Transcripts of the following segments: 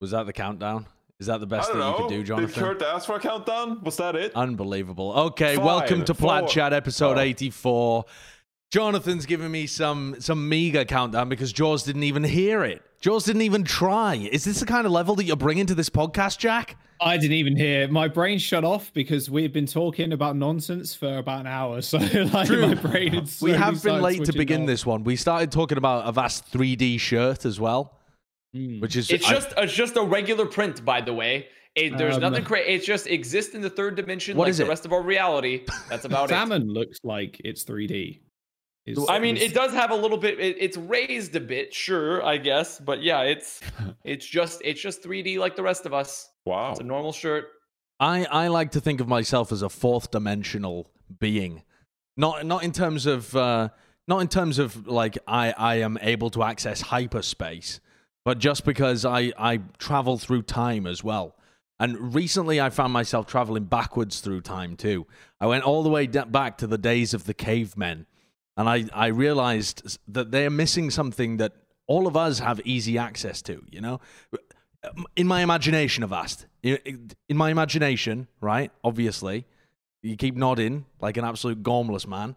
Was that the countdown? Is that the best don't that you know. could do, Did Jonathan? Kurt ask for a countdown? Was that it? Unbelievable. Okay, Five, welcome to Plat four- Chat episode oh. 84. Jonathan's giving me some some meager countdown because Jaws didn't even hear it. Jaws didn't even try. Is this the kind of level that you're bringing to this podcast, Jack? I didn't even hear. My brain shut off because we've been talking about nonsense for about an hour. So like True. my brain is. we have been late to begin off. this one. We started talking about a vast 3D shirt as well, Mm. which is It's I- just it's just a regular print, by the way. It, there's Um, nothing crazy. It just exists in the third dimension, What like is the it? rest of our reality. That's about it. Salmon looks like it's 3D. Is- I mean, is- it does have a little bit. It, it's raised a bit, sure, I guess, but yeah, it's it's just it's just 3D like the rest of us. Wow. It's a normal shirt. I, I like to think of myself as a fourth dimensional being. Not not in terms of uh, not in terms of like I, I am able to access hyperspace, but just because I, I travel through time as well. And recently I found myself traveling backwards through time too. I went all the way back to the days of the cavemen, and I, I realized that they're missing something that all of us have easy access to, you know? Uh, in my imagination in in my imagination right obviously you keep nodding like an absolute gormless man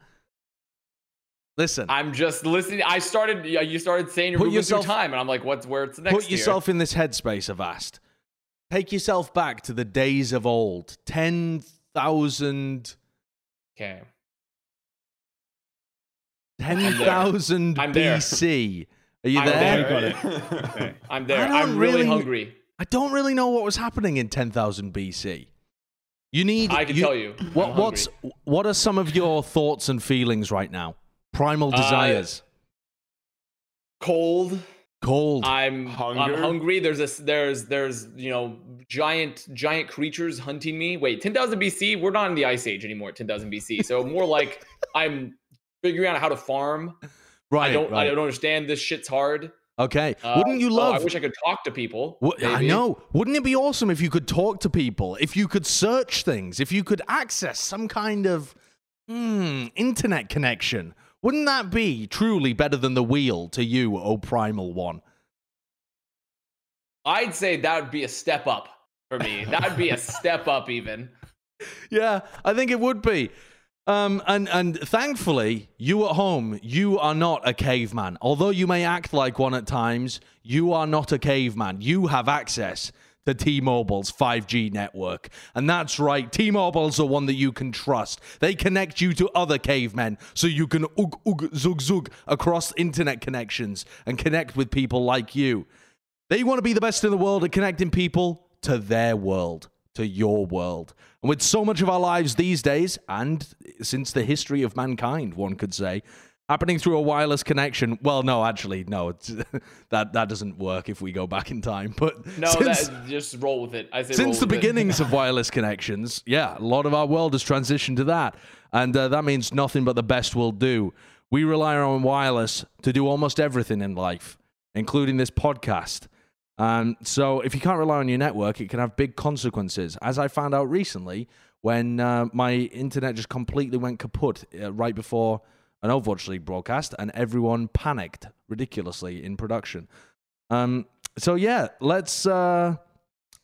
listen I'm just listening. I started. You started saying you're Put moving yourself- through time, and I'm like, what's where it's next? put yourself in this headspace of asked take yourself back to the days of old 10,000 Okay. 10,000 I'm. BC are you I'm there there. got it. Okay. I'm there. I don't I'm really, really- hungry. I don't really know what was happening in 10,000 BC you need I can tell you. What what's what are some of your thoughts and feelings right now? Primal Uh, desires. cold? Cold. I'm Hunger? I'm hungry. There's this. There's there's you know giant giant creatures hunting me. Wait, 10,000 BC. We're not in the ice age anymore. 10,000 BC. So more like I'm figuring out how to farm. right. I don't right. I don't understand. This shit's hard. Okay. Uh, Wouldn't you so love? I wish I could talk to people. Wou- I know. Wouldn't it be awesome if you could talk to people? If you could search things? If you could access some kind of hmm, internet connection? Wouldn't that be truly better than the wheel to you, O Primal One? I'd say that would be a step up for me. That would be a step up even. Yeah, I think it would be. Um, and and thankfully, you at home, you are not a caveman. Although you may act like one at times, you are not a caveman. You have access to T-Mobile's 5G network, and that's right. T-Mobile's the one that you can trust. They connect you to other cavemen, so you can ug ug zug zug across internet connections and connect with people like you. They want to be the best in the world at connecting people to their world, to your world. And with so much of our lives these days, and since the history of mankind, one could say, happening through a wireless connection. Well, no, actually, no, that that doesn't work if we go back in time. But No, since, that, just roll with it. I say since the beginnings of wireless connections, yeah, a lot of our world has transitioned to that. And uh, that means nothing but the best will do. We rely on wireless to do almost everything in life, including this podcast. Um, so if you can't rely on your network, it can have big consequences. As I found out recently, when uh, my internet just completely went kaput uh, right before an Overwatch League broadcast, and everyone panicked ridiculously in production. Um, so yeah, let's uh,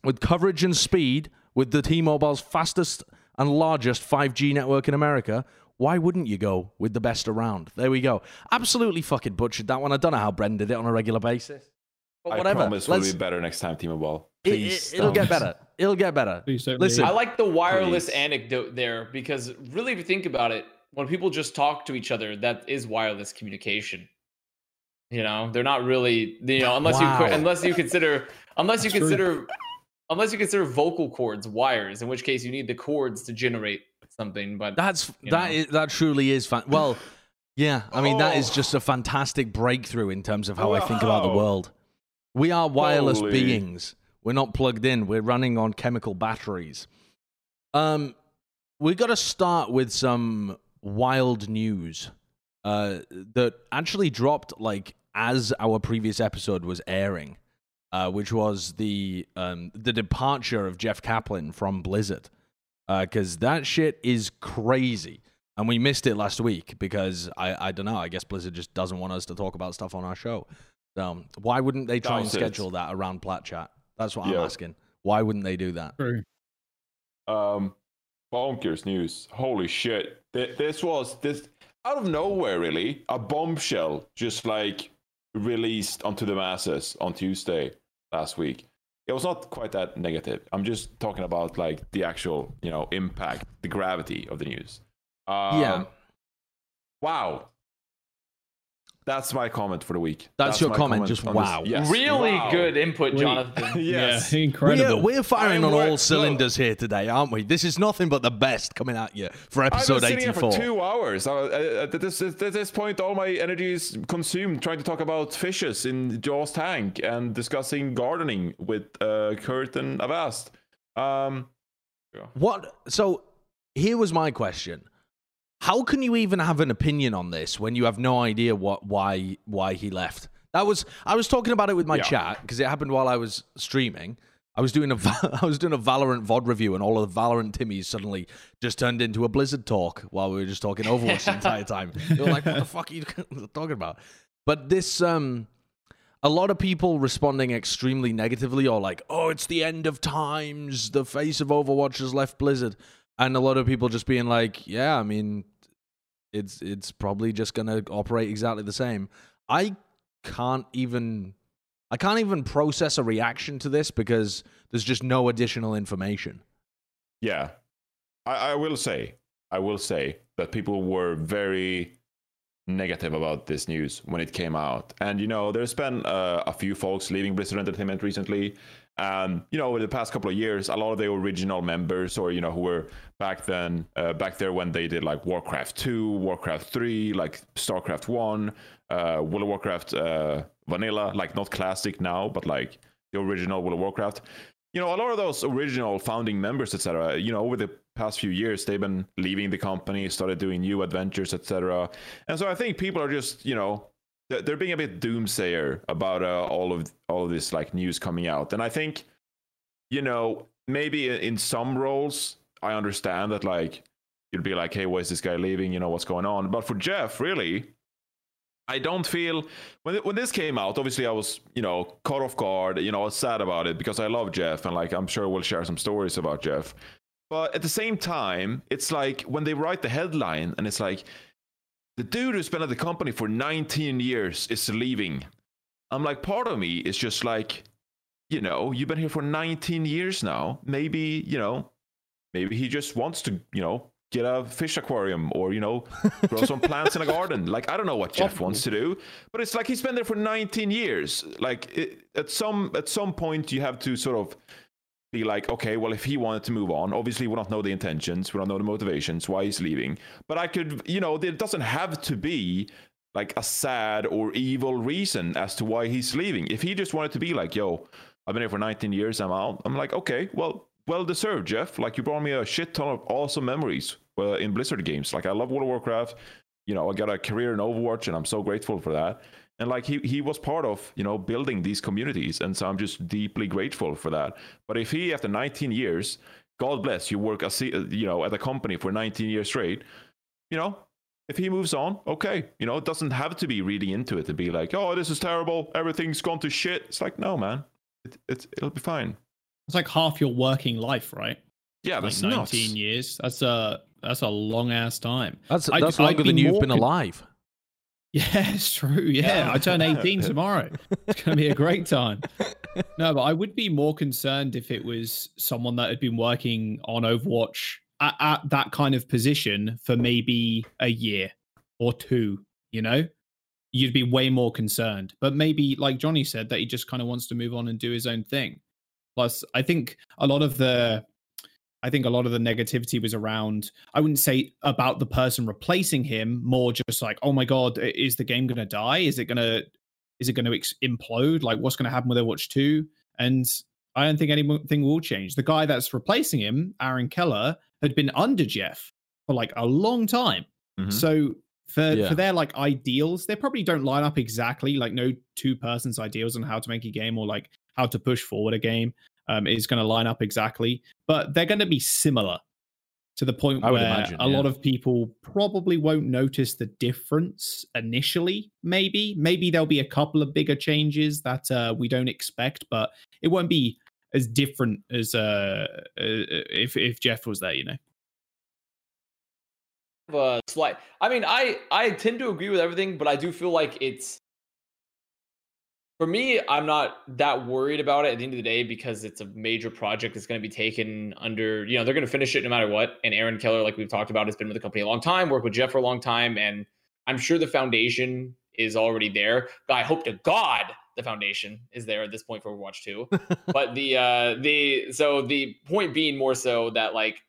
with coverage and speed with the T-Mobile's fastest and largest 5G network in America. Why wouldn't you go with the best around? There we go. Absolutely fucking butchered that one. I don't know how Bren did it on a regular basis. But I whatever. promise we'll be better next time, T-Mobile. it, Please it, will get better. It'll get better. Please Listen. I like the wireless Please. anecdote there because really, if you think about it, when people just talk to each other, that is wireless communication. You know, they're not really, you know, unless Wow. you unless you consider unless you That's true. consider unless you consider vocal cords wires, in which case you need the cords to generate something. But That's that is that truly is fan- well, yeah. I mean, that is Oh. just a fantastic breakthrough in terms of how I think about the world. We are wireless Holy. beings. We're not plugged in. We're running on chemical batteries. Um, we got to start with some wild news uh, that actually dropped like as our previous episode was airing, uh, which was the um, the departure of Jeff Kaplan from Blizzard, because that shit is crazy. And we missed it last week because I, I don't know. I guess Blizzard just doesn't want us to talk about stuff on our show. So why wouldn't they try and Doubt it. schedule that around Plat Chat? That's what I'm asking. Why wouldn't they do that? True. Um, bonkers news. Holy shit! Th- This was this out of nowhere, really. A bombshell just like released onto the masses on Tuesday last week. It was not quite that negative. I'm just talking about like the actual, you know, impact, the gravity of the news. Um, Yeah. Wow. That's my comment for the week. That's your my comment, just wow. Yes. really Wow. good input, Wait. Jonathan. yes. Yeah, incredible. We're, we're firing on all cylinders here today, aren't we? This is nothing but the best coming at you for I've episode been sitting here 84. for two hours. Uh, uh, at, this, at this point, all my energy is consumed trying to talk about fishes in Jaws tank and discussing gardening with uh, Kurt and Avast. Um, What? So here was my question: How can you even have an opinion on this when you have no idea what why why he left? That was I was talking about it with my Yeah. chat because it happened while I was streaming. I was doing a I was doing a Valorant VOD review, and all of the Valorant Timmies suddenly just turned into a Blizzard talk while we were just talking Overwatch the entire time. They were like, "What the fuck are you talking about?" But this, um, a lot of people responding extremely negatively, or like, "Oh, it's the end of times. The face of Overwatch has left Blizzard," and a lot of people just being like, "Yeah, I mean, it's it's probably just gonna operate exactly the same." I can't even I can't even process a reaction to this because there's just no additional information. yeah, I, I will say, I will say that people were very negative about this news when it came out. And, you know, there's been uh, a few folks leaving Blizzard Entertainment recently. And, you know, over the past couple of years, a lot of the original members or, you know, who were back then, uh, back there when they did like Warcraft 2, Warcraft 3, like StarCraft 1, uh, World of Warcraft uh, Vanilla, like not classic now, but like the original World of Warcraft. You know, a lot of those original founding members, etc. You know, over the past few years, they've been leaving the company, started doing new adventures, etc. And so I think people are just, you know, they're being a bit doomsayer about uh, all of all of this like news coming out. And I think, you know, maybe in- some roles, I understand that like you'd be like, hey, why is this guy leaving? You know, what's going on? But for Jeff, really, I don't feel when when this came out. Obviously, I was you know caught off guard. You know, I was sad about it because I love Jeff, and like I'm sure we'll share some stories about Jeff. But at the same time, it's like when they write the headline, and it's like the dude who's been at the company for 19 years is leaving. I'm like, part of me is just like, you know, you've been here for 19 years now. Maybe you know, maybe he just wants to you know get a fish aquarium or you know grow some plants in a garden like i don't know what jeff wants to do but it's like he's been there for 19 years like it, at some at some point you have to sort of be like okay well if he wanted to move on obviously we don't know the intentions we don't know the motivations why he's leaving but i could you know there doesn't have to be like a sad or evil reason as to why he's leaving if he just wanted to be like yo i've been here for 19 years i'm out i'm like okay well well deserved, Jeff. Like you brought me a shit ton of awesome memories uh, in Blizzard games. Like I love World of Warcraft. You know, I got a career in Overwatch, and I'm so grateful for that. And like he he was part of you know building these communities, and so I'm just deeply grateful for that. But if he after 19 years, God bless you, work as you know at a company for 19 years straight, you know. If he moves on, okay, you know, it doesn't have to be reading into it to be like, oh, this is terrible, everything's gone to shit. It's like, no, man, it, it's it'll be fine. It's like half your working life, right? Yeah, Like that's 19 nuts. years. That's a that's a long ass time. That's I'd- that's I'd longer than you've more been con- alive. Yeah, it's true. Yeah, I turn 18 tomorrow. It's going to be a great time. No, but I would be more concerned if it was someone that had been working on Overwatch at, at that kind of position for maybe a year or two, you know? You'd be way more concerned. But maybe, like Johnny said, that he just kind of wants to move on and do his own thing. Plus, I think a lot of the I think a lot of the negativity was around, I wouldn't say about the person replacing him, more just like, oh my God, is the game going to die? Is it going to, is it going to ex- implode? Like what's going to happen with Overwatch 2? And I don't think anything will change. The guy that's replacing him, Aaron Keller, had been under Jeff for like a long time. Mhm. So for, Yeah. for their like ideals, they probably don't line up exactly like no two person's ideals on how to make a game or like how to push forward a game um, is going to line up exactly, but they're going to be similar to the point I would where imagine, a yeah. lot of people probably won't notice the difference initially. Maybe, maybe there'll be a couple of bigger changes that uh, we don't expect, but it won't be as different as uh, uh if if Jeff was there, you know. A slight. I mean, I I tend to agree with everything, but I do feel like it's for me. I'm not that worried about it at the end of the day because it's a major project that's going to be taken under. You know, they're going to finish it no matter what. And Aaron Keller, like we've talked about, has been with the company a long time, worked with Jeff for a long time, and I'm sure the foundation is already there. But I hope to God the foundation is there at this point for Overwatch 2. but the uh the so the point being more so that like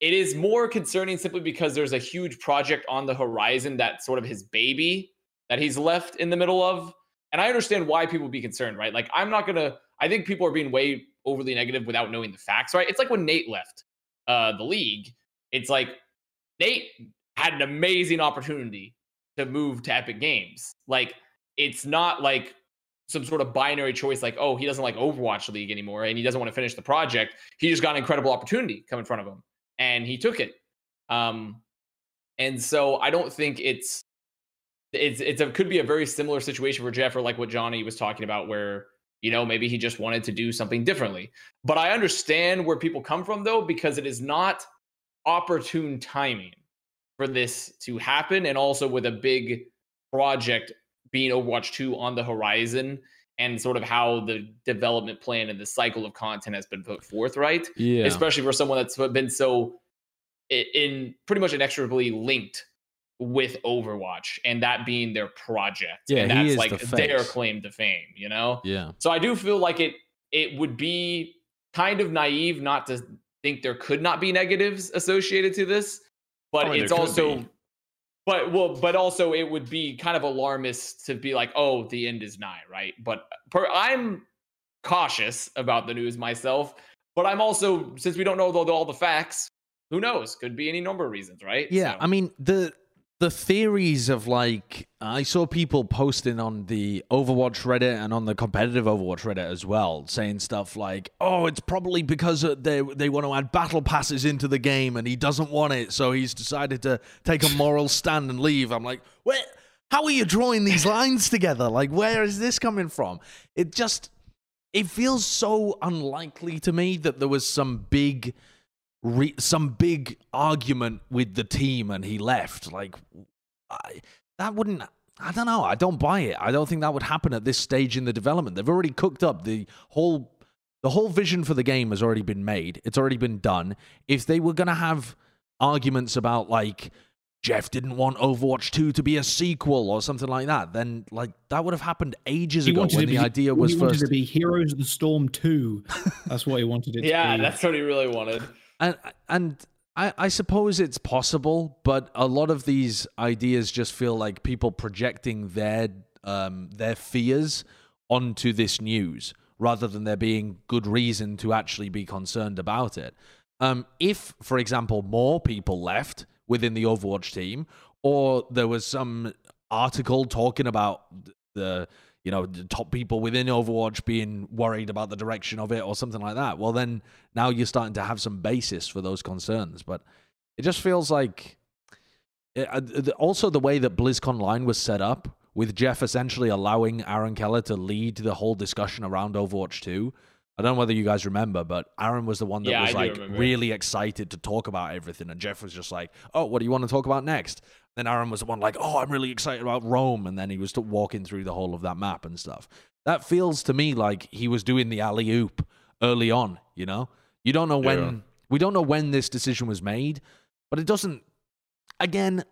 it is more concerning simply because there's a huge project on the horizon that sort of his baby that he's left in the middle of. And I understand why people would be concerned, right? Like I'm not gonna I think people are being way overly negative without knowing the facts, right? It's like when Nate left uh the league. It's like Nate had an amazing opportunity to move to Epic Games. Like it's not like some sort of binary choice like oh he doesn't like overwatch league anymore and he doesn't want to finish the project he just got an incredible opportunity come in front of him and he took it um and so i don't think it's it's it's a could be a very similar situation for jeff or like what johnny was talking about where you know maybe he just wanted to do something differently but i understand where people come from though because it is not opportune timing for this to happen and also with a big project being Overwatch 2 on the horizon and sort of how the development plan and the cycle of content has been put forth, right? Yeah. Especially for someone that's been so in pretty much inexorably linked with Overwatch and that being their project. Yeah, and that's like the their claim to fame, you know? Yeah. So I do feel like it it would be kind of naive not to think there could not be negatives associated to this, but oh, I mean, it's also be. but well, but also it would be kind of alarmist to be like, oh, the end is nigh, right? But per, I'm cautious about the news myself, but I'm also since we don't know all the, all the facts, who knows? Could be any number of reasons, right? Yeah, So- I mean the the theories of like I saw people posting on the Overwatch Reddit and on the competitive Overwatch Reddit as well, saying stuff like, "Oh, it's probably because they they want to add battle passes into the game and he doesn't want it, so he's decided to take a moral stand and leave." I'm like, "Where? How are you drawing these lines together? Like, where is this coming from?" It just it feels so unlikely to me that there was some big re- some big argument with the team and he left. Like I, that wouldn't. I don't know. I don't buy it. I don't think that would happen at this stage in the development. They've already cooked up the whole. The whole vision for the game has already been made. It's already been done. If they were gonna have arguments about like Jeff didn't want Overwatch 2 to be a sequel or something like that, then like that would have happened ages He ago wanted when to the be, idea was he wanted first to be Heroes of the Storm 2. That's what he wanted it yeah, to be. Yeah, that's what he really wanted. And and I, I suppose it's possible, but a lot of these ideas just feel like people projecting their um their fears onto this news rather than there being good reason to actually be concerned about it. Um, if, for example, more people left within the Overwatch team, or there was some article talking about the you know the top people within Overwatch being worried about the direction of it or something like that, well then now you're starting to have some basis for those concerns. But it just feels like it, uh, also the way that BlizzConline was set up with Jeff essentially allowing Aaron Keller to lead the whole discussion around Overwatch 2. I don't know whether you guys remember, but Aaron was the one that Yeah, was I like really excited to talk about everything, and Jeff was just like, "Oh, what do you want to talk about next?" Then Aaron was the one like, "Oh, I'm really excited about Rome," and then he was walking through the whole of that map and stuff. That feels to me like he was doing the alley oop early on. You know, you don't know when Yeah. we don't know when this decision was made, but it doesn't. Again,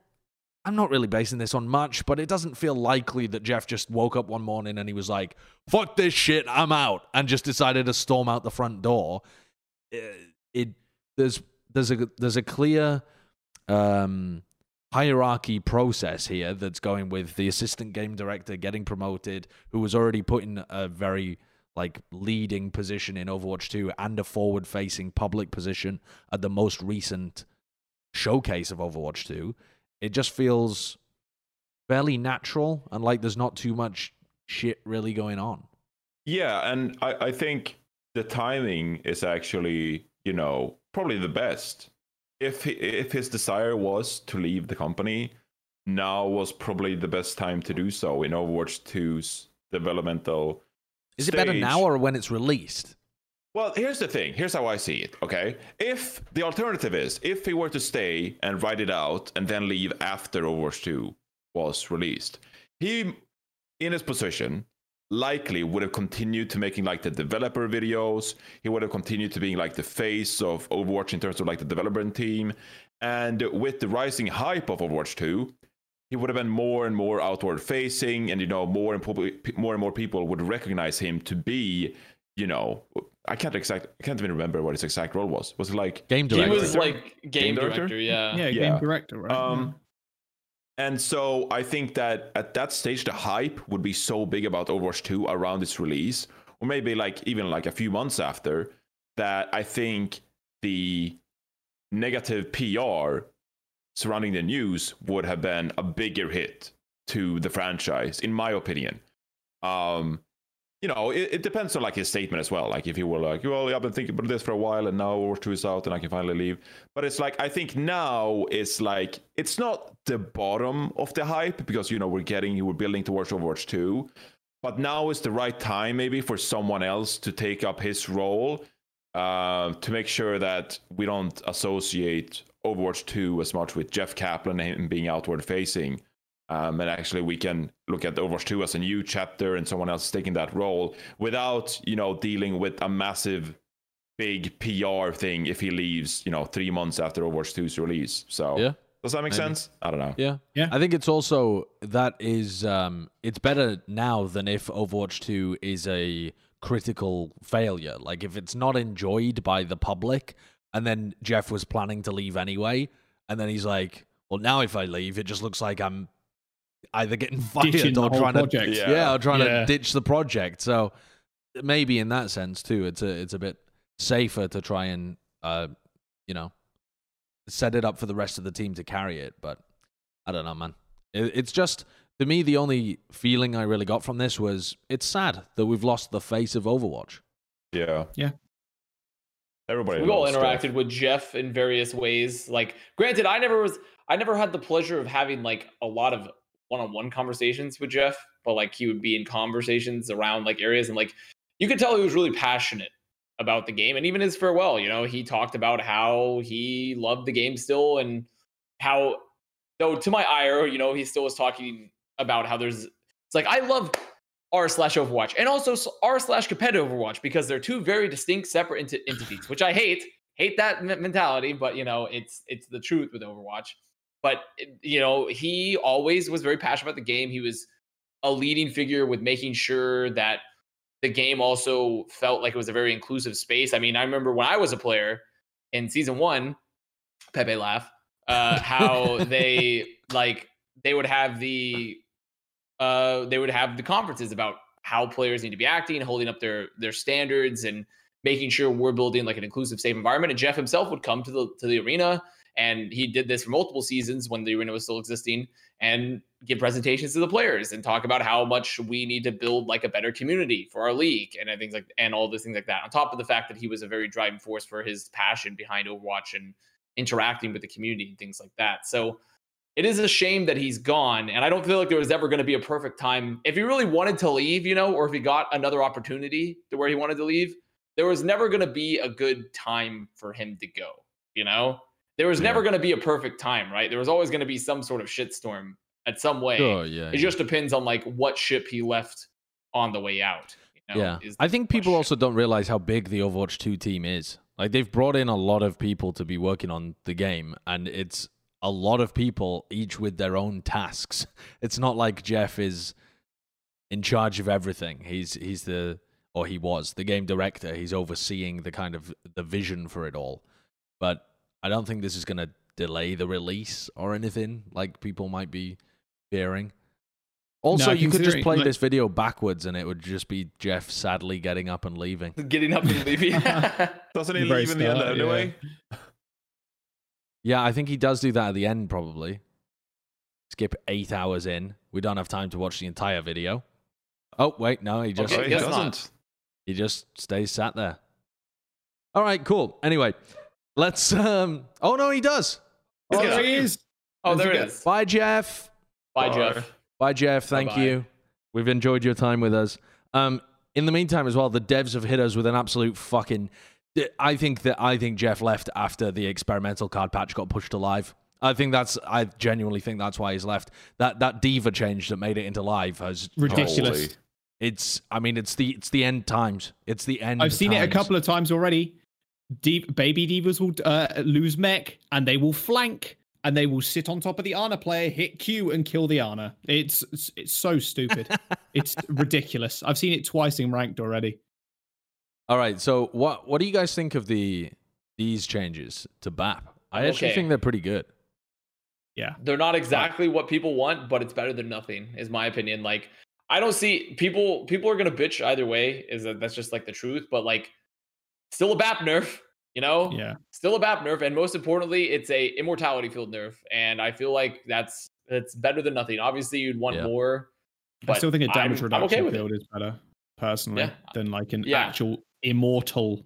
I'm not really basing this on much, but it doesn't feel likely that Jeff just woke up one morning and he was like, "Fuck this shit, I'm out," and just decided to storm out the front door. It, it there's there's a there's a clear um, hierarchy process here that's going with the assistant game director getting promoted, who was already put in a very like leading position in Overwatch 2 and a forward facing public position at the most recent showcase of Overwatch 2. It just feels fairly natural and like there's not too much shit really going on. Yeah, and I, I think the timing is actually, you know, probably the best. If he, if his desire was to leave the company, now was probably the best time to do so in Overwatch 2's developmental. Is it better now or when it's released? Well, here's the thing. Here's how I see it. Okay, if the alternative is if he were to stay and write it out and then leave after Overwatch 2 was released, he, in his position, likely would have continued to making like the developer videos. He would have continued to being like the face of Overwatch in terms of like the development team. And with the rising hype of Overwatch 2, he would have been more and more outward facing, and you know, more and po- more and more people would recognize him to be, you know, I can't exact, I can't even remember what his exact role was. Was it like Game He director. was like game, Game director? director? yeah. yeah, yeah. game director, right? Um, and so I think that at that stage, the hype would be so big about Overwatch 2 around its release, or maybe like even like a few months after, that I think the negative PR surrounding the news would have been a bigger hit to the franchise, in my opinion. Um, you know, it, it depends on like his statement as well. Like if he were like, well, I've been thinking about this for a while, and now Overwatch 2 is out, and I can finally leave. But it's like I think now it's like it's not the bottom of the hype because you know we're getting we're building towards Overwatch 2. But now is the right time maybe for someone else to take up his role uh, to make sure that we don't associate Overwatch 2 as much with Jeff Kaplan and him being outward facing. Um, and actually, we can look at Overwatch 2 as a new chapter and someone else taking that role without, you know, dealing with a massive, big PR thing if he leaves, you know, three months after Overwatch 2's release. So, Yeah. does that make Maybe. sense? I don't know. Yeah. Yeah. I think it's also that is um it's better now than if Overwatch 2 is a critical failure. Like if it's not enjoyed by the public and then Jeff was planning to leave anyway and then he's like, "Well, now if I leave, it just looks like I'm either getting Ditching fired the or trying project. to Yeah. yeah, or trying Yeah. to ditch the project." So maybe in that sense too, it's a it's a bit safer to try and uh you know set it up for the rest of the team to carry it. But I don't know, man. It, it's just to me the only feeling I really got from this was it's sad that we've lost the face of Overwatch. Yeah. Yeah. Everybody we all interacted stuff. with Jeff in various ways. Like, granted, I never was, I never had the pleasure of having like a lot of one-on-one conversations with Jeff, but like he would be in conversations around like areas and like you could tell he was really passionate about the game. And even his farewell, you know, he talked about how he loved the game still and how, though to my ire, you know, he still was talking about how there's, it's like I love r slash Overwatch and also R slash competitive Overwatch because they're two very distinct separate enti- entities, which I hate. Hate that me- mentality, but you know it's it's the truth with Overwatch. But you know he always was very passionate about the game. He was a leading figure with making sure that the game also felt like it was a very inclusive space. I mean, I remember when I was a player in season one, Pepe laugh, uh, how they like they would have the uh, they would have the conferences about how players need to be acting, holding up their their standards, and making sure we're building like an inclusive, safe environment. And Jeff himself would come to the to the arena, and he did this for multiple seasons when the arena was still existing, and give presentations to the players and talk about how much we need to build like a better community for our league and things like and all those things like that. On top of the fact that he was a very driving force for his passion behind Overwatch and interacting with the community and things like that. So it is a shame that he's gone. And I don't feel like there was ever going to be a perfect time. If he really wanted to leave, you know, or if he got another opportunity to where he wanted to leave, there was never going to be a good time for him to go, you know? There was Yeah. never going to be a perfect time, right? There was always going to be some sort of shitstorm at some way. yeah. It just depends on like what ship he left on the way out. You know, yeah. I think people also don't realize how big the Overwatch 2 team is. Like they've brought in a lot of people to be working on the game and it's a lot of people each with their own tasks. It's not like Jeff is in charge of everything. He's he's the or he was the game director. He's overseeing the kind of the vision for it all. But I don't think this is going to delay the release or anything like people might be fearing. Also, you could just play like- this video backwards and it would just be Jeff sadly getting up and leaving. getting up and leaving. Doesn't he The very leave in the end start, yeah. anyway? Yeah, I think he does do that at the end, probably. Skip eight hours in. We don't have time to watch the entire video. Oh, wait, no, he just Okay, he guess not. doesn't. he just stays sat there. All right, cool. Anyway, let's um oh no, he does. Oh, He's there he is. oh, Don't there it forget. is. Bye, Jeff. Bye, Bye. Jeff. Bye, Jeff. Thank Bye-bye. you. We've enjoyed your time with us. Um, in the meantime, as well, the devs have hit us with an absolute fucking. I think that I think Jeff left after the experimental card patch got pushed to live. I think that's. I genuinely think that's why he's left. That that D.Va change that made it into live has Ridiculous. Holy. It's. I mean, it's the it's the end times. It's the end. I've seen it a couple of times already. Deep baby D.Vas will uh, lose mech and they will flank and they will sit on top of the Ana player, hit Q and kill the Ana. It's it's, it's so stupid. it's ridiculous. I've seen it twice in ranked already. All right. So what what do you guys think of the these changes to BAP? I actually think they're pretty good. Yeah. They're not exactly what people want, but it's better than nothing, is my opinion. Like, I don't see people. People are gonna bitch either way. Is that that's just like the truth? But like, still a BAP nerf, you know? Yeah. Still a BAP nerf, and most importantly, it's a immortality field nerf, and I feel like that's that's better than nothing. Obviously, you'd want Yeah. more. I still think a damage I'm- I'm reduction okay with field is better, personally, Yeah. than like an Yeah. actual immortal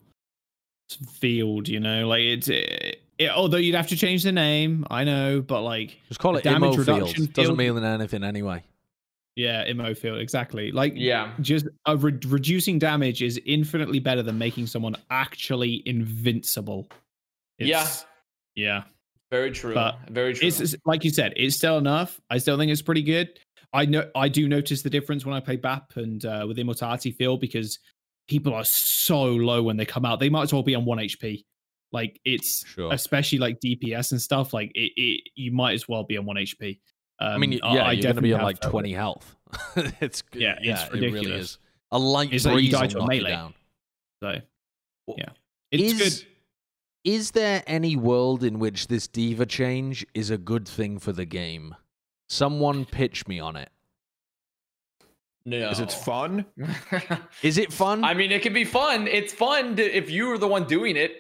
field. You know, like it's it, it- although you'd have to change the name. I know, but like Just call it damage reduction field. Doesn't mean anything anyway. Yeah, immo field exactly. Like Yeah, just uh, re- reducing damage is infinitely better than making someone actually invincible. Yeah. Yeah. very true. But very true. It's, it's like you said, it's still enough. I still think it's pretty good. I know I do notice the difference when I play BAP and uh, with Immortality Field because people are so low when they come out. They might as well be on one HP. Like it's Sure. especially like DPS and stuff. Like it, it you might as well be on one HP. Um, I mean, yeah, I you're going to be on like 20 health. it's Yeah, yeah, it's it really ridiculous. is. A light It's like you breeze die will to a knock you melee. down. So yeah, it's is, good. Is there any world in which this D.Va change is a good thing for the game? Someone pitch me on it. no. Is it fun? Is it fun? I mean, it can be fun. It's fun to, if you were the one doing it.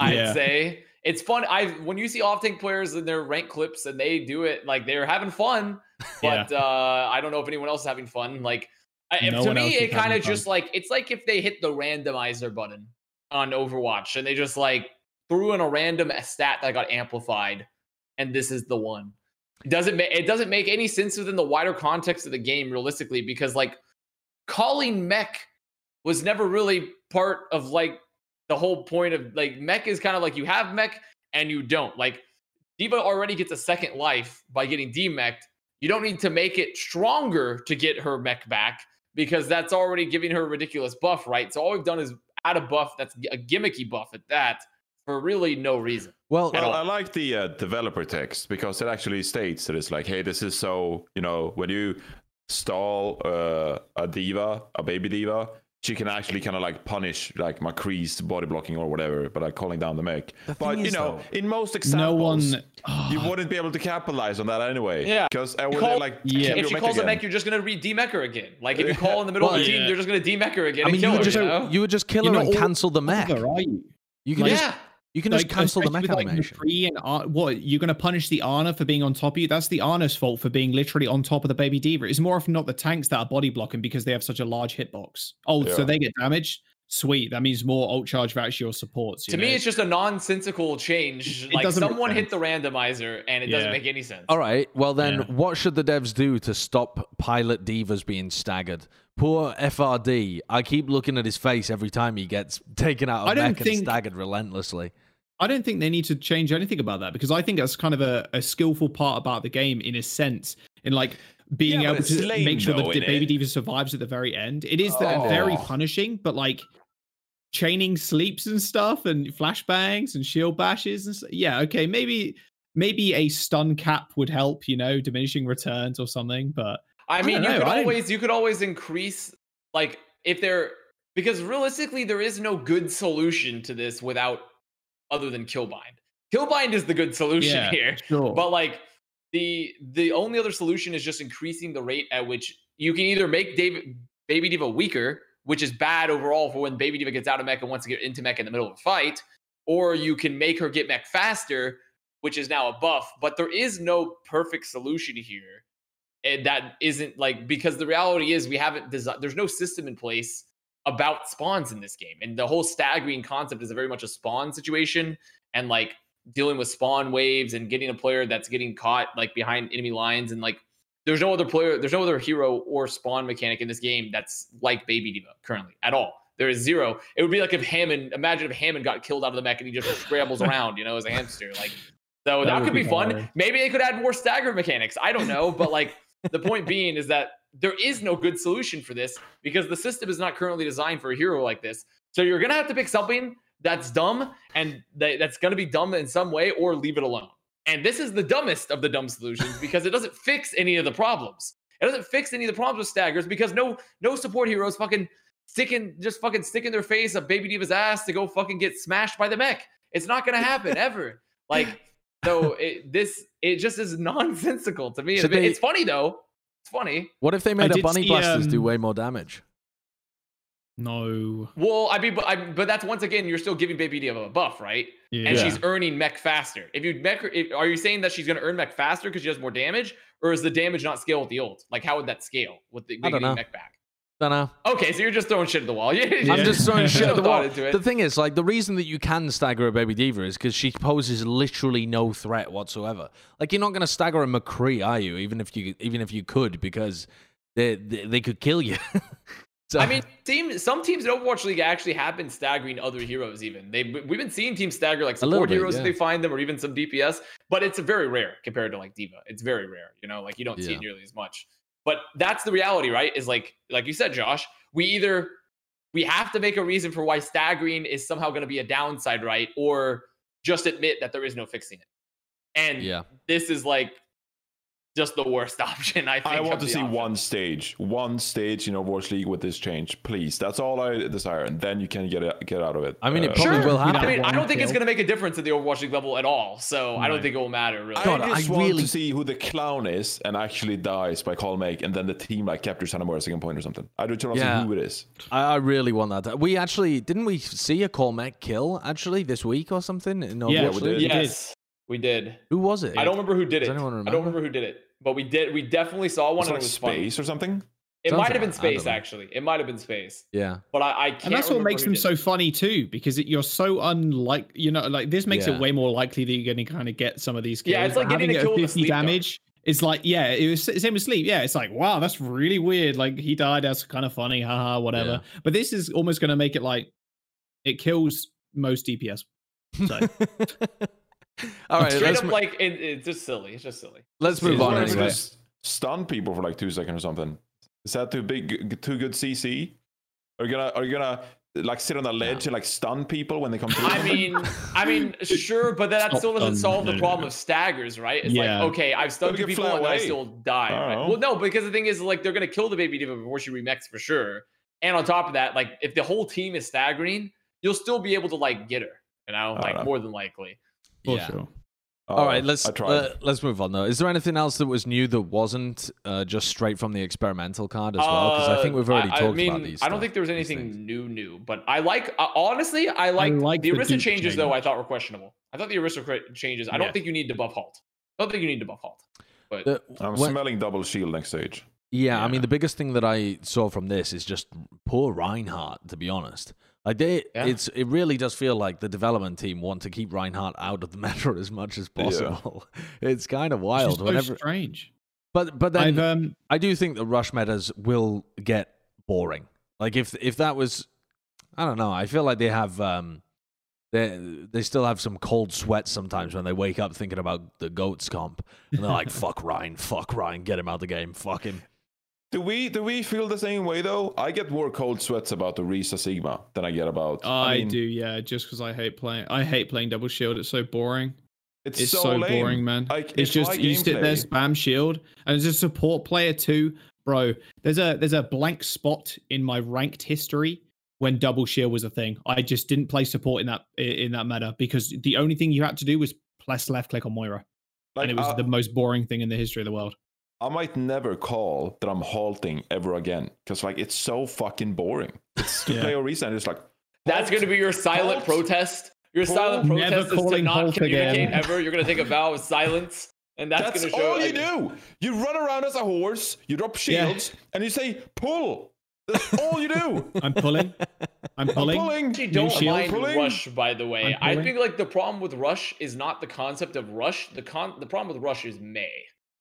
I'd Yeah. say it's fun. I when you see off tank players in their rank clips and they do it, like they're having fun. But uh, I don't know if anyone else is having fun. Like No to me, it kind of just like it's like if they hit the randomizer button on Overwatch and they just like threw in a random stat that got amplified, and this is the one. It doesn't make it doesn't make any sense within the wider context of the game, realistically, because like calling mech was never really part of like the whole point of like mech is kind of like you have mech and you don't. Like D.Va already gets a second life by getting demeched. You don't need to make it stronger to get her mech back because that's already giving her a ridiculous buff, right? So all we've done is add a buff that's a gimmicky buff at that for really no reason. well, at Well. I like the uh, developer text because it actually states that it's like, hey, this is so, you know, when you stall uh, a D.Va, a baby D.Va, she can actually kind of like punish like McCree's body blocking or whatever, but like calling down the mech. The But you know, though- in most no examples, one. Oh, you wouldn't be able to capitalize on that anyway. Yeah. Because uh, when call- like Yeah. if she mech calls a mech, you're just gonna re demech her again. Like if you call in the middle Well, of the team, yeah. they're just gonna demech her again I mean, you would her. just you know? you would just kill You're her not and all cancel the mech. Are you? You can Like- just yeah. You can Like, just cancel the especially mech with, like, animation. McCree and Ar- what you're going to punish the Ana for being on top of you? That's the Ana's fault for being literally on top of the baby D.Va. It's more often not the tanks that are body blocking because they have such a large hitbox. Oh, so they get damaged. Sweet, that means more ult charge for actually your supports. you To me, it's just a nonsensical change. It like someone hit the randomizer and it doesn't make any sense. All right. Well, then, Yeah. what should the devs do to stop pilot D.Vas being staggered? Poor FRD. I keep looking at his face every time he gets taken out of don't mech and think- staggered relentlessly. I don't think they need to change anything about that because I think that's kind of a, a skillful part about the game in a sense, in like being Yeah, able to lame make sure though, the innit? baby D.Va survives at the very end. It is that oh. very Oh. punishing, but like chaining sleeps and stuff and flashbangs and shield bashes and s yeah, okay, maybe maybe a stun cap would help, you know, diminishing returns or something, but I mean, don't you know, could I always you could always increase like if there because realistically there is no good solution to this without other than killbind. Killbind is the good solution yeah, here. sure. But like the the only other solution is just increasing the rate at which you can either make David Baby D.Va weaker, which is bad overall for when Baby D.Va gets out of mech and wants to get into mech in the middle of a fight, or you can make her get mech faster, which is now a buff. But there is no perfect solution here. And that isn't like because the reality is we haven't designed there's no system in place about spawns in this game. And the whole staggering concept is a very much a spawn situation and like dealing with spawn waves and getting a player that's getting caught like behind enemy lines and like there's no other player, there's no other hero or spawn mechanic in this game that's like Baby D.Va currently at all. There is zero. It would be like if Hammond, imagine if Hammond got killed out of the mech and he just scrambles around, you know, as a hamster. Like, so that, That could be, be fun. Maybe they could add more stagger mechanics. I don't know, but like the point being is that there is no good solution for this because the system is not currently designed for a hero like this. So you're gonna have to pick something that's dumb and that, that's gonna be dumb in some way, or leave it alone. And this is the dumbest of the dumb solutions because it doesn't fix any of the problems. It doesn't fix any of the problems with staggers because no no support heroes fucking sticking just fucking sticking their face up Baby D.Va's ass to go fucking get smashed by the mech. It's not gonna happen ever. Like so it, this it just is nonsensical to me. Should they- it's funny though. It's funny. What if they made a bunny see, blasters do um, way more damage? No. Well, I mean, but, I, but that's once again, you're still giving Baby D.Va a buff, right? Yeah. And she's earning mech faster. If you mech, if, are you saying that she's going to earn mech faster because she does more damage, or is the damage not scale with the ult? Like, how would that scale with the I don't know. mech back? Don't know. Okay, so you're just throwing shit at the wall. Yeah, I'm just throwing shit at the wall. into it. The thing is, like, the reason that you can stagger a baby D.Va is because she poses literally no threat whatsoever. Like, you're not going to stagger a McCree, are you? Even if you, even if you could, because they they, they could kill you. so, I mean, team, some teams in Overwatch League actually have been staggering other heroes. Even they, we've been seeing teams stagger like support bit, heroes yeah. if they find them, or even some DPS. But it's very rare compared to like D.Va. It's very rare. You know, like you don't see it nearly as much. But that's the reality, right? Is like, like you said, Josh. We either we have to make a reason for why staggering is somehow going to be a downside, right? Or just admit that there is no fixing it. And yeah. this is like just the worst option. I think. I want to see options. one stage, one stage in Overwatch League with this change, please. That's all I desire, and then you can get it, get out of it. I mean, it Uh, probably Sure. will happen. I mean, I don't think it's going to make a difference at the Overwatch League level at all. So I don't think it will matter really. God, I just I want really- to see who the clown is and actually dies by call mech, and then the team like captures Hanamura second point or something. I just want to see who it is. I, I really want that. We actually didn't we see a call mech kill actually this week or something? In Yeah, Overwatch we League? did. yes, we did. Who was it? I don't remember who did Does it. anyone remember? I don't remember who did it, but we did. We definitely saw one. Was it and like it was fun. space or something? It Something might have been like- I don't space actually. It might have been space, Yeah. but I, I can't. and that's what makes them did so funny too, because it, you're so unlike, you know, like this makes Yeah. it way more likely that you're going to kind of get some of these kills. Yeah, it's but like getting having a kill at with a 50 sleep dart. damage. It's like, yeah, it was same with sleep. Yeah, it's like, wow, that's really weird. Like he died. That's kind of funny. Haha, whatever. But this is almost going to make it like it kills most DPS. So All right, Straight let's, up, mo- like it, it's just silly. It's just silly. let's Is move on one of them anyway. just stun people for like two seconds or something? Is that too big, too good CC? Are you gonna, are you gonna like sit on a ledge and like stun people when they come through? I mean, I mean, sure, but that Stop still doesn't solve the problem of staggers, right? It's Yeah. like, okay, I've stunned But two you can people and then I still die. I right? Well, no, because the thing is, like, they're gonna kill the baby D.Va before she remechs for sure. And on top of that, like, if the whole team is staggering, you'll still be able to like get her. You know, like know. more than likely. For Yeah. sure. Oh, All right, let's uh, let's move on though. Is there anything else that was new that wasn't uh, just straight from the experimental card as well? Because I think we've Uh, already I, talked I mean, about these. I don't stuff- think there was anything new, new, but I like uh, honestly, I like, like the the Orisa Duke changes though. I thought were questionable. I thought the Orisa changes. I don't Yeah. think you need to buff halt. I don't think you need to buff halt. But The- I'm when- smelling double shield next stage. Yeah, I mean, the biggest thing that I saw from this is just poor Reinhardt. To be honest, like they, Yeah. it's it really does feel like the development team want to keep Reinhardt out of the meta as much as Yeah. possible. It's kind of wild. so Whenever, strange. but but then um I do think the rush metas will get boring. Like if if that was, I don't know. I feel like they have um, they they still have some cold sweats sometimes when they wake up thinking about the goats comp, and they're like, "Fuck Rein, fuck Rein, get him out of the game, fuck him." Do we do we feel the same way though? I get more cold sweats about the Orisa Sigma than I get about. I, mean, do, yeah, just because I hate playing. I hate playing double shield. It's so boring. It's, It's, so, so, boring, man. Like, it's, just my you sit there, spam shield, and as a support player too, bro. There's a there's a blank spot in my ranked history when double shield was a thing. I just didn't play support in that in that meta because the only thing you had to do was press left click on Moira, Like, and it was I, the most boring thing in the history of the world. I might never call that I'm halting ever again because like it's so fucking boring. It's to Yeah. play Orisa and it's like That's going to be your silent halt. protest. Your Halt. silent Never protest is to not halt communicate again. ever. You're going to take a vow of silence, and that's, That's, going to show. all you like- do. You run around as a horse, you drop Yeah. shields, and you say pull. That's all you do. I'm pulling. I'm I'm pulling. pulling. actually don't shield. mind Pulling. Rush, by the way. I'm I pulling. think like the problem with Rush is not the concept of Rush. The con the problem with Rush is May.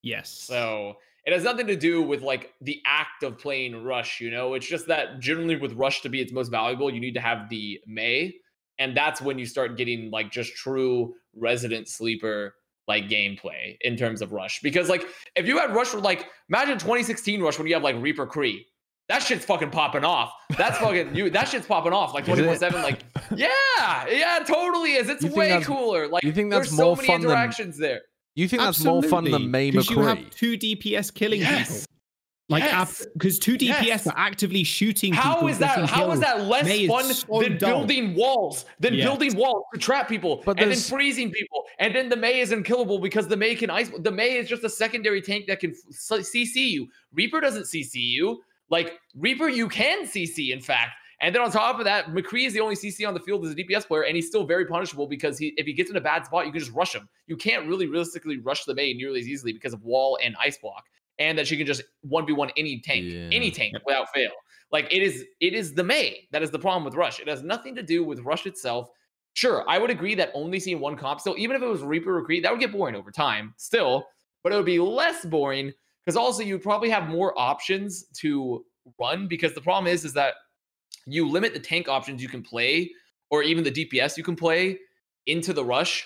Yes. So It has nothing to do with like the act of playing Rush, you know? It's just that generally with Rush to be its most valuable, you need to have the May. And that's when you start getting like just true resident sleeper like gameplay in terms of Rush. Because like if you had Rush for like imagine 2016 Rush when you have like Reaper Kree. That shit's fucking popping off. That's fucking you. That shit's popping off like Is 24 seven. Like, yeah, yeah, totally is. It's way cooler. Like, you think that's there's so more many fun than- interactions there. You think that's more fun than Mei Because you have two DPS killing Yes. people. Like, Yes. because two DPS Yes. are actively shooting people. How is that? getting How is kills. that less Mei fun so than dull. building walls? Than Yes. building walls to trap people, But and then freezing people, and then the Mei is unkillable because the Mei can ice. The Mei is just a secondary tank that can CC you. Reaper doesn't CC you. Like Reaper, you can CC. In fact, and then on top of that, McCree is the only CC on the field as a DPS player, and he's still very punishable because he, if he gets in a bad spot, you can just rush him. You can't really realistically rush the Mei nearly as easily because of wall and ice block, and that she can just one v one any tank, Yeah. any tank without fail. Like it is, it is the Mei that is the problem with Rush. It has nothing to do with Rush itself. Sure, I would agree that only seeing one comp still, even if it was Reaper or Creed, that would get boring over time still, but it would be less boring because also you'd probably have more options to run because the problem is is that you limit the tank options you can play or even the DPS you can play into the rush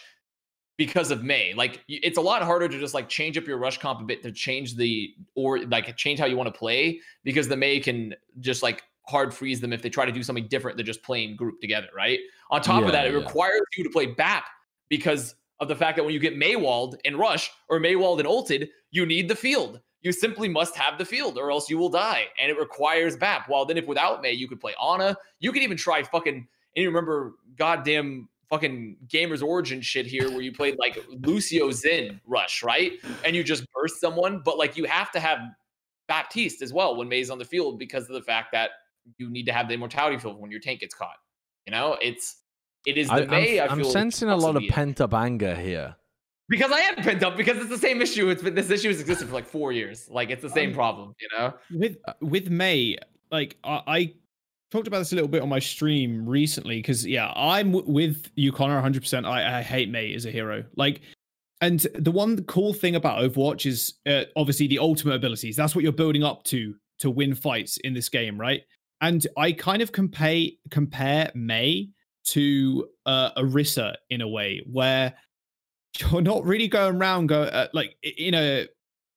because of Mei. Like it's a lot harder to just like change up your rush comp a bit to change the or like change how you want to play because the Mei can just like hard freeze them if they try to do something different than just playing group together, right? On top Yeah, of that, it yeah. requires you to play BAP because of the fact that when you get Maywald and Rush or Maywald and ulted, you need the field. You simply must have the field or else you will die. And it requires BAP. While then if without Mei, you could play Ana. You could even try fucking and you remember goddamn fucking gamers origin shit here where you played like Lucio Zen Rush, right? And you just burst someone, but like you have to have Baptiste as well when Mei's on the field because of the fact that you need to have the immortality field when your tank gets caught. You know, it's it is the I, Mei. I am feel sensing a lot of pent up anger here. because I am pent up because it's the same issue. It's been this issue has existed for like four years. Like it's the same Um, problem, you know. with with Mei, like I, I talked about this a little bit on my stream recently because yeah, I'm w- with you, Connor, 100. percent I, I hate Mei as a hero. Like, and the one cool thing about Overwatch is uh, obviously the ultimate abilities. That's what you're building up to to win fights in this game, right? And I kind of compare compare Mei to uh, Orisa in a way where you're not really going around go uh, like in a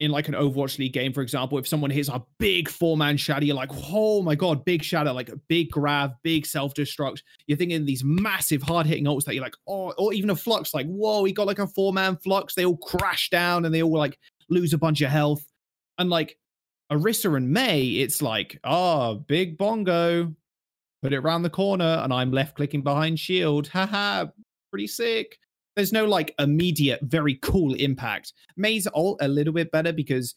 in like an Overwatch League game, for example, if someone hits a big four man shadow, you're like, oh my god, big shadow, like a big grab, big self destruct. You're thinking these massive hard hitting ults that you're like, oh, or even a flux, like, whoa, he got like a four man flux. They all crash down and they all like lose a bunch of health. And like Orisa and Mei, it's like, oh, big bongo, put it around the corner, and I'm left clicking behind shield. Haha, pretty sick. There's no like immediate, very cool impact. Mei's ult a little bit better because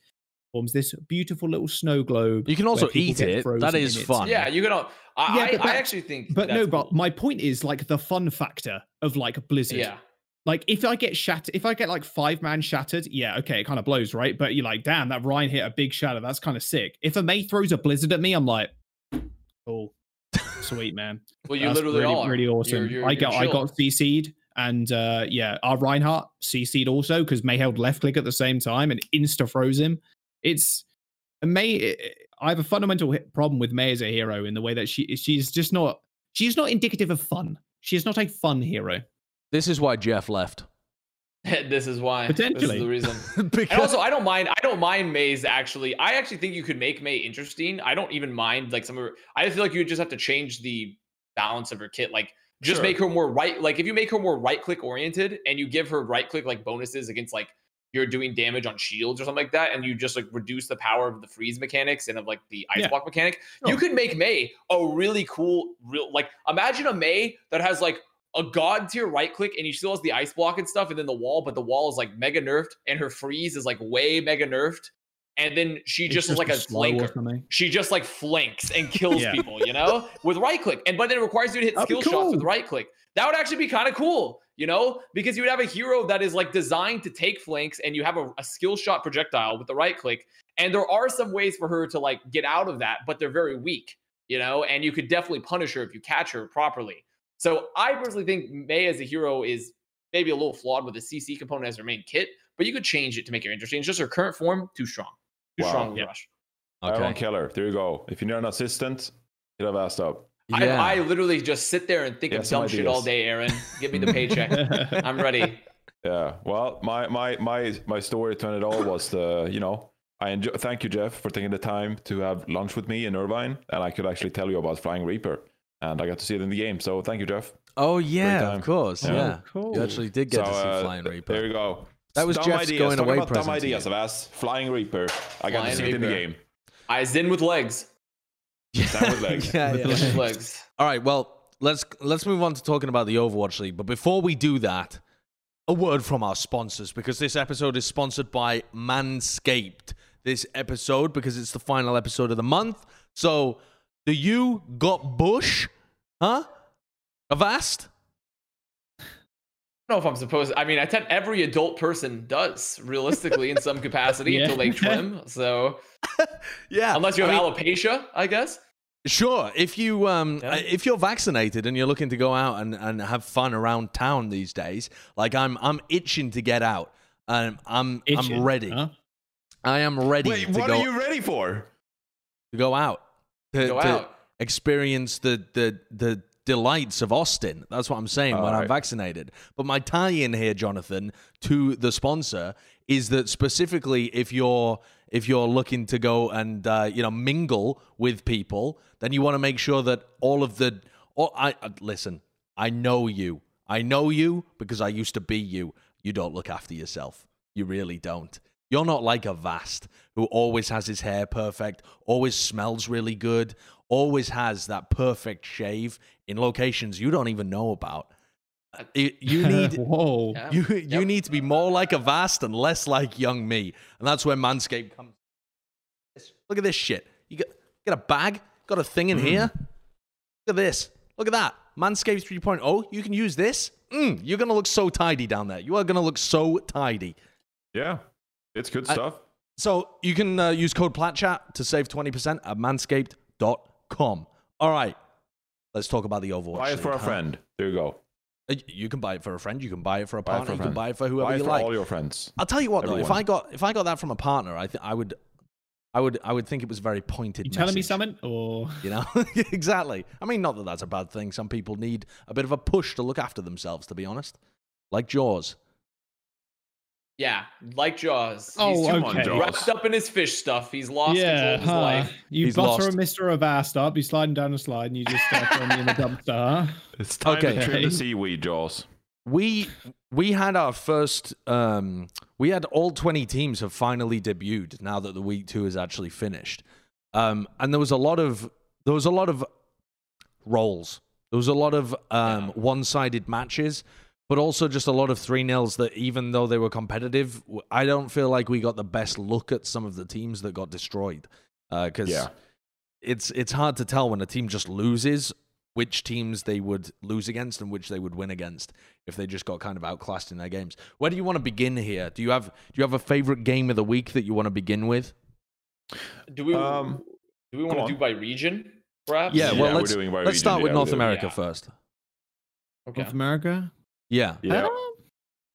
forms this beautiful little snow globe. You can also eat it. frozen That in is it. fun. Yeah, you can. all- I, Yeah, I, but I actually think. But no, that's but my point is like the fun factor of like Blizzard. yeah, Like if I get shattered, if I get like five man shattered, yeah, okay, it kind of blows, right? But you're like, damn, that Rein hit a big shatter. That's kind of sick. If a Mei throws a Blizzard at me, I'm like, oh, sweet man. well, you That's literally really, are. really awesome. You're- you're- I you're got I got CC'd and uh yeah, our Reinhardt CC'd also because Mei held left click at the same time and insta froze him. It's Mei. I have a fundamental problem with Mei as a hero in the way that she she's just not she's not indicative of fun. She is not a fun hero. This is why Jeff left. this is why. This Potentially. is the reason. And also, I don't mind. I don't mind Mei's actually. I actually think you could make Mei interesting. I don't even mind like some of her. I feel like you just have to change the balance of her kit. Like just Sure. make her more right. Like if you make her more right click oriented and you give her right click like bonuses against like you're doing damage on shields or something like that, and you just like reduce the power of the freeze mechanics and of like the ice Yeah. block mechanic, you could make Mei a really cool, real like imagine a Mei that has like a god tier right click and he still has the ice block and stuff, and then the wall, but the wall is like mega nerfed and her freeze is like way mega nerfed. And then she just is like a flanker. She just like flanks and kills Yeah. people, you know, with right click. And but then it requires you to hit That'd skill shots with right click. That would actually be kind of cool, you know, because you would have a hero that is like designed to take flanks and you have a, a skill shot projectile with the right click. And there are some ways for her to like get out of that, but they're very weak, you know, and you could definitely punish her if you catch her properly. So I personally think Mei as a hero is maybe a little flawed with the CC component as her main kit, but you could change it to make her interesting. It's just her current form too strong. Too Wow. strong of a Yeah. rush. Aaron Okay. Keller. There you go. If you need an assistant, hit have asked up. Yeah. I, I literally just sit there and think Yeah, of some dumb shit all day, Aaron. Give me the paycheck. I'm ready. Yeah. Well, my my my my story to it all was the you know I enjoy. Thank you, Jeff, for taking the time to have lunch with me in Irvine, and I could actually tell you about Flying Reaper, and I got to see it in the game. So thank you, Jeff. Oh yeah, of course. Yeah. Yeah. cool. You actually did get so, to see uh, Flying Reaper. There you go. That was dumb Jeff's ideas. going Talking away about dumb present ideas you. of us. Flying Reaper. I got Flying to see it in the game. Eyes in with legs. Stand with legs. yeah, With yeah. With legs. All right, well, let's let's move on to talking about the Overwatch League. But before we do that, a word from our sponsors because this episode is sponsored by Manscaped. This episode because it's the final episode of the month. So, do you got bush? Huh? Avast? I don't know if I'm supposed. I mean, I think every adult person does realistically in some capacity Yeah. until they trim. So Yeah. unless you I have mean, alopecia, I guess. Sure. If you um Yeah. if you're vaccinated and you're looking to go out and, and have fun around town these days, like I'm I'm itching to get out. Um, I'm Itching, I'm ready. huh? I am ready Wait, to what go are you ready for? to go out. To, Go to out. experience the the the delights of Austin. That's what I'm saying when I'm vaccinated. But my tie-in here, Jonathan, to the sponsor is that specifically if you're if you're looking to go and uh, you know mingle with people, then you want to make sure that all of the all, I uh, listen. I know you. I know you because I used to be you. You don't look after yourself. You really don't. You're not like Avast who always has his hair perfect, always smells really good, always has that perfect shave in locations you don't even know about. You, you need Whoa. Yeah. you you Yep. need to be more like Avast and less like young me, and that's where Manscaped comes. Look at this shit. You got get a bag, got a thing in here. Look at this. Look at that. Manscaped 3.0. You can use this. Mm, you're gonna look so tidy down there. You are gonna look so tidy. Yeah, it's good I- stuff. So you can uh, use code PLATCHAT to save 20% at manscaped.com. All right. Let's talk about the Overwatch. Buy it for League, a huh? friend. There you go. Uh, You can buy it for a friend. You can buy it for a partner. for a you can buy it for whoever Buy it you for like. all your friends. I'll tell you what though, if I got if I got that from a partner, I think I would I would I would think it was very pointed. You telling me something? Or You know, exactly. I mean, not that that's a bad thing. Some people need a bit of a push to look after themselves. To be honest, like Jaws. Yeah, like Jaws. Oh, He's too okay. Jaws. wrapped up in his fish stuff. He's lost control yeah, of his huh. life. you He's butter lost. a Mr. Avast up, he's sliding down a slide, and you just start throwing me in the dumpster. It's time Okay. to trim the seaweed, Jaws. We we had our first. Um, we had all twenty teams have finally debuted now that the week two is actually finished, um, and there was a lot of there was a lot of roles. There was a lot of um, Yeah. one-sided matches, but also just a lot of three nils that even though they were competitive, I don't feel like we got the best look at some of the teams that got destroyed. Because Yeah. it's it's hard to tell when a team just loses which teams they would lose against and which they would win against if they just got kind of outclassed in their games. Where do you want to begin here? Do you have do you have a favorite game of the week that you want to begin with? Do we? Um, do we want to on. do by region? Perhaps. Yeah, Yeah, well we're let's doing by let's region. start with Yeah, North we're doing- America yeah. first. Okay. North America? Yeah. Yeah.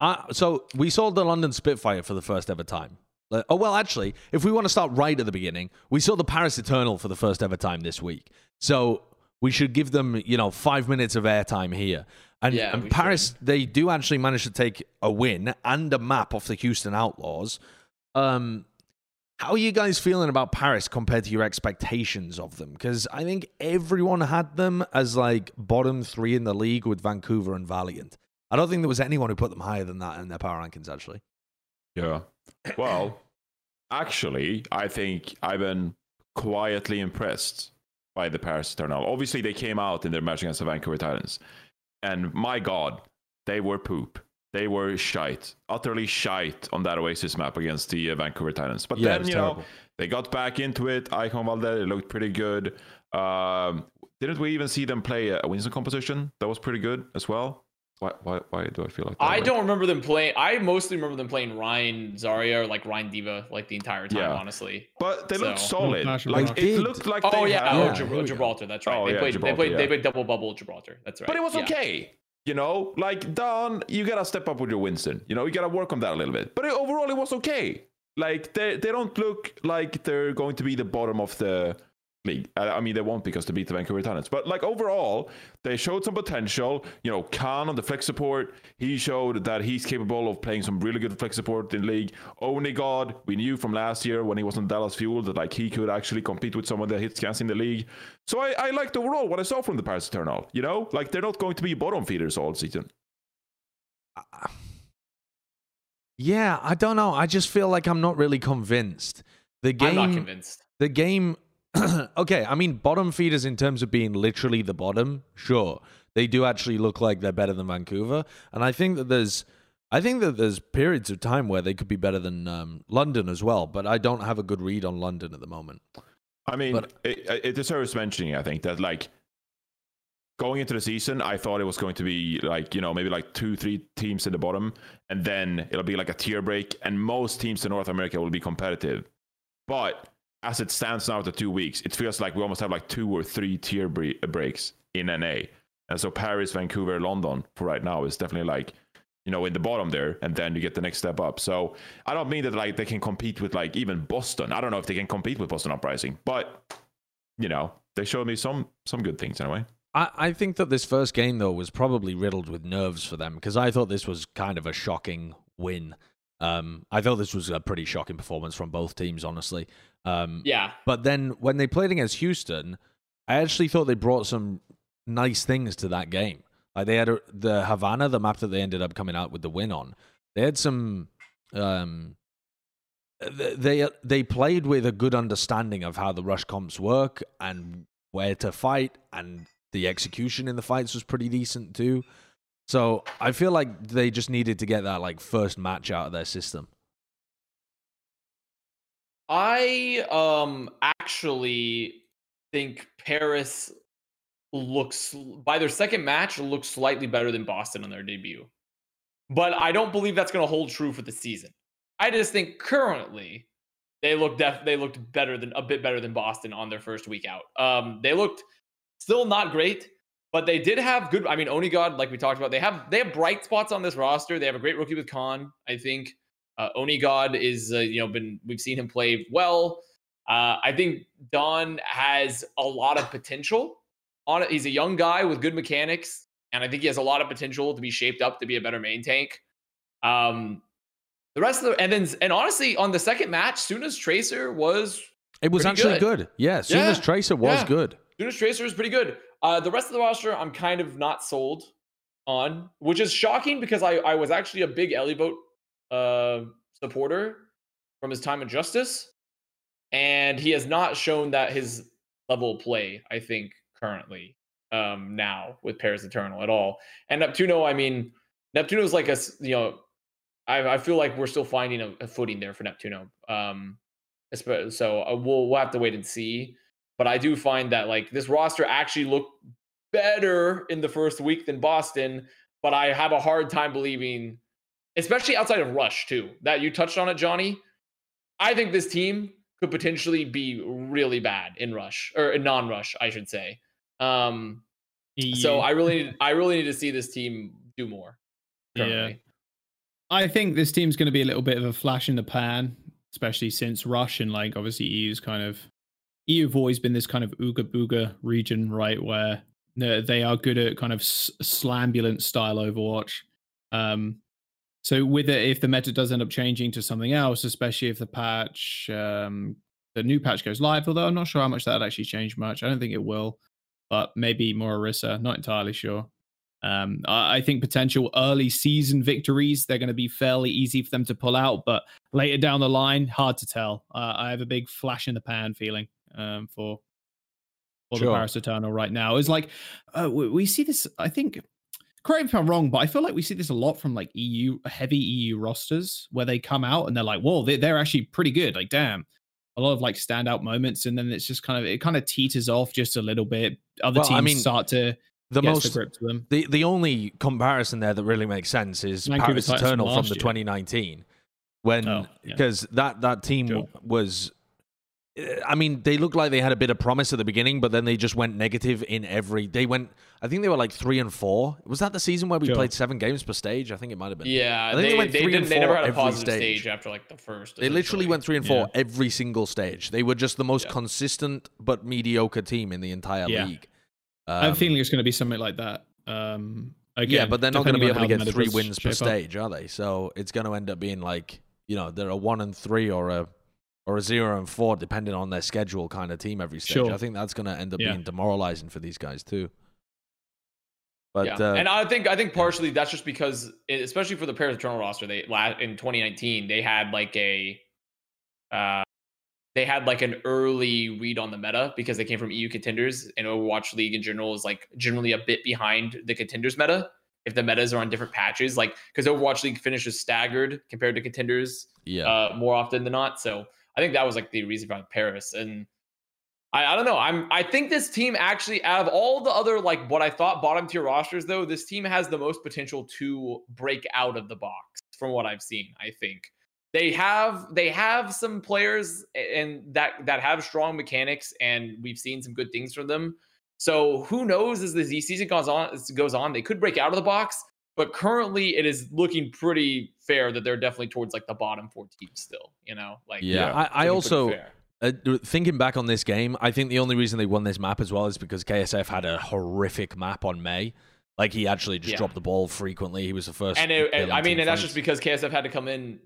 Uh, so we saw the London Spitfire for the first ever time. Uh, Oh well, actually, if we want to start right at the beginning, we saw the Paris Eternal for the first ever time this week. So we should give them, you know, five minutes of airtime here. And, Yeah, and we Paris, they do actually manage to take a win and a map off the Houston Outlaws. Um, how are you guys feeling about Paris compared to your expectations of them? Because I think everyone had them as like bottom three in the league with Vancouver and Valiant. I don't think there was anyone who put them higher than that in their power rankings, actually. Yeah. Well, actually, I think I've been quietly impressed by the Paris Eternal. Obviously, they came out in their match against the Vancouver Titans, and my God, they were poop. They were shite, utterly shite on that Oasis map against the uh, Vancouver Titans. But Yeah, then, you terrible. know, they got back into it. Icon Valde, it looked pretty good. Um, didn't we even see them play a Winston composition? That was pretty good as well. Why, why, why do I feel like that? I way? don't remember them playing. I mostly remember them playing Rein Zarya or like Rein D.Va like the entire time. Yeah. Honestly. But they looked So- solid. Mm, Nash- Like it did. looked like Oh they yeah, had- oh, Yeah, Gib- here we go. Gibraltar. That's right. Oh, they yeah, played. Gibraltar, they played. yeah. They played double bubble Gibraltar. That's right. But it was Yeah. okay. You know, like Don, you gotta step up with your Winston. You know, you gotta work on that a little bit. But it, overall, it was okay. like they they don't look like they're going to be the bottom of the league. I, I mean, they won't because they beat the Vancouver Titans. But like overall, they showed some potential. You know, Khan on the flex support, he showed that he's capable of playing some really good flex support in the league. Onigod, we knew from last year when he was on Dallas Fuel that like he could actually compete with some of the hit scans in the league. So I, I liked overall what I saw from the Paris Eternal. You know, like they're not going to be bottom feeders all season. Uh, yeah, I don't know. I just feel like I'm not really convinced. The game, I'm not convinced. the game. okay, I mean, bottom feeders in terms of being literally the bottom, sure, they do actually look like they're better than Vancouver, and I think that there's, I think that there's periods of time where they could be better than um, London as well. But I don't have a good read on London at the moment. I mean, But- it, it deserves mentioning. I think that like going into the season, I thought it was going to be like you know maybe like two, three teams in the bottom, and then it'll be like a tier break, and most teams in North America will be competitive. But as it stands now, after two weeks, it feels like we almost have like two or three tier bre- breaks in NA, and so Paris, Vancouver, London for right now is definitely like you know in the bottom there, and then you get the next step up. So I don't mean that like they can compete with like even Boston. I don't know if they can compete with Boston Uprising, but you know they showed me some some good things anyway. I, I think that this first game though was probably riddled with nerves for them because I thought this was kind of a shocking win. Um, I thought this was a pretty shocking performance from both teams, honestly. Um, Yeah. But then when they played against Houston, I actually thought they brought some nice things to that game. Like they had a, the Havana, the map that they ended up coming out with the win on. They had some. Um, they they played with a good understanding of how the rush comps work and where to fight, and the execution in the fights was pretty decent too. So I feel like they just needed to get that like first match out of their system. I um actually think Paris looks by their second match looks slightly better than Boston on their debut. But I don't believe that's going to hold true for the season. I just think currently they look def- they looked better than a bit better than Boston on their first week out. Um they looked still not great, but they did have good I mean Onigod like we talked about they have they have bright spots on this roster. They have a great rookie with Khan, I think. Uh, Onigod is, uh, you know, been we've seen him play well. Uh, I think Don has a lot of potential on it. He's a young guy with good mechanics, and I think he has a lot of potential to be shaped up to be a better main tank. Um, the rest of the and then and honestly, on the second match, Suna's Tracer was It was actually good. good. Yeah, Suna's Yeah, Tracer was yeah. good. Suna's Tracer is pretty good. Uh, the rest of the roster, I'm kind of not sold on, which is shocking because I, I was actually a big Ellie uh, supporter from his time in Justice, and he has not shown that his level of play. I think currently um, now with Paris Eternal at all. And Neptuno, I mean, Neptuno is like a you know, I, I feel like we're still finding a, a footing there for Neptuno. Um, so uh, we'll we'll have to wait and see. But I do find that like this roster actually looked better in the first week than Boston. But I have a hard time believing, especially outside of Rush too. That you touched on it, Johnny. I think this team could potentially be really bad in Rush or in non-Rush, I should say. Um, so I really, need, I really need to see this team do more. Yeah. I think this team's going to be a little bit of a flash in the pan, especially since Rush and like obviously EU's kind of EU have always been this kind of ooga booga region, right? Where they are good at kind of s- slambulant style Overwatch. Um, so with it, if the meta does end up changing to something else, especially if the patch, um, the new patch goes live, although I'm not sure how much that actually changed much. I don't think it will, but maybe more Orisa. Not entirely sure. Um, I, I think potential early season victories they're going to be fairly easy for them to pull out, but later down the line, hard to tell. Uh, I have a big flash in the pan feeling um, for for Sure. the Paris Eternal right now. It's like uh, we, we see this. I think. Correct me if I'm wrong, but I feel like we see this a lot from like EU heavy EU rosters where they come out and they're like, "Whoa, they're, they're actually pretty good." Like, damn, a lot of like standout moments, and then it's just kind of it kind of teeters off just a little bit. Other Well, I teams mean, start to The get most to them. The the only comparison there that really makes sense is Vancouver Paris from Eternal from last the 2019 when Oh, yeah. because that that team Sure. was I mean, they looked like they had a bit of promise at the beginning, but then they just went negative in every. They went. I think they were like three and four. Was that the season where we Sure. played seven games per stage? I think it might have been. Yeah, I think they they, went they, three and didn't, they never four had a every positive stage. stage. after like the first. They literally went three and four Yeah. every single stage. They were just the most Yeah. consistent but mediocre team in the entire Yeah. league. I have Um, a feeling it's going to be something like that. Um, again, yeah, but they're not going to be able to get three wins per shape up. stage, are they? So it's going to end up being like you know they're a one and three or a or a zero and four, depending on their schedule, kind of team every stage. Sure. I think that's going to end up Yeah. being demoralizing for these guys too. But yeah, uh, and I think I think partially that's just because, it- especially for the Paris Eternal roster, they la- in 2019 they had like a, uh, they had like an early read on the meta because they came from EU contenders, and Overwatch League in general is like generally a bit behind the contenders meta. If the metas are on different patches, like because Overwatch League finishes staggered compared to contenders yeah, uh, more often than not. So I think that was like the reason behind Paris. And I, I don't know. I'm I think this team actually out of all the other like what I thought bottom tier rosters though, this team has the most potential to break out of the box from what I've seen. I think they have they have some players and that that have strong mechanics and we've seen some good things from them. So who knows as the Z season goes on goes on, they could break out of the box. But currently, it is looking pretty fair that they're definitely towards like the bottom four teams still. You know, like yeah. yeah, I, I also uh, thinking back on this game, I think the only reason they won this map as well is because KSF had a horrific map on Mei. Like he actually just Yeah. dropped the ball frequently. He was the first. and, it, and I mean, team and that's just because KSF had to come in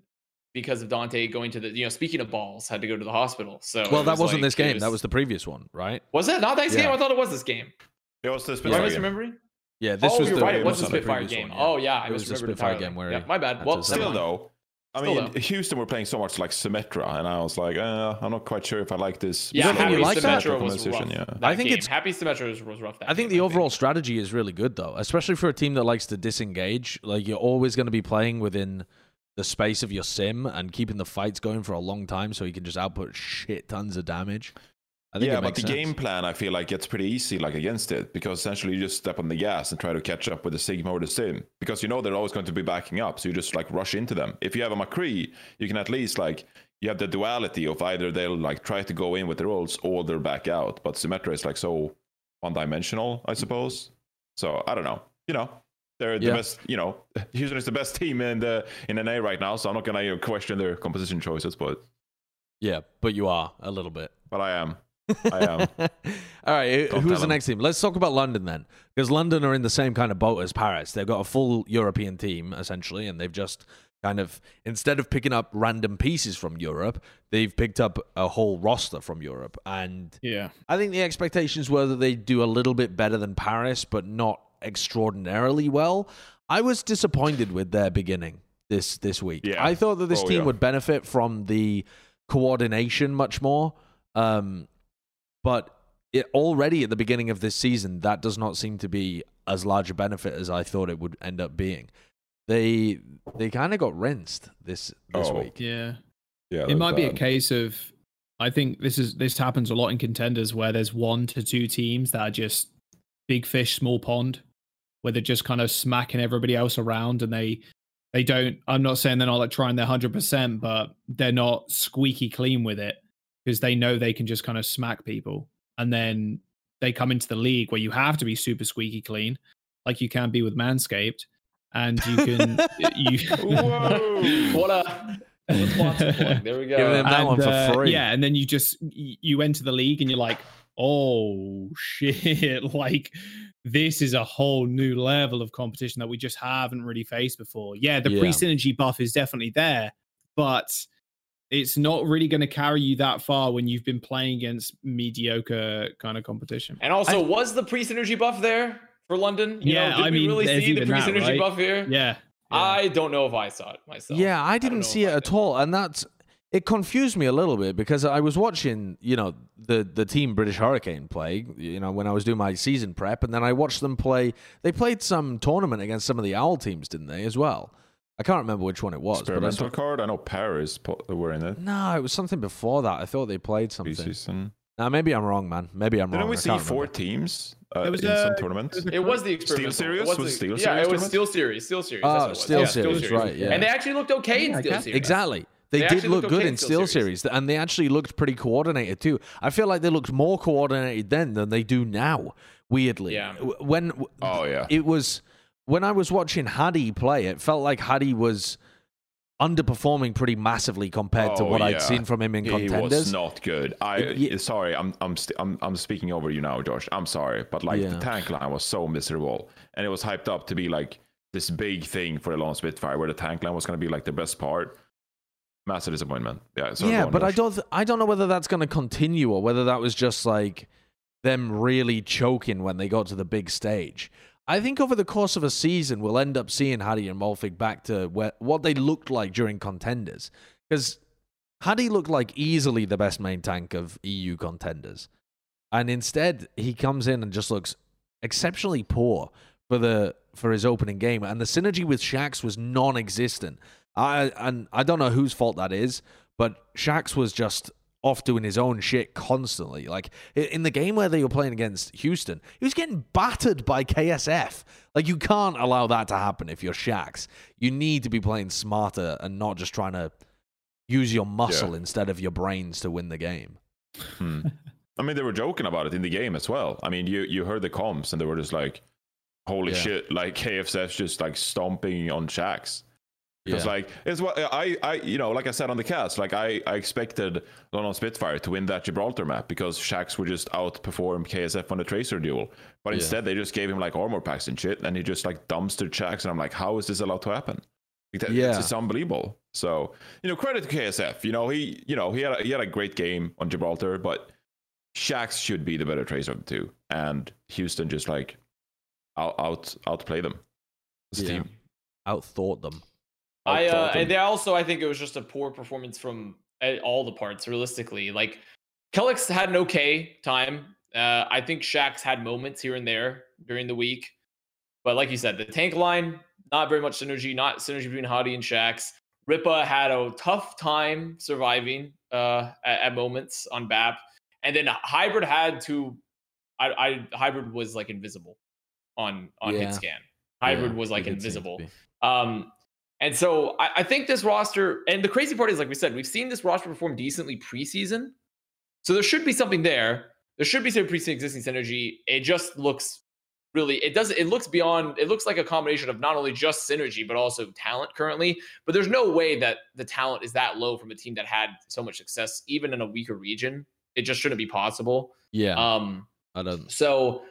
because of Danteh going to the you know speaking of balls had to go to the hospital. So Well, it that was wasn't like- this it game. That was the previous one, right? was it not this game? I thought it was this game. It was the Am I Spitfire game. misremembering? Yeah, this oh, was you're the right. It it was was the Spitfire game. one, yeah. Oh yeah, I It was the misremembered Spitfire entirely. game where yeah, it my bad. Well, still Still though, I Still mean, though. Houston were playing so much like Symmetra, and I was like, uh, I'm not quite sure if I like this. Yeah, don't you Happy like that? Symmetra was rough. Yeah. that I think game. it's- Happy Symmetra was, was rough. That I think game, the overall strategy is really good though, especially for a team that likes to disengage. Like you're always going to be playing within the space of your sim and keeping the fights going for a long time, so you can just output shit tons of damage. I think yeah, but the sense. game plan I feel like gets pretty easy like against it because essentially you just step on the gas and try to catch up with the Sigma or the Sim because you know they're always going to be backing up, so you just like rush into them. If you have a McCree, you can at least like you have the duality of either they'll like try to go in with their ults or they're back out. But Symmetra is like so one-dimensional, I suppose. So I don't know. You know, they're the Yeah. best. You know, Houston is the best team in the in the NA right now, so I'm not gonna you know, question their composition choices, but Yeah, but you are a little bit. but I am. I am. All right, Don't who's the next team? Let's talk about London then, because London are in the same kind of boat as Paris. They've got a full European team essentially, and they've just kind of instead of picking up random pieces from Europe, they've picked up a whole roster from Europe. And Yeah. I think the expectations were that they'd do a little bit better than Paris, but not extraordinarily well. I was disappointed with their beginning this this week. Yeah. I thought that this Oh, team yeah. would benefit from the coordination much more. Um, but it already at the beginning of this season, that does not seem to be as large a benefit as I thought it would end up being. They they kind of got rinsed this this Oh. week. Yeah. Yeah, it might be a case of I think this is this happens a lot in contenders where there's one to two teams that are just big fish, small pond, where they're just kind of smacking everybody else around and they they don't I'm not saying they're not like trying their hundred percent, but they're not squeaky clean with it because they know they can just kind of smack people. And then they come into the league where you have to be super squeaky clean, like you can be with Manscaped. And you can you Whoa. what a what a sponsor plug. There we go. Give them that one for uh, free. Yeah, and then you just you enter the league and you're like, oh shit, like this is a whole new level of competition that we just haven't really faced before. Yeah, the Yeah. pre synergy buff is definitely there, but it's not really going to carry you that far when you've been playing against mediocre kind of competition. And also, was the pre synergy buff there for London? You Yeah, know, did I we mean, really there's see the even pre that, synergy right? buff here? Yeah. yeah. I don't know if I saw it myself. Yeah, I didn't know see it at did. all, and that's it confused me a little bit because I was watching, you know, the the team British Hurricane play, you know, when I was doing my season prep, and then I watched them play. They played some tournament against some of the Owl teams, didn't they, as well? I can't remember which one it was. But I Experimental saw- card. I know Paris were in it. no, it was something before that. I thought they played something. Preseason. Now maybe I'm wrong, man. Maybe I'm Didn't wrong. we see four remember. teams uh, There was in a- some tournaments? there was a- It was the experimental. Series? Was Was it the- Steel yeah, Series it was tournament? Steel Series. Steel Series. Oh, that's what it was. Steel Yeah, Series, right, yeah. And they actually looked okay Yeah, in Steel. Series. Exactly. They, They did look good okay in in Steel Steel series. Series. and they actually looked pretty coordinated too. I feel like they looked more coordinated then than they do now. Weirdly, Yeah. When Oh yeah. it was when I was watching Hadi play, it felt like Hadi was underperforming pretty massively compared to Oh, what I'd seen from him in He contenders. was not good. I Yeah. sorry, I'm I'm st- I'm I'm speaking over you now, Josh. I'm sorry, but like Yeah. the tank line was so miserable, and it was hyped up to be like this big thing for the Lone Spitfire, where the tank line was going to be like the best part. Massive disappointment. Yeah. So yeah, but I don't. th- I don't know whether that's going to continue or whether that was just like them really choking when they got to the big stage. I think over the course of a season, we'll end up seeing Hadi and Molfig back to where, what they looked like during contenders. Because Hadi looked like easily the best main tank of EU contenders, and instead he comes in and just looks exceptionally poor for the for his opening game, and the synergy with Shax was non-existent. I and I don't know whose fault that is, but Shax was just off doing his own shit constantly. Like in the game where they were playing against Houston, he was getting battered by KSF. Like you can't allow that to happen if you're Shax. You need to be playing smarter and not just trying to use your muscle instead of your brains to win the game. Hmm. I mean, they were joking about it in the game as well. I mean, you you heard the comps and they were just like, "Holy Yeah. shit!" Like KFC's just like stomping on Shax. Because Yeah. like it's what I I you know like I said on the cast like I I expected London Spitfire to win that Gibraltar map because Shax would just outperform KSF on the Tracer duel, but Yeah. instead they just gave him like armor packs and shit, and he just like dumpstered Shax, and I'm like, how is this allowed to happen? Like, that, Yeah. it's, it's unbelievable. So you know, credit to KSF. You know he you know he had a, he had a great game on Gibraltar, but Shax should be the better Tracer of the two, and Houston just like out out outplay them as a Yeah. team. Outthought them. I uh, and they also I think it was just a poor performance from uh, all the parts. Realistically, like Kellex had an okay time. Uh, I think Shax had moments here and there during the week, but like you said, the tank line not very much synergy. Not synergy between Hadi and Shax. Ripa had a tough time surviving uh, at, at moments on BAP, and then Hybrid had to. I, I Hybrid was like invisible on on Yeah. hit scan. Hybrid Yeah, was like he did seem to invisible. Um, and so I, I think this roster, and the crazy part is, like we said, we've seen this roster perform decently preseason. So there should be something there. There should be some pre-season existing synergy. It just looks really, it does, it looks beyond, it looks like a combination of not only just synergy, but also talent currently. But there's no way that the talent is that low from a team that had so much success, even in a weaker region. It just shouldn't be possible. Yeah, Um, I don't. so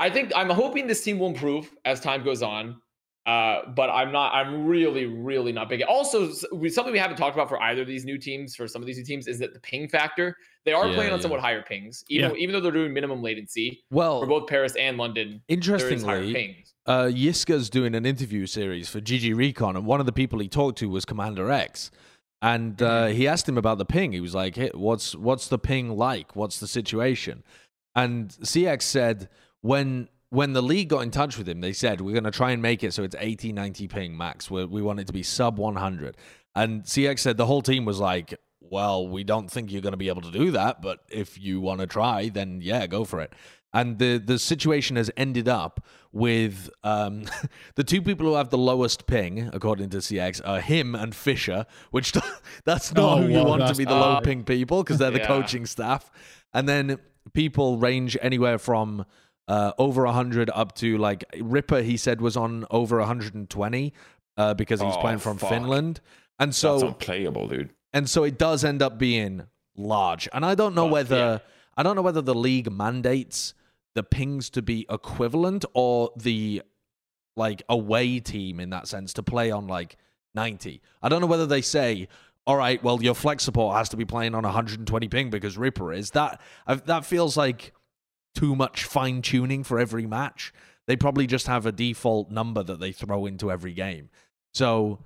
I think I'm hoping this team will improve as time goes on. Uh, but I'm not. I'm really, really not big. Also, we- something we haven't talked about for either of these new teams, for some of these new teams, is that the ping factor. They are Yeah, playing on yeah. somewhat higher pings, even even though they're doing minimum latency Well, for both Paris and London. There is higher interestingly, pings. uh, Yiska's doing an interview series for GG Recon, and one of the people he talked to was Commander X. And uh, Mm-hmm. he asked him about the ping. He was like, hey, "What's what's the ping like? What's the situation?" And CX said, "When when the league got in touch with him, they said we're going to try and make it so it's 80, 90 ping max. we we want it to be sub 100." And CX said the whole team was like, "Well, we don't think you're going to be able to do that, but if you want to try, then yeah, go for it." And the the situation has ended up with um, the two people who have the lowest ping, according to CX, are him and Fisher, which that's not Oh, who you well, want to be the low bad. ping people because they're the Yeah. coaching staff. And then people range anywhere from uh, over 100 up to like Ripa, he said, was on over 120 uh, because he's Oh, playing from fuck. Finland. And That's so unplayable, dude. and so it does end up being large. And I don't know Well, whether yeah. I don't know whether the league mandates the pings to be equivalent or the like away team in that sense to play on like 90. I don't know whether they say all right, well, your flex support has to be playing on 120 ping because Ripa is. That that feels like too much fine tuning for every match. They probably just have a default number that they throw into every game. So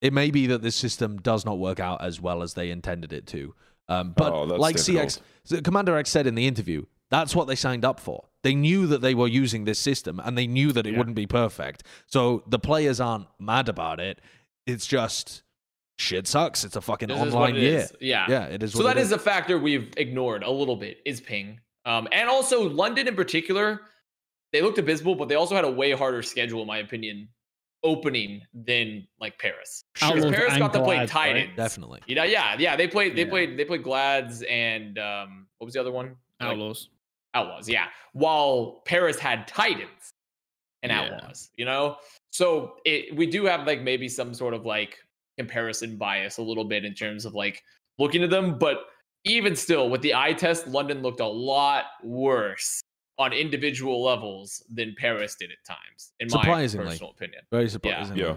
it may be that this system does not work out as well as they intended it to. Um, but Oh, like difficult. CX, Commander X said in the interview, that's what they signed up for. They knew that they were using this system and they knew that it Yeah. wouldn't be perfect. So the players aren't mad about it. It's just shit sucks. It's a fucking This online it year. is. Yeah. Yeah, it is. So what that it is a factor we've ignored a little bit is ping. Um, and also London in particular, they looked abysmal, but they also had a way harder schedule, in my opinion, opening than like Paris. Because Paris got to play Glads, right? Titans. Definitely. You know, yeah, yeah. They played they Yeah. played they played Glads and um what was the other one? Like, Outlaws. Outlaws, yeah. While Paris had Titans and Yeah. Outlaws, you know? So it we do have like maybe some sort of like comparison bias a little bit in terms of like looking at them, but even still with the eye test, London looked a lot worse on individual levels than Paris did at times, in my Surprisingly. personal opinion. Very surprising. Yeah.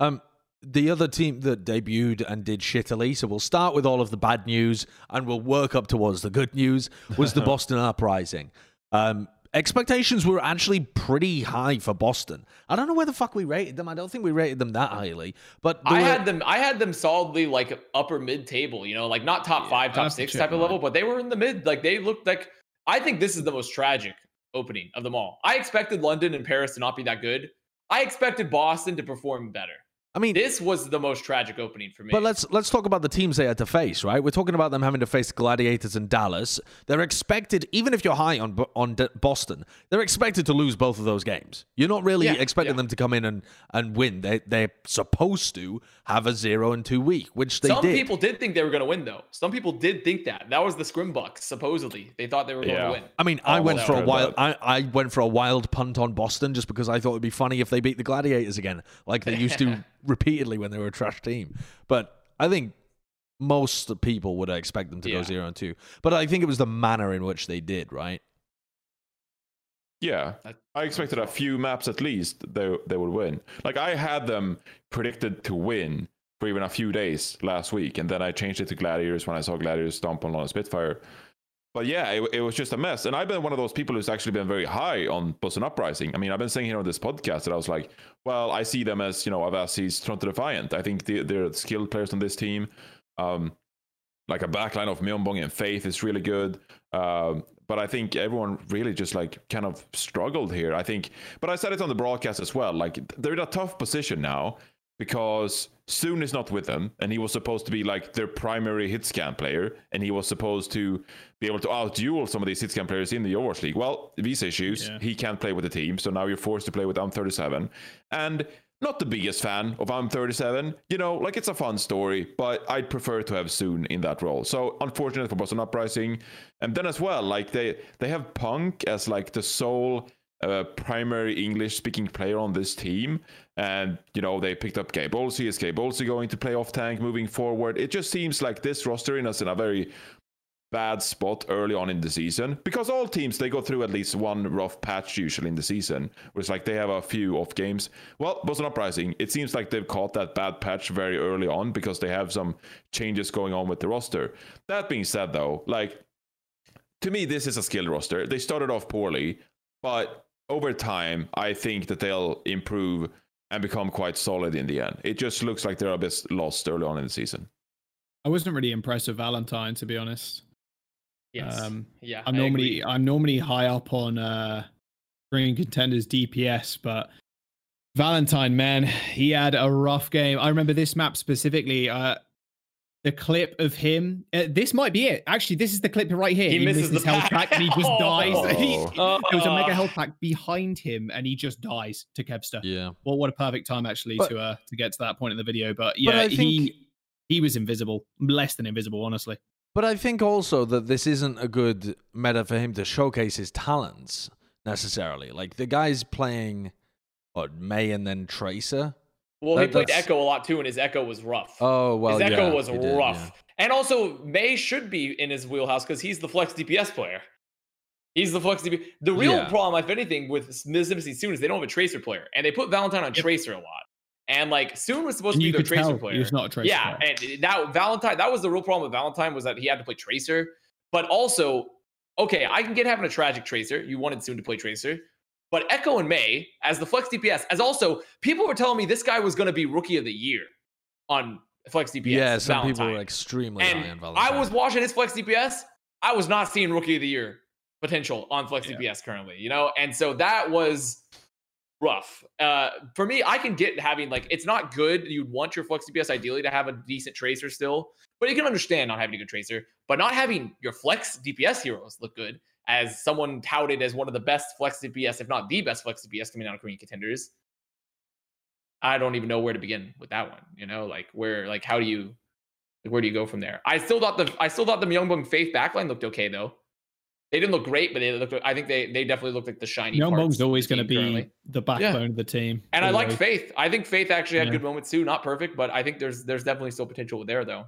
Um, the other team that debuted and did shittily, so we'll start with all of the bad news and we'll work up towards the good news, was the Boston Uprising. Um, expectations were actually pretty high for Boston. I don't know where the fuck we rated them. I don't think we rated them that highly. But I were- had them. I had them solidly like upper mid table. You know, like not top Yeah, five, top have to six type of level, but they were in the mid. Like they looked like. I think this is the most tragic opening of them all. I expected London and Paris to not be that good. I expected Boston to perform better. I mean, This was the most tragic opening for me. But let's let's talk about the teams they had to face, right? We're talking about them having to face Gladiators and Dallas. They're expected, even if you're high on on D- Boston, they're expected to lose both of those games. You're not really Yeah, expecting yeah. them to come in and, and win. They they're supposed to have a zero and two week, which they Some did. people did think they were going to win, though. Some people did think that. That was the Scrim Bucks. Supposedly, they thought they were going Yeah. to win. I mean, I Oh, went for a wild. I, I went for a wild punt on Boston just because I thought it'd be funny if they beat the Gladiators again, like they used to repeatedly when they were a trash team. But I think most people would expect them to go zero and two. But I think it was the manner in which they did, right? Yeah, I expected a few maps at least they they would win. Like I had them predicted to win for even a few days last week, and then I changed it to Gladiators when I saw Gladiators stomp on Lana Spitfire. But yeah, it, it was just a mess. And I've been one of those people who's actually been very high on Boston Uprising. I mean, I've been saying here on this podcast that I was like, well, I see them as, you know, Avasi's Toronto Defiant. I think they, they're skilled players on this team. Um, like a backline of Myeonbong and Faith is really good. Um, but I think everyone really just like kind of struggled here. I think, but I said it on the broadcast as well. Like they're in a tough position now because Soon is not with them, and he was supposed to be like their primary hit scan player, and he was supposed to be able to outduel some of these hit scan players in the Overwatch League. Well, visa issues, Yeah. he can't play with the team, so now you're forced to play with M37. And not the biggest fan of M37. You know, like it's a fun story, but I'd prefer to have Soon in that role. So unfortunate for Boston Uprising. And then as well, like they they have Punk as like the sole uh, primary English speaking player on this team. And, you know, they picked up Gabe Olsey. Is Gabe Olsey going to play off tank moving forward? It just seems like this roster us in a very bad spot early on in the season. Because all teams they go through at least one rough patch usually in the season where it's like they have a few off games. Well boston uprising. It seems like they've caught that bad patch very early on because they have some changes going on with the roster. That being said though like to me this is a skill roster. They started off poorly but over time i think that they'll improve and become quite solid in the end it just looks like they're a bit lost early on in the season I wasn't really impressed with Valentine, to be honest. Yes. Um, yeah. I'm I normally agree. I'm normally high up on uh Green Contenders DPS, but Valentine, man, he had a rough game. I remember this map specifically. Uh, the clip of him. Uh, this might be it. Actually, this is the clip right here. He misses the health pack. pack and he just Oh. dies. He- Oh. there was a mega health pack behind him, and he just dies to Kevster. Yeah. Well, what a perfect time actually But- to uh to get to that point in the video. But But yeah, I think- he he was invisible, less than invisible, honestly. But I think also that this isn't a good meta for him to showcase his talents necessarily. Like the guy's playing what Mei and then Tracer. Well, he played that's- Echo a lot too, and his Echo was rough. Oh well, his Echo yeah, was did, rough. yeah. And also, Mei should be in his wheelhouse because he's the flex DPS player. He's the flex DPS. The real Yeah. problem, if anything, with Mississippi Soon is they don't have a Tracer player, and they put Valentine on Yep. Tracer a lot. And like Soon was supposed And to be their Tracer tell player. he was not a tracer. yeah, player. and that Valentine, that was the real problem with Valentine was that he had to play Tracer. But also, okay, I can get having a tragic Tracer. You wanted Soon to play Tracer. But Echo and Mei, as the flex DPS, as also people were telling me this guy was going to be rookie of the year on flex DPS. yeah, some people Valentine. were extremely high on And Valentine. I was watching his flex DPS. I was not seeing rookie of the year potential on flex Yeah. DPS currently, you know? And so that was rough. Uh, for me, I can get having like, it's not good. You'd want your flex DPS ideally to have a decent tracer still, but you can understand not having a good tracer, but not having your flex DPS heroes look good as someone touted as one of the best flex DPS, if not the best flex DPS coming out of Korean contenders. I don't even know where to begin with that one. You know, like where, like how do you, like where do you go from there? I still thought the I still thought the Myeongbong Faith backline looked okay though. They didn't look great, but they looked. I think they they definitely looked like the shiny. Young parts Bong's always going to be currently. the backbone of the team. And I liked always. Faith. I think Faith actually had Yeah. good moments too. Not perfect, but I think there's there's definitely still potential there though.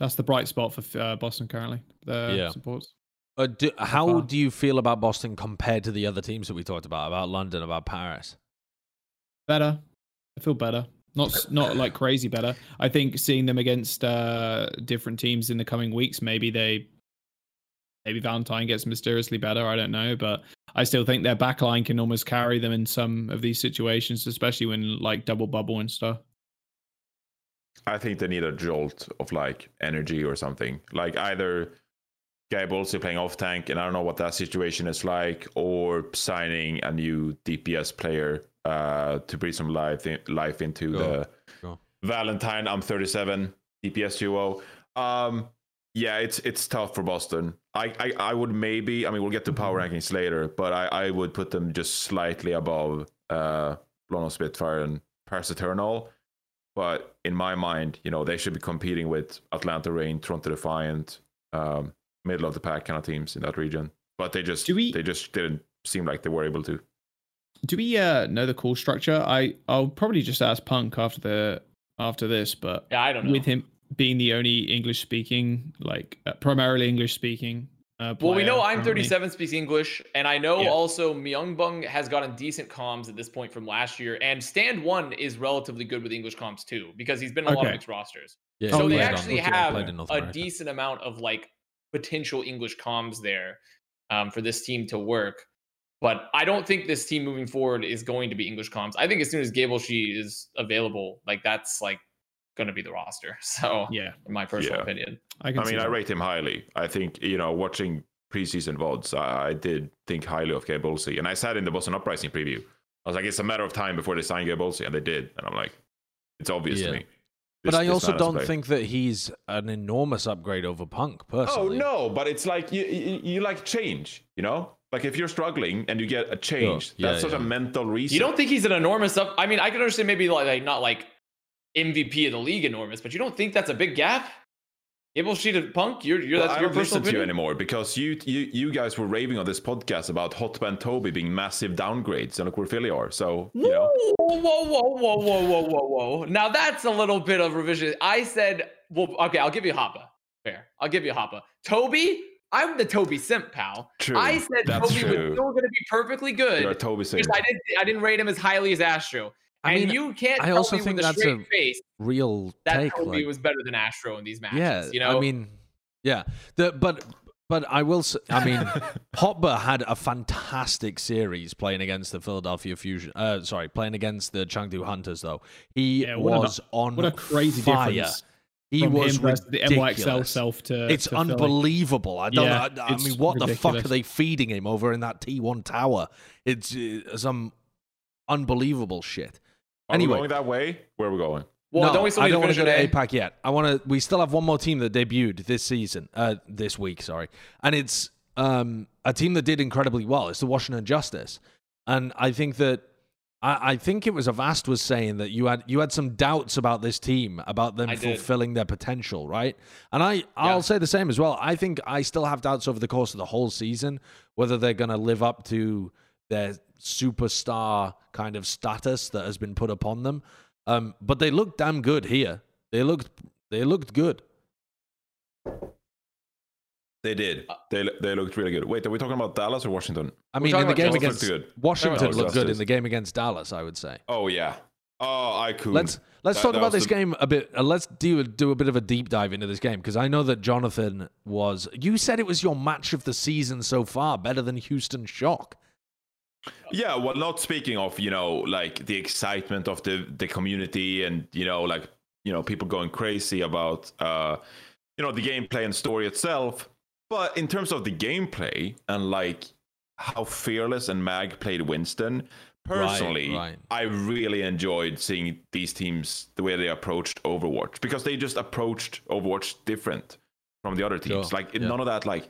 That's the bright spot for uh, Boston currently. The Yeah. supports. Uh, do, how far. do you feel about Boston compared to the other teams that we talked about, about London, about Paris? Better. I feel better. Not not like crazy better. I think seeing them against uh, different teams in the coming weeks, maybe they, maybe Valentine gets mysteriously better. I don't know, but I still think their backline can almost carry them in some of these situations, especially when like double bubble and stuff. I think they need a jolt of like energy or something. Like either Guy Bolsey playing off tank, and I don't know what that situation is like, or signing a new DPS player uh, to breathe some life in, life into Sure, the sure. Valentine. Im37 DPS duo. Um, yeah, it's it's tough for Boston. I, I I would maybe. I mean, we'll get to power rankings later, but I I would put them just slightly above uh, London Spitfire and Paris Eternal. But in my mind, you know, they should be competing with Atlanta Reign, Toronto Defiant, um, middle of the pack kind of teams in that region. But they just we- they just didn't seem like they were able to. Do we uh, know the call structure? I I'll probably just ask Punk after the after this, but Yeah, I don't know. with him being the only English speaking, like uh, primarily English speaking. Uh, Well, we know I'm currently. 37 speaks English, and I know Yeah. also Myunbong has gotten decent comms at this point from last year, and Stand One is relatively good with English comms too, because he's been in a lot of Okay. mixed rosters. Yeah, so they actually have played in North a decent amount of like potential English comms there um, for this team to work. But I don't think this team moving forward is going to be English comms. I think as soon as Gable She is available, like that's like going to be the roster. So, Yeah, in my personal Yeah. opinion, I can. I see mean, I rate him highly. I think you know, watching preseason vods, I, I did think highly of Gabe Bolsey, and I said in the Boston Uprising preview, I was like, it's a matter of time before they sign Gabe Bolsey, and they did, and I'm like, it's obvious Yeah. to me. But This- I also man has to don't play. think that he's an enormous upgrade over Punk, personally. Oh no, but it's like you, you you like change, you know. Like if you're struggling and you get a change, Yeah, that's such yeah. a mental reason. you don't think he's an enormous up. I mean, I can understand maybe like, like not like MVP of the league enormous, but you don't think that's a big gap? Gable She to Punk, you're you're Well, that's I your don't listen personal to you anymore because you, you you guys were raving on this podcast about Hotba and Toby being massive downgrades, and look where Philly are. So you know, Whoa, whoa, whoa, whoa, whoa, whoa, whoa, whoa. Now that's a little bit of revision. I said, well, okay, I'll give you Hotba. Fair. I'll give you Hotba. Toby, I'm the Toby simp, pal. True. I said That's Toby true. was still going to be perfectly good. you're a Toby because I didn't, I didn't rate him as highly as Astro. I and mean, you can't I also think with a that's a face Real that take. Toby like- was better than Astro in these matches. yeah, you know, I mean, yeah. The, but but I will. I mean, Hotba had a fantastic series playing against the Philadelphia Fusion. Uh, sorry, playing against the Chengdu Hunters. Though he Yeah, was on what a crazy fire. difference He was the NYXL ridiculous. self to. It's to Philly. unbelievable. I don't. Yeah, I, I mean, what the fuck are they feeding him over in that T1 tower? It's uh, some unbelievable shit. Are anyway. we going that way? Where are we going? well, no, don't we still I don't to want finish to go to APAC yet. I want to. We still have one more team that debuted this season, uh, this week. Sorry, and it's um, a team that did incredibly well. It's the Washington Justice, and I think that I, I think it was Avast was saying that you had you had some doubts about this team, about them I did. fulfilling their potential, right? And I I'll Yeah. say the same as well. I think I still have doubts over the course of the whole season whether they're going to live up to their superstar kind of status that has been put upon them. Um, but they looked damn good here. They looked they looked good. They did. Uh, They they looked really good. Wait, are we talking about Dallas or Washington? I mean, in the game Justice against looked. Washington looked good in the game against Dallas. I would say. Oh yeah. Oh, I could. Let's let's That- talk that about this the- game a bit. Uh, let's do do a bit of a deep dive into this game because I know that Jonathan was. You said it was your match of the season so far, better than Houston Shock. Yeah, well, not speaking of you know like the excitement of the the community and you know like you know people going crazy about uh you know the gameplay and story itself, but in terms of the gameplay and like how fearless and Mag played Winston. Personally, right. I really enjoyed seeing these teams the way they approached Overwatch because they just approached Overwatch different from the other teams. Sure, Like yeah. none of that like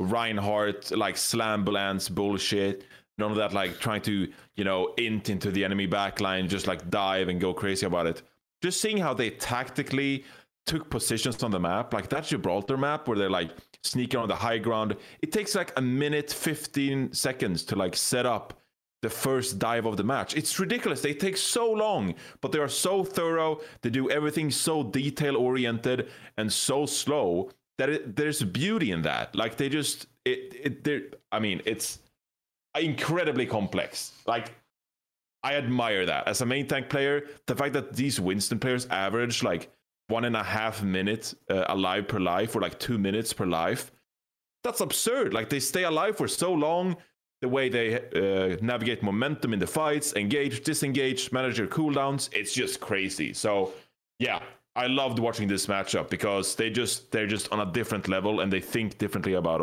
Reinhardt like slambulance bullshit none of that like trying to you know int into the enemy backline, just like dive and go crazy about it. Just seeing how they tactically took positions on the map, like that Gibraltar map where they're like sneaking on the high ground. It takes like a minute, 15 seconds to like set up the first dive of the match. It's ridiculous. They take so long, but they are so thorough. They do everything so detail oriented and so slow that it, there's beauty in that. Like they just it it I mean, it's incredibly complex. Like I admire that as a main tank player. The fact that these Winston players average like one and a half minutes uh, alive per life or like two minutes per life. That's absurd. Like they stay alive for so long. The way they uh, navigate momentum in the fights, engage, disengage, manage their cooldowns, it's just crazy. So, yeah, I loved watching this matchup because they just they're just on a different level and they think differently about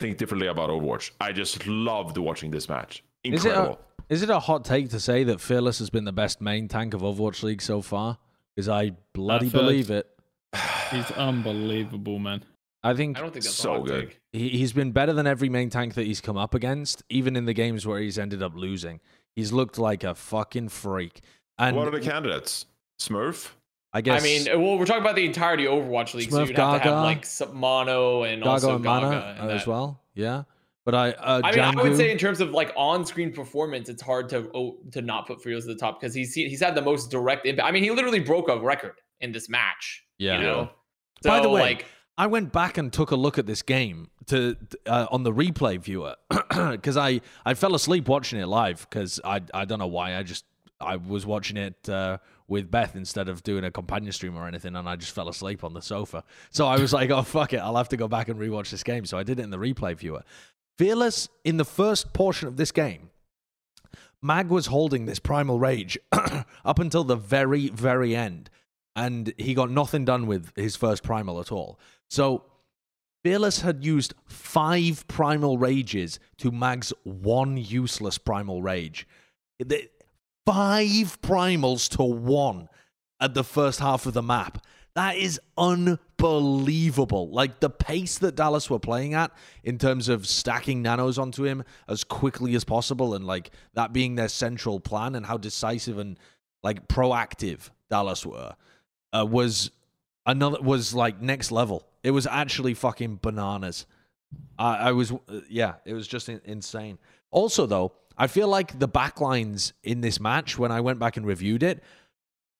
think differently about Overwatch. I just loved watching this match. Incredible. Is it a, is it a hot take to say that Fearless has been the best main tank of Overwatch League so far? because I bloody believe it. He's unbelievable, man. I think I don't think that's so good. He, he's been better than every main tank that he's come up against, even in the games where he's ended up losing. He's looked like a fucking freak. And what are the candidates? Smurf. I guess. I mean, well, we're talking about the entirety of Overwatch League, Smurf, so you'd have Gaga, to have like Mono and Gaga also and Gaga Mana as well. Yeah. But I, uh, I mean, Jangu, I would say in terms of like on-screen performance, it's hard to oh, to not put Frios at the top because he's he's had the most direct impact. I mean, he literally broke a record in this match. Yeah. You know? So, By the way, like, I went back and took a look at this game to uh, on the replay viewer because I I fell asleep watching it live because I I don't know why I just I was watching it uh, with Beth instead of doing a companion stream or anything, and I just fell asleep on the sofa. So I was like, oh fuck it, I'll have to go back and rewatch this game. So I did it in the replay viewer, Fearless, in the first portion of this game, Mag was holding this primal rage up until the very, very end, and he got nothing done with his first primal at all. So, Fearless had used five primal rages to Mag's one useless primal rage. Five primals to one at the first half of the map. That is unbelievable. Like the pace that Dallas were playing at in terms of stacking nanos onto him as quickly as possible and like that being their central plan and how decisive and like proactive Dallas were uh, was another was like next level. It was actually fucking bananas. I, I was uh, yeah, it was just in, insane. Also though, I feel like the backlines in this match when I went back and reviewed it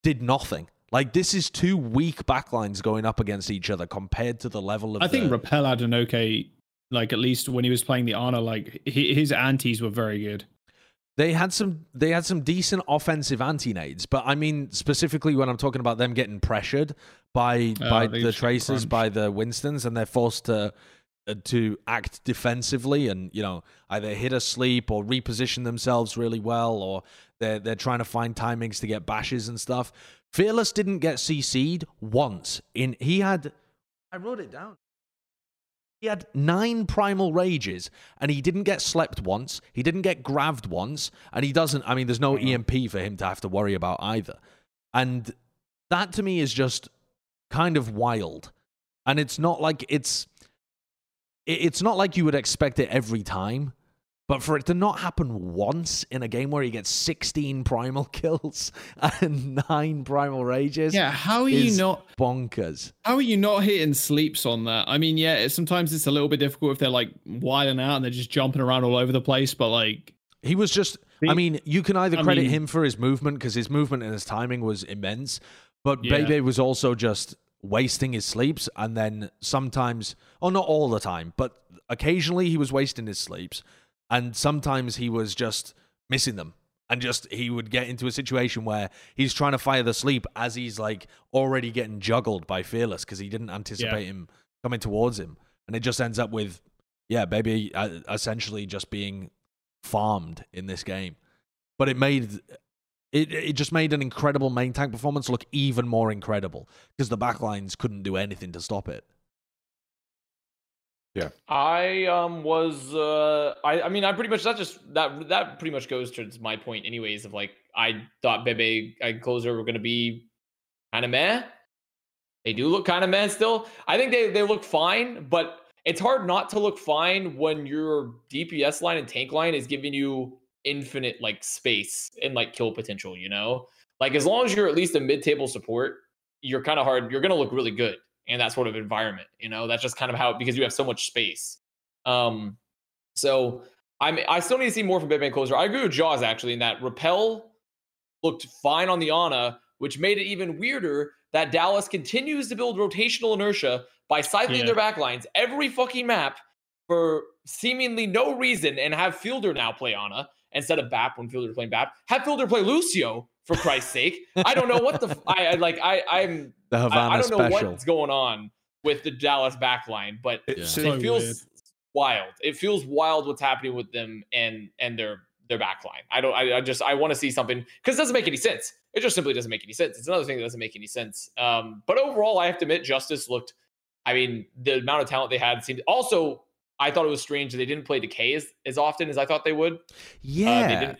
did nothing. Like this is two weak backlines going up against each other compared to the level of. I the... think Ripa had an okay, like at least when he was playing the honor, like his antis were very good. They had some. They had some decent offensive anti nades, but I mean specifically when I'm talking about them getting pressured by oh, by the Tracers, by the Winstons, and they're forced to uh, Uh, to act defensively and you know either hit a sleep or reposition themselves really well, or they're they're trying to find timings to get bashes and stuff. Fearless didn't get CC'd once. In he had, I wrote it down. He had nine primal rages, and he didn't get slept once. He didn't get grabbed once, and he doesn't. I mean, there's no uh-huh. EMP for him to have to worry about either. And that to me is just kind of wild. And it's not like it's it's not like you would expect it every time. But for it to not happen once in a game where he gets 16 primal kills and nine primal rages. Yeah, how are you not bonkers? How are you not hitting sleeps on that? I mean, yeah, sometimes it's a little bit difficult if they're like wilding out and they're just jumping around all over the place, but like he was just I mean, you can either credit I mean, him for his movement because his movement and his timing was immense, but yeah. Bebe was also just wasting his sleeps and then sometimes, oh, not all the time, but occasionally he was wasting his sleeps and sometimes he was just missing them. And just he would get into a situation where he's trying to fire the sleep as he's like already getting juggled by fearless because he didn't anticipate yeah. him coming towards him. And it just ends up with yeah Bebe uh, essentially just being farmed in this game. But it made it, it just made an incredible main tank performance look even more incredible because the backlines couldn't do anything to stop it yeah. I um was uh I I mean I pretty much that just that that pretty much goes towards my point anyways of like I thought Bebe and Closer were gonna be kind of meh. They do look kind of meh still. I think they they look fine, but it's hard not to look fine when your DPS line and tank line is giving you infinite like space and like kill potential, you know? Like as long as you're at least a mid-table support, you're kind of hard, you're gonna look really good in that sort of environment, you know? That's just kind of how because you have so much space. Um so I'm I still need to see more from Bitman Closer. I agree with Jaws actually in that Ripa looked fine on the Ana, which made it even weirder that Dallas continues to build rotational inertia by cycling Yeah. their backlines every fucking map for seemingly no reason and have Fielder now play Ana instead of BAP when Fielder playing BAP. Have Fielder play Lucio for Christ's sake. I don't know what the f- I, I like. I I'm The I, Havana I don't know special. what's going on with the Dallas backline, but It- Yeah. so- So it feels weird. wild. It feels wild what's happening with them and and their their backline. I don't. I, I just I want to see something because it doesn't make any sense. It just simply doesn't make any sense. It's another thing that doesn't make any sense. Um, but overall, I have to admit, Justice looked. I mean, the amount of talent they had seemed. Also, I thought it was strange they didn't play Decay as, as often as I thought they would. Uh, Yeah. they didn't.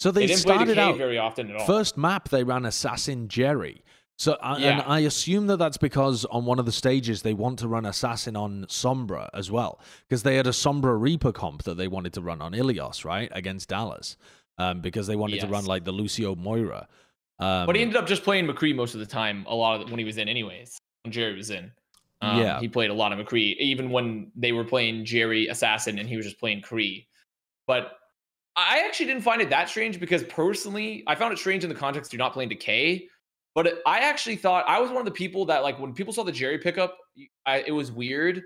so They, they, didn't play started Decay out very often at all. first map they ran Assassin Jerry. So I and I assume that that's because on one of the stages they want to run Assassin on Sombra as well because they had a Sombra Reaper comp that they wanted to run on Ilios right against Dallas um, because they wanted to run like the Lucio Moira. Um, but he ended up just playing McCree most of the time. A lot of the, when he was in, anyways. When Jerry was in. Um, Yeah. he played a lot of McCree, even when they were playing Jerry Assassin and he was just playing Cree. But I actually didn't find it that strange because personally, I found it strange in the context of not playing Decay. But it- I actually thought I was one of the people that like when people saw the Jerry pickup, I, it was weird.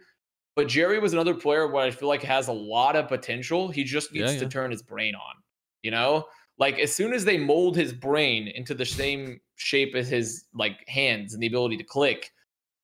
But Jerry was another player where I feel like has a lot of potential. He just Yeah, needs to turn his brain on. You know, like as soon as they mold his brain into the same shape as his like hands and the ability to click,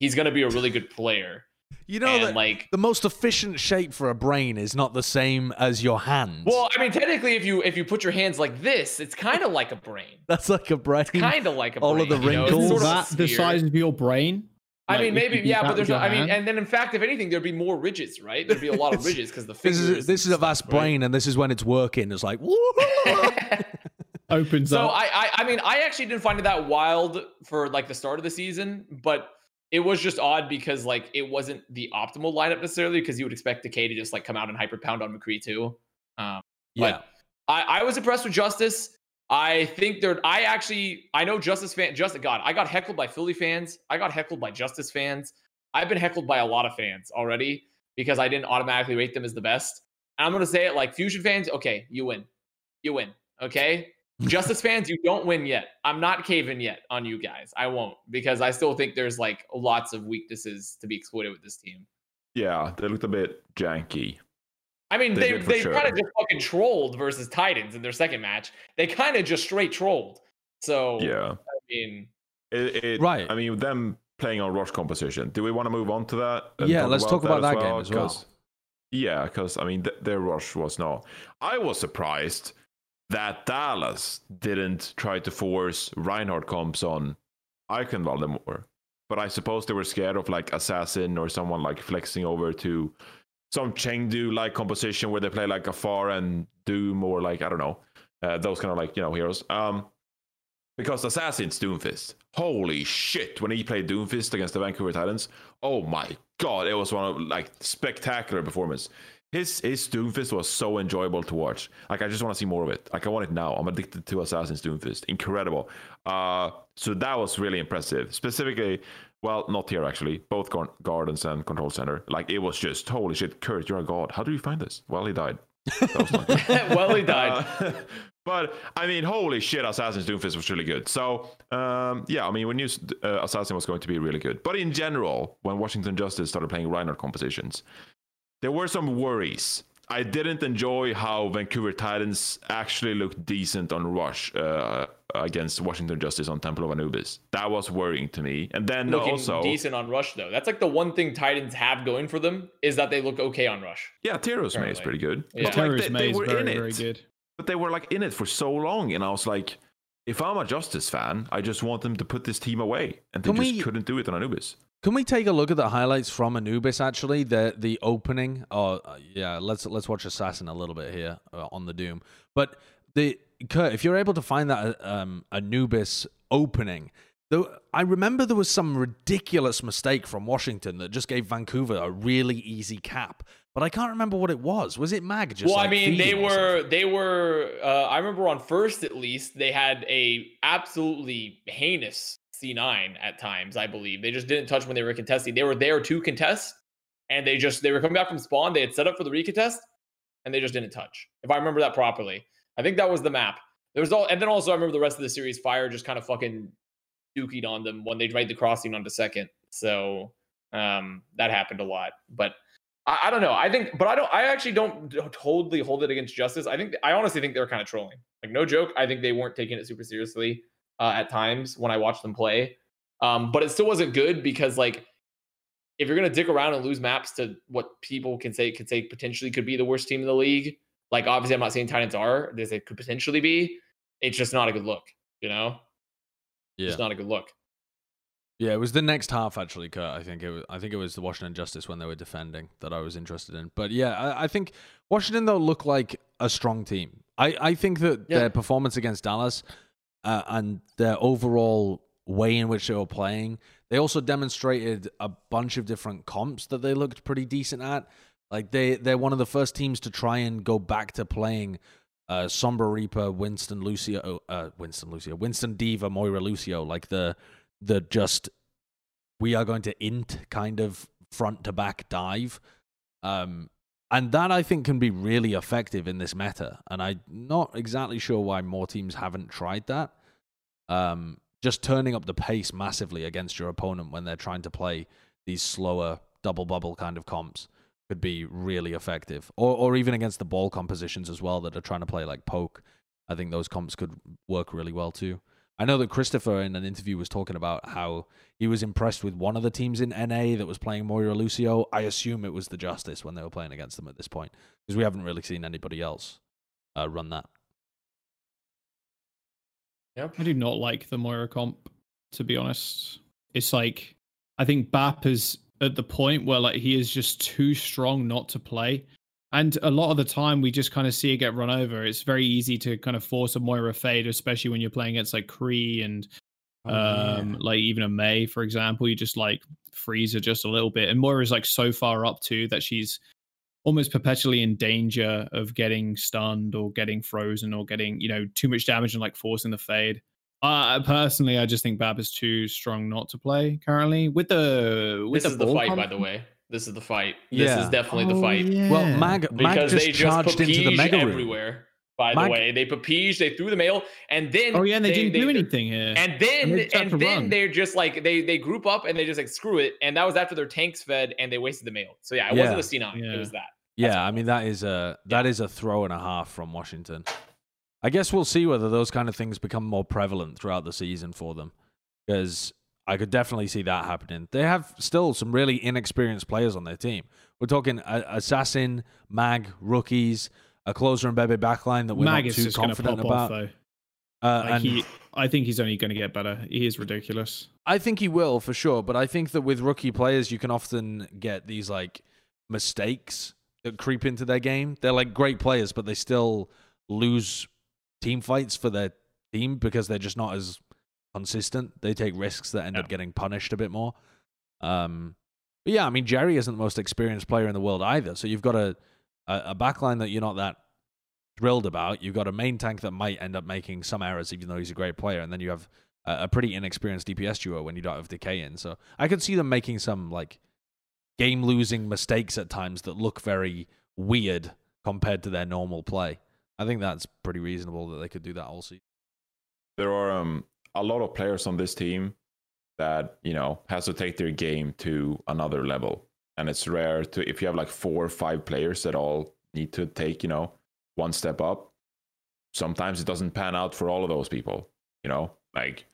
he's gonna be a really good player. you know and that like, the most efficient shape for a brain is not the same as your hand. well, I mean, technically, if you if you put your hands like this, it's kind of like a brain. that's like a brain. Kind of like a brain. all of the you know? Wrinkles. sort of that the sphere. size of your brain? I Like, mean, maybe yeah, but there's no. I mean, and then in fact, if anything, there'd be more ridges, right? There'd be a lot of ridges because the This fingers. is this is a vast stuff, right? brain, and this is when it's working. It's like, opens So up. So I, I I mean I actually didn't find it that wild for like the start of the season, but it was just odd because like it wasn't the optimal lineup necessarily because you would expect Decay to just like come out and hyper pound on McCree too. Um, yeah. But I, I was impressed with Justice. I think they're I actually I know Justice fan Justice God, I got heckled by Philly fans. I got heckled by Justice fans. I've been heckled by a lot of fans already because I didn't automatically rate them as the best. And I'm gonna say it like Fusion fans, okay, you win. You win. Okay. Justice fans, you don't win yet. I'm not caving yet on you guys. I won't because I still think there's like lots of weaknesses to be exploited with this team. yeah, they looked a bit janky. I mean, They they they, sure. kind of just fucking trolled versus Titans in their second match. They kind of just straight trolled. So Yeah. I mean, It, it, Right. I mean, them playing on rush composition. Do we want to move on to that? and Yeah, let's talk about that game as well. 'Cause- Yeah, because I mean, th- their rush was no. I was surprised that Dallas didn't try to force Reinhardt comps on Eichenwalde more. But I suppose they were scared of like Assassin or someone like flexing over to some Chengdu like composition where they play like a Pharah and Doom or like I don't know uh, those kind of like you know heroes. Um, because Assassin's Doomfist, holy shit! When he played Doomfist against the Vancouver Titans, oh my god, it was one of like spectacular performance. His his Doomfist was so enjoyable to watch. Like I just want to see more of it. Like I want it now. I'm addicted to Assassin's Doomfist. Incredible. Uh, so that was really impressive. Specifically, well, not here actually. Both gar- Gardens and Control Center. Like it was just holy shit. Kurt, you're a god. How do you find this? Well, he died. Well, he died. Uh, but I mean, holy shit, Assassin's Doomfist was really good. So um, yeah, I mean, we knew uh, Assassin was going to be really good. But in general, when Washington Justice started playing Reinhardt compositions, there were some worries. I didn't enjoy how Vancouver Titans actually looked decent on Rush uh, against Washington Justice on Temple of Anubis. That was worrying to me. And then looking also, decent on Rush though. That's like the one thing Titans have going for them is that they look okay on Rush. yeah, Teros Mei is pretty good. Yeah. But, like, they, Mei is were very, in very it. good. but they were like in it for so long and i was like if i'm a justice fan i just want them to put this team away and they Can just we- couldn't do it on anubis Can we take a look at the highlights from Anubis? Actually, the the opening. Oh, uh, yeah. Let's let's watch Assassin a little bit here uh, on the Doom. But the Kurt, if you're able to find that uh, um, Anubis opening, Though I remember there was some ridiculous mistake from Washington that just gave Vancouver a really easy cap, but I can't remember what it was. Was it Mag? Just well, like I mean, they were they were. Uh, I remember on first at least they had a absolutely heinous C9 at times. I believe they just didn't touch when they were contesting. They were there to contest, and they just they were coming back from spawn. They had set up for the recontest, and they just didn't touch. If I remember that properly, I think that was the map. There was all, and then also I remember the rest of the series. Fire just kind of fucking dookied on them when they made the crossing onto second. So um, that happened a lot, but. I, I don't know. I think, but I don't. I actually don't totally hold it against Justice. I think. I honestly think they're kind of trolling. Like no joke. I think they weren't taking it super seriously uh, at times when I watched them play. Um, but it still wasn't good because like if you're gonna dick around and lose maps to what people can say could say potentially could be the worst team in the league. Like obviously, I'm not saying Titans are. This it could potentially be. It's just not a good look. You know, yeah. it's not a good look. Yeah, it was the next half actually, Kurt. I think it was. I think it was the Washington Justice when they were defending that I was interested in. But yeah, I, I think Washington though look like a strong team. I, I think that Yeah. their performance against Dallas uh, and their overall way in which they were playing, they also demonstrated a bunch of different comps that they looked pretty decent at. Like they they're one of the first teams to try and go back to playing uh, Sombra Reaper, Winston Lucio, uh, Winston Lucio, Winston D.Va, Moira Lucio, like the the just we are going to int kind of front to back dive. Um, and that I think can be really effective in this meta. And I'm not exactly sure why more teams haven't tried that. Um, just turning up the pace massively against your opponent when they're trying to play these slower double bubble kind of comps could be really effective. Or or even against the ball compositions as well that are trying to play like poke. I think those comps could work really well too. I know that Christopher in an interview was talking about how he was impressed with one of the teams in NA that was playing Moira Lucio. I assume it was the Justice when they were playing against them at this point because we haven't really seen anybody else uh, run that. Yep. I do not like the Moira comp, to be honest. It's like I think Bap is at the point where like he is just too strong not to play. And a lot of the time we just kind of see it get run over. It's very easy to kind of force a Moira fade, especially when you're playing against like Cree and um like even a Mei, for example. You just like freeze her just a little bit. And Moira's like so far up too that she's almost perpetually in danger of getting stunned or getting frozen or getting, you know, too much damage and like forcing the fade. Uh, personally, I just think Bap is too strong not to play currently. With the with This is the fight, by the way. This is the fight. This Yeah. is definitely the Oh, fight. Well. Mag, Mag because just they just charged into the papige mega room. everywhere. By Mag- the way, they papige, they threw the mail, and then Oh yeah, and they, didn't do anything here. And then they just had and then run. they're just like they they group up and they just like screw it, and that was after their tanks fed and they wasted the mail. So yeah, it Yeah. wasn't a C9. Yeah. It was that. Yeah, I mean that is a that is a throw and a half from Washington. I guess we'll see whether those kind of things become more prevalent throughout the season for them, because I could definitely see that happening. They have still some really inexperienced players on their team. We're talking a- assassin, mag, rookies, a closer and Bebe backline that we're Mag not too confident about. off. Uh, Like and he, I think he's only going to get better. He is ridiculous. I think he will for sure, but I think that with rookie players, you can often get these like mistakes that creep into their game. They're like great players, but they still lose team fights for their team because they're just not as consistent. They take risks that end up getting punished a bit more. Um, but yeah, I mean Jerry isn't the most experienced player in the world either, so you've got a a, a backline that you're not that thrilled about. You've got a main tank that might end up making some errors, even though he's a great player, and then you have a, a pretty inexperienced DPS duo when you don't have Decay in. So I could see them making some like game losing mistakes at times that look very weird compared to their normal play. I think that's pretty reasonable that they could do that all season. there are um, a lot of players on this team that you know has to take their game to another level. And it's rare to if you have like four or five players that all need to take you know one step up sometimes it doesn't pan out for all of those people you know? Like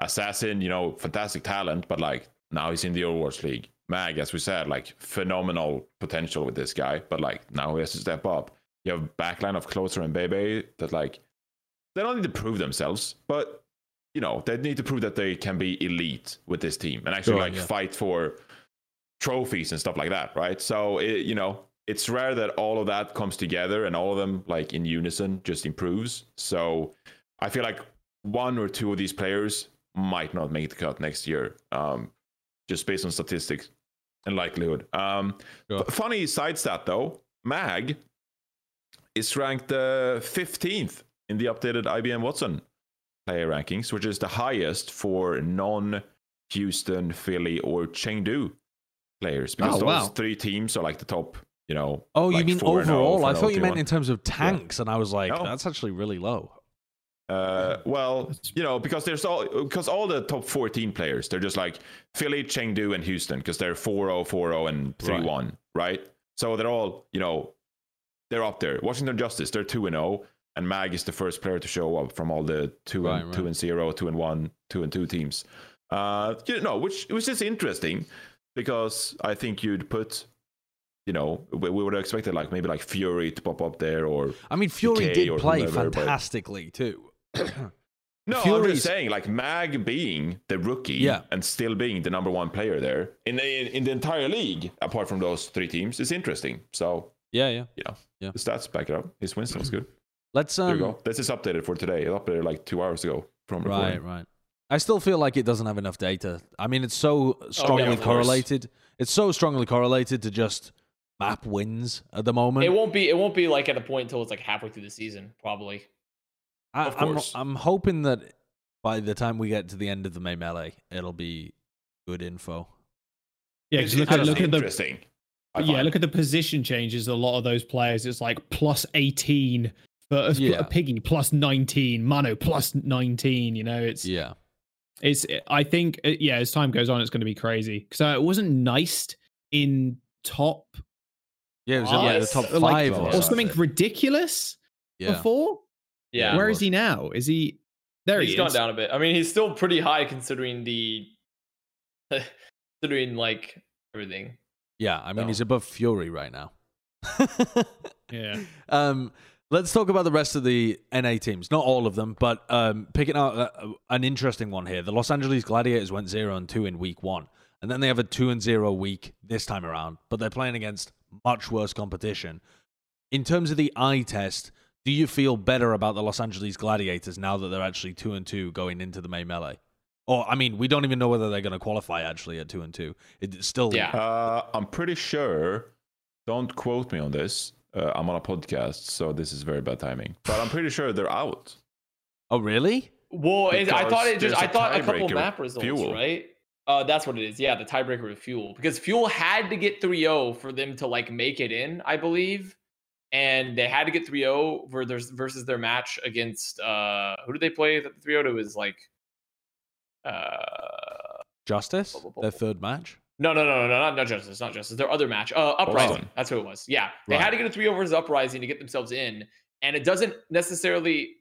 assassin you know fantastic talent but like now he's in the overwatch league. Mag as we said like phenomenal potential with this guy but like now he has to step up. You have backline of closer and bebe that like they don't need to prove themselves, but you know they need to prove that they can be elite with this team and actually Sure, like yeah. fight for trophies and stuff like that, right? So it, you know it's rare that all of that comes together and all of them like in unison just improves. So I feel like one or two of these players might not make the cut next year, um, just based on statistics and likelihood. Um, Sure. funny side stat though, Mag is ranked uh, 15th in the updated IBM Watson player rankings, which is the highest for non Houston, Philly, or Chengdu players. Because Oh, those wow. three teams are like the top, you know. Oh, you mean 4 0 overall? I thought you meant LT1. in terms of tanks, and I was like, No. that's actually really low. Uh, well, you know, because there's all because all the top 14 players, they're just like Philly, Chengdu, and Houston because they're 4-0, 4-0, and 3-1, right. So they're all, you know, they're up there. Washington Justice, they're 2 and 0, and Mag is the first player to show up from all the 2 Right, and right. 2 and zero, two and 1, 2 and 2 teams. Uh, you know, which which is interesting because I think you'd put you know, we, we would have expected like maybe like Fury to pop up there or I mean, Fury Decay did play whoever, but- fantastically too. No, I'm Fury's- just saying, like Mag being the rookie Yeah. and still being the number one player there in the, in the entire league, apart from those three teams, is interesting. So, yeah, yeah. you know, Yeah. the stats back it up. His win was good. Let's There um, you go. This is updated for today. It updated like two hours ago from Right, recording. right. I still feel like it doesn't have enough data. I mean, it's so strongly of course. correlated. It's so strongly correlated to just map wins at the moment. It won't be. It won't be like at a point until it's like halfway through the season, probably. I, of I'm, course. I'm hoping that by the time we get to the end of the May melee, it'll be good info. Yeah, It's, 'cause look at look at the interesting. Yeah, look at the position changes. A lot of those players, it's like plus eighteen for a, Yeah. a piggy, plus nineteen, Mano plus nineteen. You know, it's Yeah. it's. I think uh, yeah, as time goes on, it's going to be crazy because uh, it wasn't nice in top Yeah, it was in like the top uh, like, five or or or something. something ridiculous Yeah. before. Yeah. Where is he now? Is he there? he's he gone down a bit. I mean, he's still pretty high considering the considering like everything. Yeah, I mean, No. he's above Fury right now. Yeah. Um, let's talk about the rest of the NA teams. Not all of them, but um, picking out uh, an interesting one here. The Los Angeles Gladiators went zero and two in week one, and then they have a two and zero week this time around. But they're playing against much worse competition. In terms of the eye test, do you feel better about the Los Angeles Gladiators now that they're actually two and two going into the May melee? Or I mean, we don't even know whether they're going to qualify actually at two and two. It's still Yeah. Uh, I'm pretty sure. Don't quote me on this. Uh, I'm on a podcast, so this is very bad timing. But I'm pretty sure they're out. Oh really? Well, it, I thought it just I thought a couple tiebreaker map results, fuel. right? Uh, that's what it is. Yeah, the tiebreaker with Fuel because Fuel had to get 3-0 for them to like make it in, I believe, and they had to get 3-0 for their, versus their match against uh who did they play? The 3-0 it was like uh Justice, Blah, blah, blah, their third match. No no no no no not, not Justice not Justice their other match uh Uprising Boston. that's who it was yeah they Right. had to get a 3-0 versus Uprising to get themselves in and it doesn't necessarily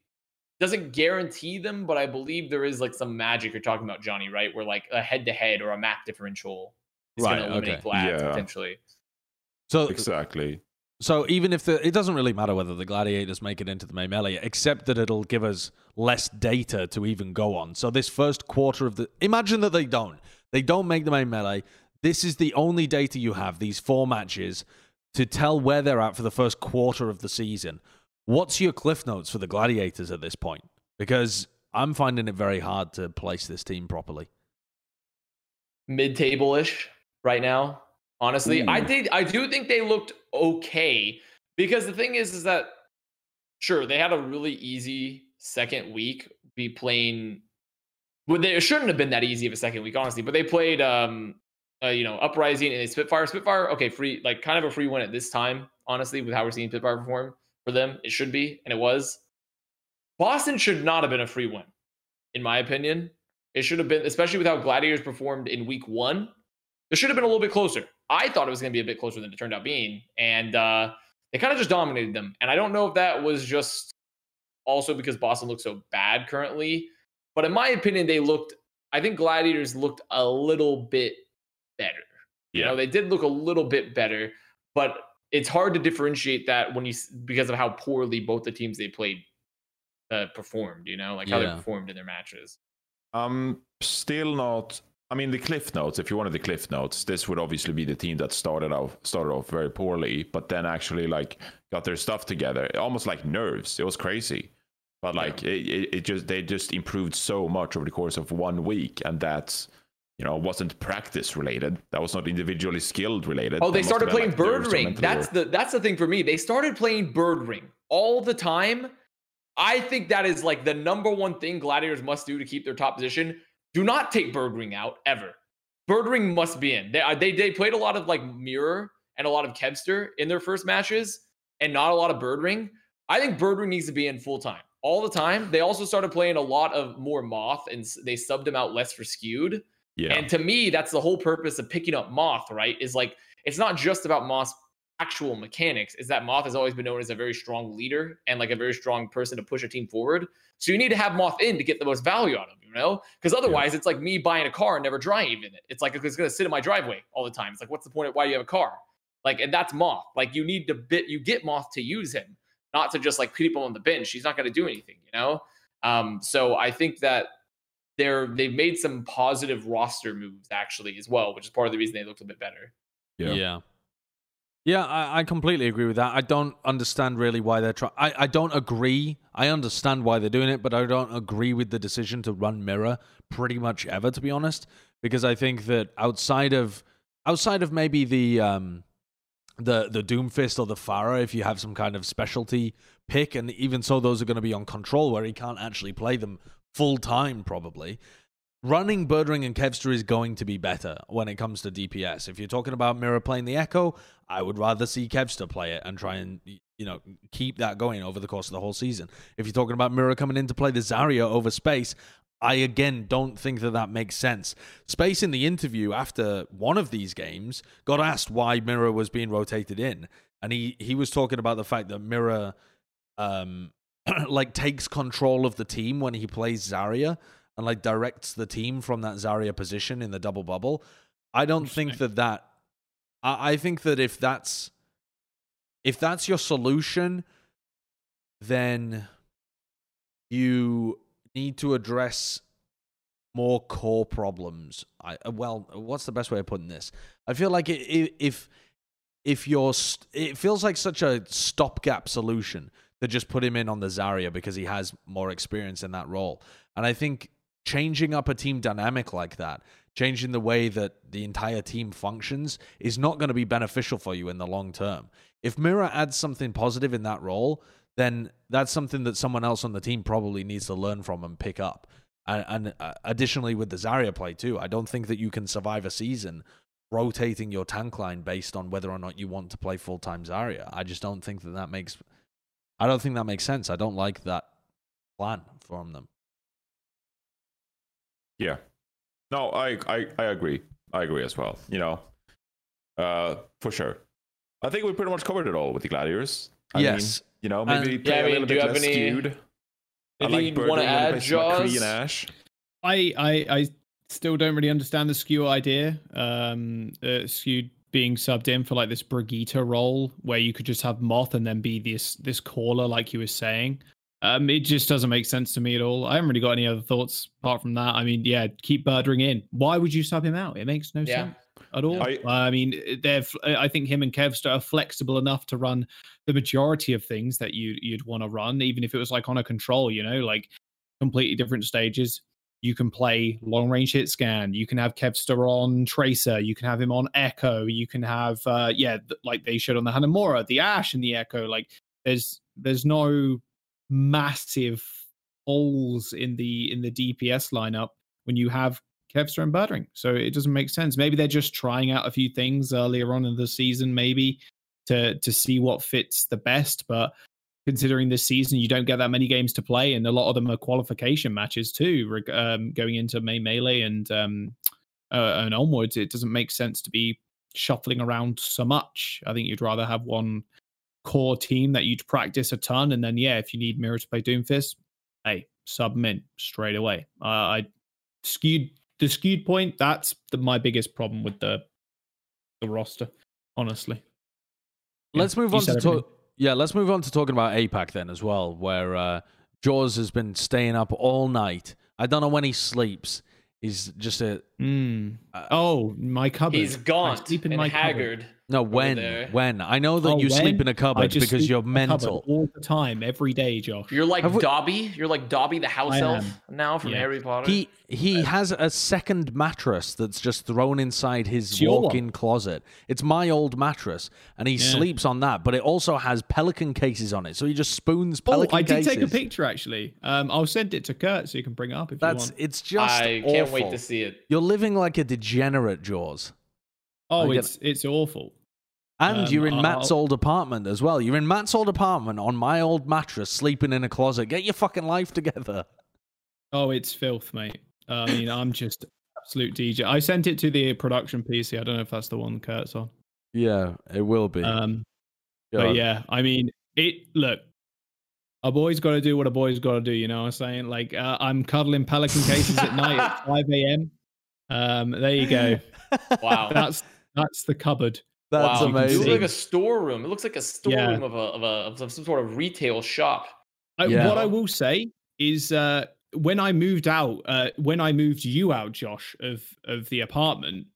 doesn't guarantee them, but I believe there is like some magic you're talking about, Johnny, right? Where like a head to head or a map differential is Right, going to eliminate okay. Vlad Yeah. potentially. So Exactly. So even if the, it doesn't really matter whether the gladiators make it into the May melee, except that it'll give us less data to even go on. So this first quarter of the, imagine that they don't, they don't make the May melee. This is the only data you have. These four matches to tell where they're at for the first quarter of the season. What's your cliff notes for the gladiators at this point? Because I'm finding it very hard to place this team properly. Mid table ish right now. Honestly, I Ooh. did. I do think they looked okay because the thing is, is that sure they had a really easy second week. Be playing, well, they it shouldn't have been that easy of a second week, honestly. But they played, um, uh, you know, Uprising and a Spitfire. Spitfire, okay, free, like kind of a free win at this time, honestly, with how we're seeing Spitfire perform for them. It should be, and it was. Boston should not have been a free win, in my opinion. It should have been, especially with how Gladiators performed in week one. It should have been a little bit closer. I thought it was going to be a bit closer than it turned out being, and uh, they kind of just dominated them. And I don't know if that was just also because Boston looks so bad currently, but in my opinion, they looked. I think Gladiators looked a little bit better. You know, they did look a little bit better, but it's hard to differentiate that when you because of how poorly both the teams they played uh, performed. You know, like how Yeah. they performed in their matches. I'm still not. I mean, the cliff notes. If you wanted the cliff notes, this would obviously be the team that started off started off very poorly, but then actually like got their stuff together, almost like nerves. It was crazy. But like it, it, it just they just improved so much over the course of one week, and that's you know wasn't practice related. That was not individually skilled related. Oh, they started playing like, Birdring. That's the that's the thing for me. They started playing Birdring all the time. I think that is like the number one thing gladiators must do to keep their top position. Do not take Birdring out ever. Birdring must be in. They uh, they they played a lot of like Mirror and a lot of Kevster in their first matches, and not a lot of Birdring. I think Birdring needs to be in full time all the time. They also started playing a lot of more Moth, and they subbed him out less for skewed. Yeah. And to me, that's the whole purpose of picking up Moth, right? Is like it's not just about Moth's actual mechanics, is that Moth has always been known as a very strong leader and like a very strong person to push a team forward. So you need to have Moth in to get the most value out of him, you know? Because otherwise it's like me buying a car and never driving it. It's like it's gonna sit in my driveway all the time. It's like, what's the point of why do you have a car? Like, and that's Moth. Like you need to bit you get Moth to use him, not to just like keep him on the bench. He's not gonna do anything, you know? Um, so I think that they're they've made some positive roster moves actually as well, which is part of the reason they looked a bit better. Yeah. Yeah. Yeah, I, I completely agree with that. I don't understand really why they're trying. I, I don't agree. I understand why they're doing it, but I don't agree with the decision to run Mirror pretty much ever, to be honest. Because I think that outside of outside of maybe the um the the Doomfist or the Pharah, if you have some kind of specialty pick, and even so, those are going to be on control where he can't actually play them full time, probably running Birdring and Kevster is going to be better when it comes to DPS. If you're talking about Mirror playing the Echo, I would rather see Kevster play it and try and you know keep that going over the course of the whole season. If you're talking about Mirror coming in to play the Zarya over Space, I again don't think that that makes sense. Space in the interview after one of these games got asked why Mirror was being rotated in, and he he was talking about the fact that Mirror um like takes control of the team when he plays Zarya and like directs the team from that Zarya position in the double bubble. I don't think that that. I, I think that if that's if that's your solution, then you need to address more core problems. I uh, well, what's the best way of putting this? I feel like i- i- if if you're, st- it feels like such a stopgap solution to just put him in on the Zarya because he has more experience in that role. And I think changing up a team dynamic like that, changing the way that the entire team functions, is not going to be beneficial for you in the long term. If Mirror adds something positive in that role, then that's something that someone else on the team probably needs to learn from and pick up. And, and uh, additionally, with the Zarya play too, I don't think that you can survive a season rotating your tank line based on whether or not you want to play full time Zarya. I just don't think that that makes. I don't think that makes sense. I don't like that plan from them. Yeah. No, I, I I agree. I agree as well. You know, uh, for sure. I think we pretty much covered it all with the gladiators. I mean, yes. you know, maybe And- play Yeah, I a mean, little do you bit have less any- skewed. I like you Birdie want to when add, Jaws? and Ash. I, I I still don't really understand the skew idea. Um, uh, skewed being subbed in for like this Brigitte role where you could just have Moth and then be this this caller like you were saying. Um, it just doesn't make sense to me at all. I haven't really got any other thoughts apart from that. I mean, yeah, keep Birdring in. Why would you sub him out? It makes no Yeah. sense at all. I- I, mean, they're. f- I think him and Kevster are flexible enough to run the majority of things that you you'd want to run, even if it was like on a control. You know, like completely different stages. You can play long range hit scan. You can have Kevster on Tracer. You can have him on Echo. You can have, uh, yeah, like they showed on the Hanamura, the Ashe and the Echo. Like there's there's no massive holes in the in the DPS lineup when you have Kevster and Birdring. So it doesn't make sense. Maybe they're just trying out a few things earlier on in the season, maybe to to see what fits the best. But considering this season you don't get that many games to play, and a lot of them are qualification matches too, um, going into May Melee and um, uh, and onwards, it doesn't make sense to be shuffling around so much. I think you'd rather have one core team that you'd practice a ton, and then yeah, if you need Mirror to play Doomfist, hey, sub 'em in straight away. Uh, I skewed the skewed point. That's the, my biggest problem with the the roster, honestly. Yeah, Let's move on to talk. Everything. Yeah, let's move on to talking about APAC then as well, where uh, Jaws has been staying up all night. I don't know when he sleeps. He's just a Mm. Uh, Oh, my cupboard. He's I gaunt sleep in and my cupboard. Haggard. No, when? there. When? I know that Oh, you sleep in a cupboard because you're in a cupboard mental. all the time, every day, Josh. You're like we- Dobby. You're like Dobby the house I elf am. now from Yeah. Harry Potter. He he has a second mattress that's just thrown inside his It's your one. walk-in closet. It's my old mattress, and he Yeah. sleeps on that. But it also has pelican cases on it, so he just spoons Oh, pelican I did cases. take a picture actually. Um, I'll send it to Kurt so you can bring it up if That's you want. it's just I can't wait to see it. You're living like a degenerate, Jaws. Oh, it's it's awful. And Um, you're in I'll- Matt's I'll- old apartment as well. You're in Matt's old apartment on my old mattress, sleeping in a closet. Get your fucking life together. Oh, it's filth, mate. Uh, I mean, I'm just absolute DJ. I sent it to the production PC. I don't know if that's the one Kurt's on. Yeah, it will be. Um, but yeah, I mean, it. Look, a boy's got to do what a boy's got to do. You know what I'm saying? Like, uh, I'm cuddling pelican cases at night at 5 a.m. Um, there you go. Wow. That's that's the cupboard. That's wow. It amazing. looks like a storeroom. It looks like a Yeah. of a of a of some sort of retail shop. Uh, Yeah. What I will say is, uh, when I moved out, uh, when I moved you out, Josh, of of the apartment,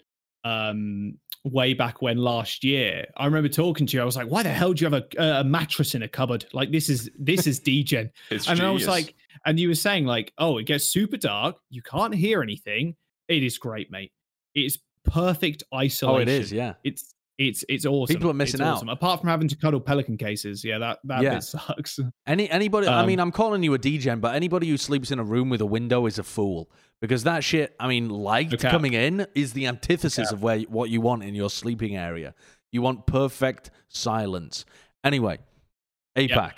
um, way back when last year, I remember talking to you. I was like, "Why the hell do you have a, a mattress in a cupboard? Like this is this is degen." It's and I was like, and you were saying like, "Oh, it gets super dark. You can't hear anything. It is great, mate. It's perfect isolation. oh, it is. Yeah. It's it's it's awesome. People are missing It's out. awesome. Apart from having to cuddle pelican cases, yeah, that that Yeah. bit sucks. Any anybody? I Um, mean, I'm calling you a degen, but anybody who sleeps in a room with a window is a fool because that shit. I mean, light Okay. coming in is the antithesis of where what you want in your sleeping area. You want perfect silence. Anyway, APAC.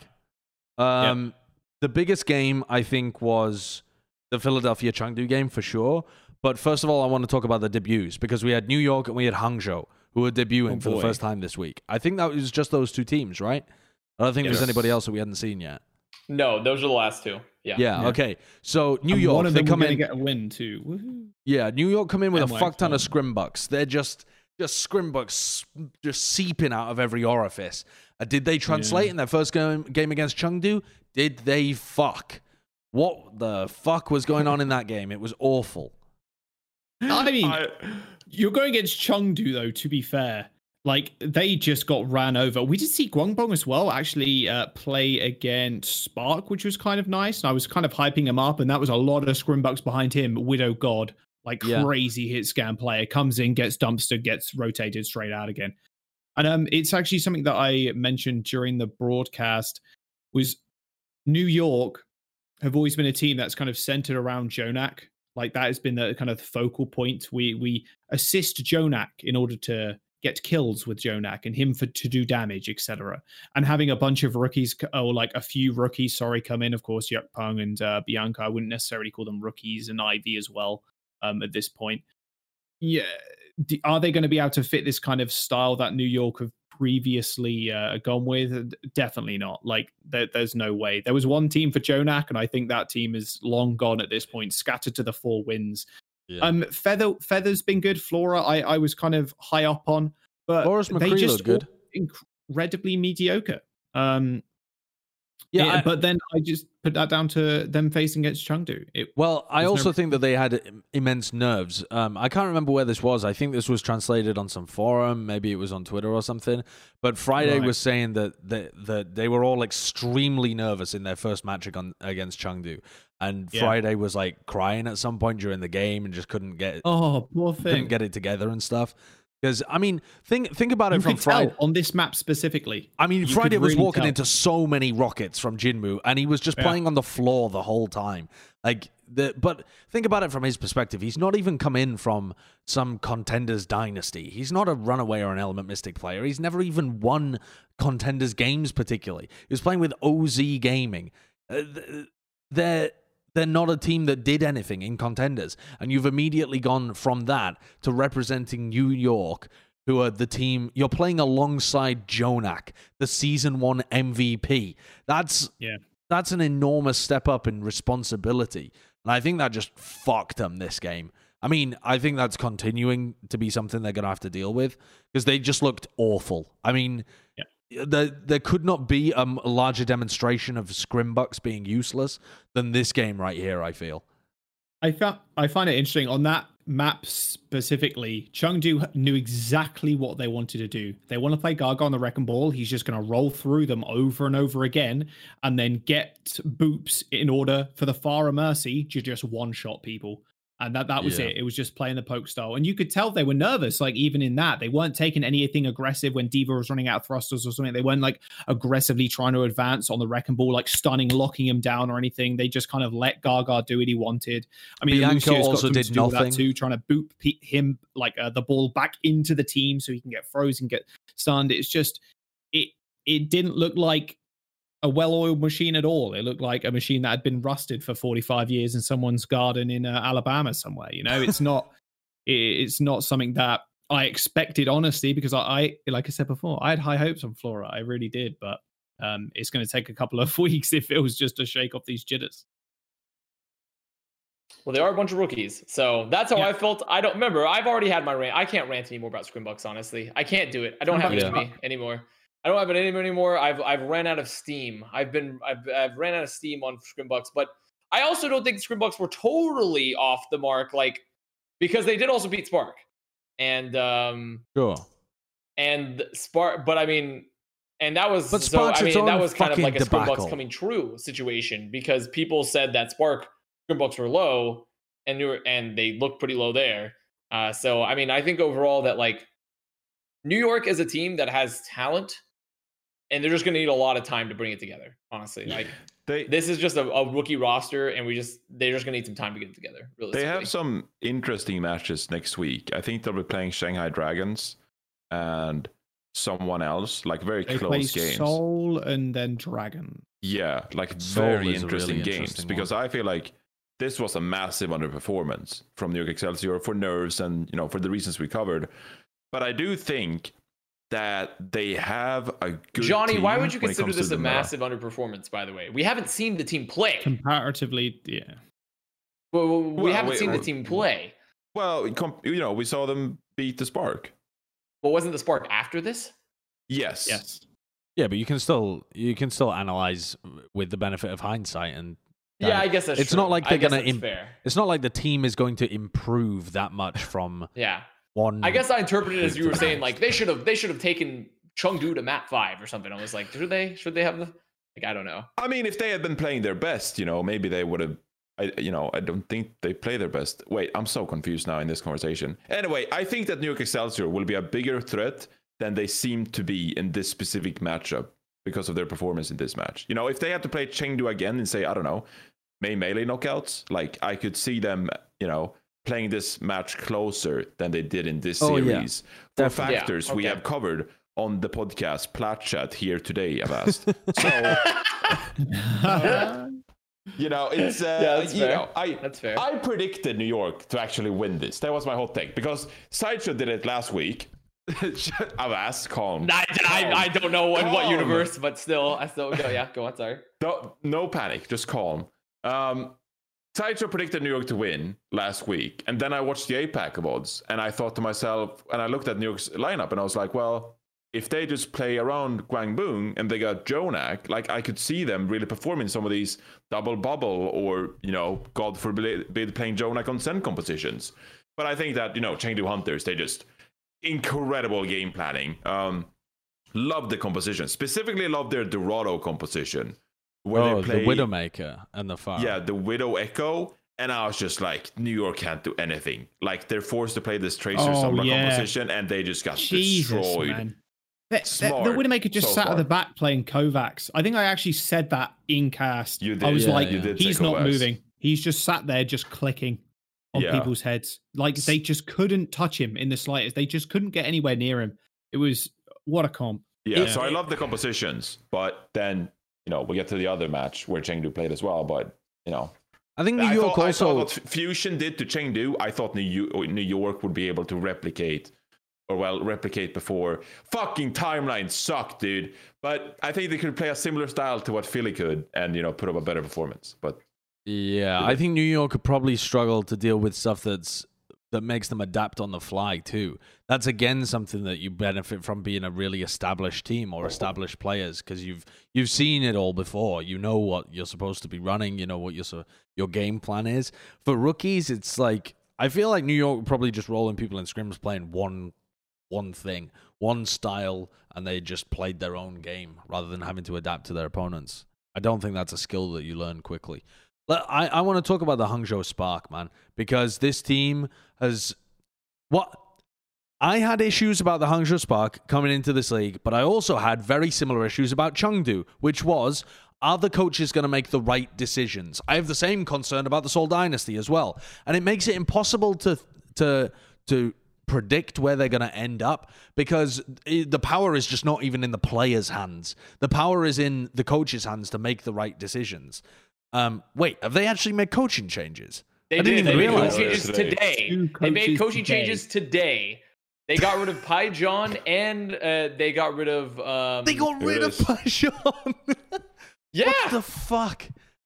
Um, the biggest game I think was the Philadelphia Chengdu game for sure. But first of all, I want to talk about the debuts because we had New York and we had Hangzhou who are debuting Oh, for the first time this week. I think that was just those two teams, right? I don't think Yes. there's anybody else that we hadn't seen yet. No, those are the last two. Yeah. Yeah, Yeah. okay. So New And York, one of they them come going to in. get a win too. Woohoo. Yeah, New York come in with a NY fuck ton of Chrome. scrim bucks. They're just just scrim bucks just seeping out of every orifice. Uh, did they translate Yeah. in their first game, game against Chengdu? Did they fuck? What the fuck was going on in that game? It was awful. I mean, I- you're going against Chengdu though. To be fair, like they just got ran over. We did see Guangbong as well actually uh, play against Spark, which was kind of nice. And I was kind of hyping him up, and that was a lot of scrimbucks behind him. Widow God, like Yeah. crazy hit scan player, comes in, gets dumpster, gets rotated straight out again. And um, it's actually something that I mentioned during the broadcast was New York have always been a team that's kind of centered around JJoNak. Like that has been the kind of focal point. We we assist JJoNak in order to get kills with JJoNak and him for to do damage, etc. And having a bunch of rookies or like a few rookies, sorry, come in. Of course, Yakpung and uh, Bianca. I wouldn't necessarily call them rookies, and Ivy as well. Um, at this point, yeah, are they going to be able to fit this kind of style that New York have previously uh, gone with? Definitely not. Like, there, there's no way. There was one team for JJoNak, and I think that team is long gone at this point, scattered to the four winds. Yeah. Um, Feather Feather's been good. Flora, I, I was kind of high up on, but Boris they McCree just good. incredibly mediocre. Um, Yeah, yeah, I- but then I just put that down to them facing against Chengdu. It, Well, I There's no also think that they had immense nerves. Um, I can't remember where this was. I think this was translated on some forum. Maybe it was on Twitter or something. But Friday Right. was saying that that that they were all extremely nervous in their first match against Chengdu, and Yeah. Friday was like crying at some point during the game and just couldn't get oh, poor thing. couldn't get it together and stuff. Because I mean, think think about it you from could tell Friday. on this map specifically. I mean, Friday was really walking tell. into so many rockets from Jinmu, and he was just Yeah. playing on the floor the whole time. Like the, but think about it from his perspective. He's not even come in from some contenders dynasty. He's not a runaway or an element mystic player. He's never even won contenders games particularly. He was playing with OZ Gaming. Uh, th- they're they're not a team that did anything in contenders, and you've immediately gone from that to representing New York who are the team you're playing alongside JJoNak, the season one MVP. That's Yeah. that's an enormous step up in responsibility. And I think that just fucked them this game. I mean, I think that's continuing to be something they're gonna have to deal with because they just looked awful. I mean, there, there could not be um, a larger demonstration of Scrimbucks being useless than this game right here, I feel. I found I find it interesting on that map specifically, Chengdu knew exactly what they wanted to do. They want to play Gaga on the Wrecking Ball. He's just going to roll through them over and over again and then get boops in order for the Pharah Mercy to just one shot people. And that, that was Yeah. it. It was just playing the poke style. And you could tell they were nervous, like even in that. They weren't taking anything aggressive when D.Va was running out of thrusters or something. They weren't like aggressively trying to advance on the wrecking ball, like stunning, locking him down or anything. They just kind of let Gaga do what he wanted. I mean, Bianca Lucio's got also did to do nothing. that too, trying to boop him like uh, the ball back into the team so he can get frozen, get stunned. It's just it it didn't look like a well-oiled machine at all. It looked like a machine that had been rusted for 45 years in someone's garden in uh, Alabama somewhere. You know, it's not it's not something that I expected honestly because I, I like I said before, I had high hopes on Flora. I really did, but um, it's going to take a couple of weeks if it was just to shake off these jitters. Well, they are a bunch of rookies, so that's how Yeah. I felt. I don't remember. I've already had my rant. I can't rant anymore about Scrimbucks. Honestly, I can't do it. I don't have it in me anymore. I don't have it anymore. I've I've ran out of steam. I've been I've I've ran out of steam on Scrimbucks, but I also don't think Scrimbucks were totally off the mark, like because they did also beat Spark, and um Sure. and Spark. But I mean, and that was But so. I mean, that was kind of like a debacle. Scrimbucks coming true situation because people said that Spark Scrimbucks were low, and were, and they looked pretty low there. Uh, so I mean, I think overall that like New York is a team that has talent, and they're just going to need a lot of time to bring it together. Honestly, like They this is just a, a rookie roster, and we just they're just going to need some time to get it together. Really, they have some interesting matches next week. I think they'll be playing Shanghai Dragons and someone else, like very They play close games. Seoul and then Dragon. Yeah, like Seoul very interesting really games interesting because I feel like this was a massive underperformance from New York Excelsior for nerves and you know for the reasons we covered. But I do think that they have a good Johnny, why would you consider this the a meta. massive underperformance? By the way, we haven't seen the team play. Comparatively, yeah. Well, we Well, haven't wait, seen the team play. Well, you know, we saw them beat the Spark. But wasn't the spark after this? Yes. Yes. Yeah, but you can still you can still analyze with the benefit of hindsight and Yeah, kind I guess that's it's true. not like they're guess gonna that's im- fair. it's not like the team is going to improve that much from Yeah, one I guess I interpreted it as you were saying like they should have they should have taken Chengdu to map five or something. I was like, should they? Should they have the? Like, I don't know. I mean, if they had been playing their best, you know, maybe they would have. I, you know, I don't think they play their best. Wait, I'm so confused now in this conversation. Anyway, I think that New York Excelsior will be a bigger threat than they seem to be in this specific matchup because of their performance in this match. You know, if they had to play Chengdu again and say, I don't know, May melee knockouts, like I could see them, you know, playing this match closer than they did in this Oh, yeah. series for Definitely. Yeah, factors we have covered on the podcast Plat Chat here today, I've asked. so you know, it's uh, Yeah, that's you fair. know, I That's fair. I predicted New York to actually win this. That was my hot take because Sideshow did it last week. I've asked, calm. I, I, I don't know in what universe, but still, I still go. Yeah, go on. Sorry. No, no panic, just calm. Um, Sideshow predicted New York to win last week, and then I watched the APAC odds, and I thought to myself, and I looked at New York's lineup, and I was like, well, if they just play around Guangdong and they got JJoNak, like I could see them really performing some of these double bubble or you know, God forbid, playing JJoNak on Zen compositions. But I think that you know, Chengdu Hunters, they just incredible game planning. Um, love the composition, specifically love their Dorado composition where oh, they play the Widowmaker and the Fire. yeah, the Widow Echo. And I was just like, New York can't do anything. Like they're forced to play this Tracer Oh, Sombra yeah. composition, and they just got Jesus, destroyed. man. The, the, the Widowmaker just so sat at the back playing Kovacs. I think I actually said that in cast. You did, I was Yeah, like, you did say he's not Kovacs. moving. He's just sat there, just clicking on Yeah. people's heads. Like they just couldn't touch him in the slightest. They just couldn't get anywhere near him. It was what a comp. Yeah, It- so I love the compositions, but then you know we get to the other match where Chengdu played as well. But you know, I think New I York thought, I also. thought what Fusion did to Chengdu, I thought New Yo- New York would be able to replicate, or well, replicate before. Fucking timeline sucked, dude. But I think they could play a similar style to what Philly could, and you know, put up a better performance. But Yeah, I think New York could probably struggle to deal with stuff that's that makes them adapt on the fly too. That's again something that you benefit from being a really established team or established players because you've you've seen it all before. You know what you're supposed to be running. You know what your your game plan is. For rookies, it's like I feel like New York probably just rolling people in scrims playing one one thing, one style, and they just played their own game rather than having to adapt to their opponents. I don't think that's a skill that you learn quickly. I, I want to talk about the Hangzhou Spark, man, because this team has what I had issues about the Hangzhou Spark coming into this league, but I also had very similar issues about Chengdu, which was are the coaches going to make the right decisions? I have the same concern about the Seoul Dynasty as well, and it makes it impossible to to to predict where they're going to end up because eh, the power is just not even in the players' hands. The power is in the coaches' hands to make the right decisions. Um, wait, have they actually made coaching changes? They I didn't did. even They made realize coaching this. changes today. Two They made coaching today. changes today. They got rid of Pajion and uh, they got rid of. Um, They got rid of is. Pashan. yeah. What the fuck?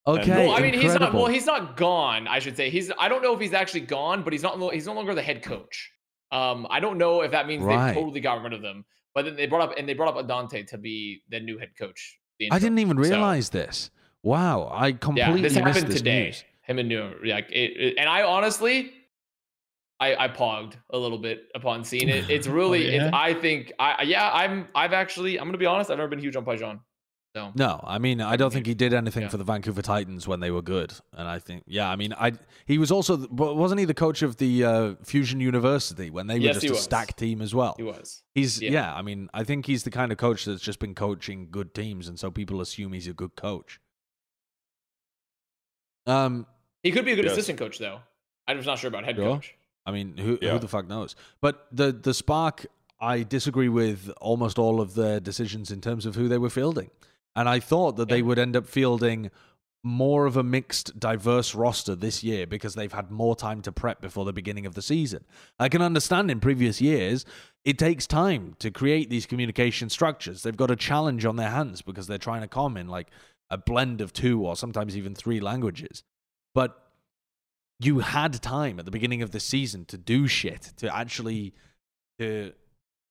Okay, well, I mean, he's not. Well, he's not gone. I should say he's. I don't know if he's actually gone, but he's not. He's no longer the head coach. Um, I don't know if that means Right. they totally got rid of them. But then they brought up and they brought up Adante to be the new head coach. the I didn't even So, realize this. Wow, I yeah, completely this missed happened this today. news. Him and New. Like it, it- and I honestly, I I pogged a little bit upon seeing it. It's really. yeah? It's, I think. I yeah. I'm. I've actually. I'm gonna be honest. I've never been huge on Pajion. So No, I mean, I don't think he did anything Yeah. for the Vancouver Titans when they were good, and I think, yeah, I mean, I he was also wasn't he the coach of the uh, Fusion University when they were Yes, just a was. stacked team as well. he was. He's Yeah. yeah. I mean, I think he's the kind of coach that's just been coaching good teams, and so people assume he's a good coach. Um, He could be a good Yes. assistant coach though. I'm just not sure about head Sure. coach. I mean, who Yeah. who the fuck knows? But the the Spark, I disagree with almost all of their decisions in terms of who they were fielding, and I thought that they would end up fielding more of a mixed, diverse roster this year because they've had more time to prep before the beginning of the season. I can understand in previous years it takes time to create these communication structures. They've got a challenge on their hands because they're trying to come in like a blend of two or sometimes even three languages. But you had time at the beginning of the season to do shit, to actually to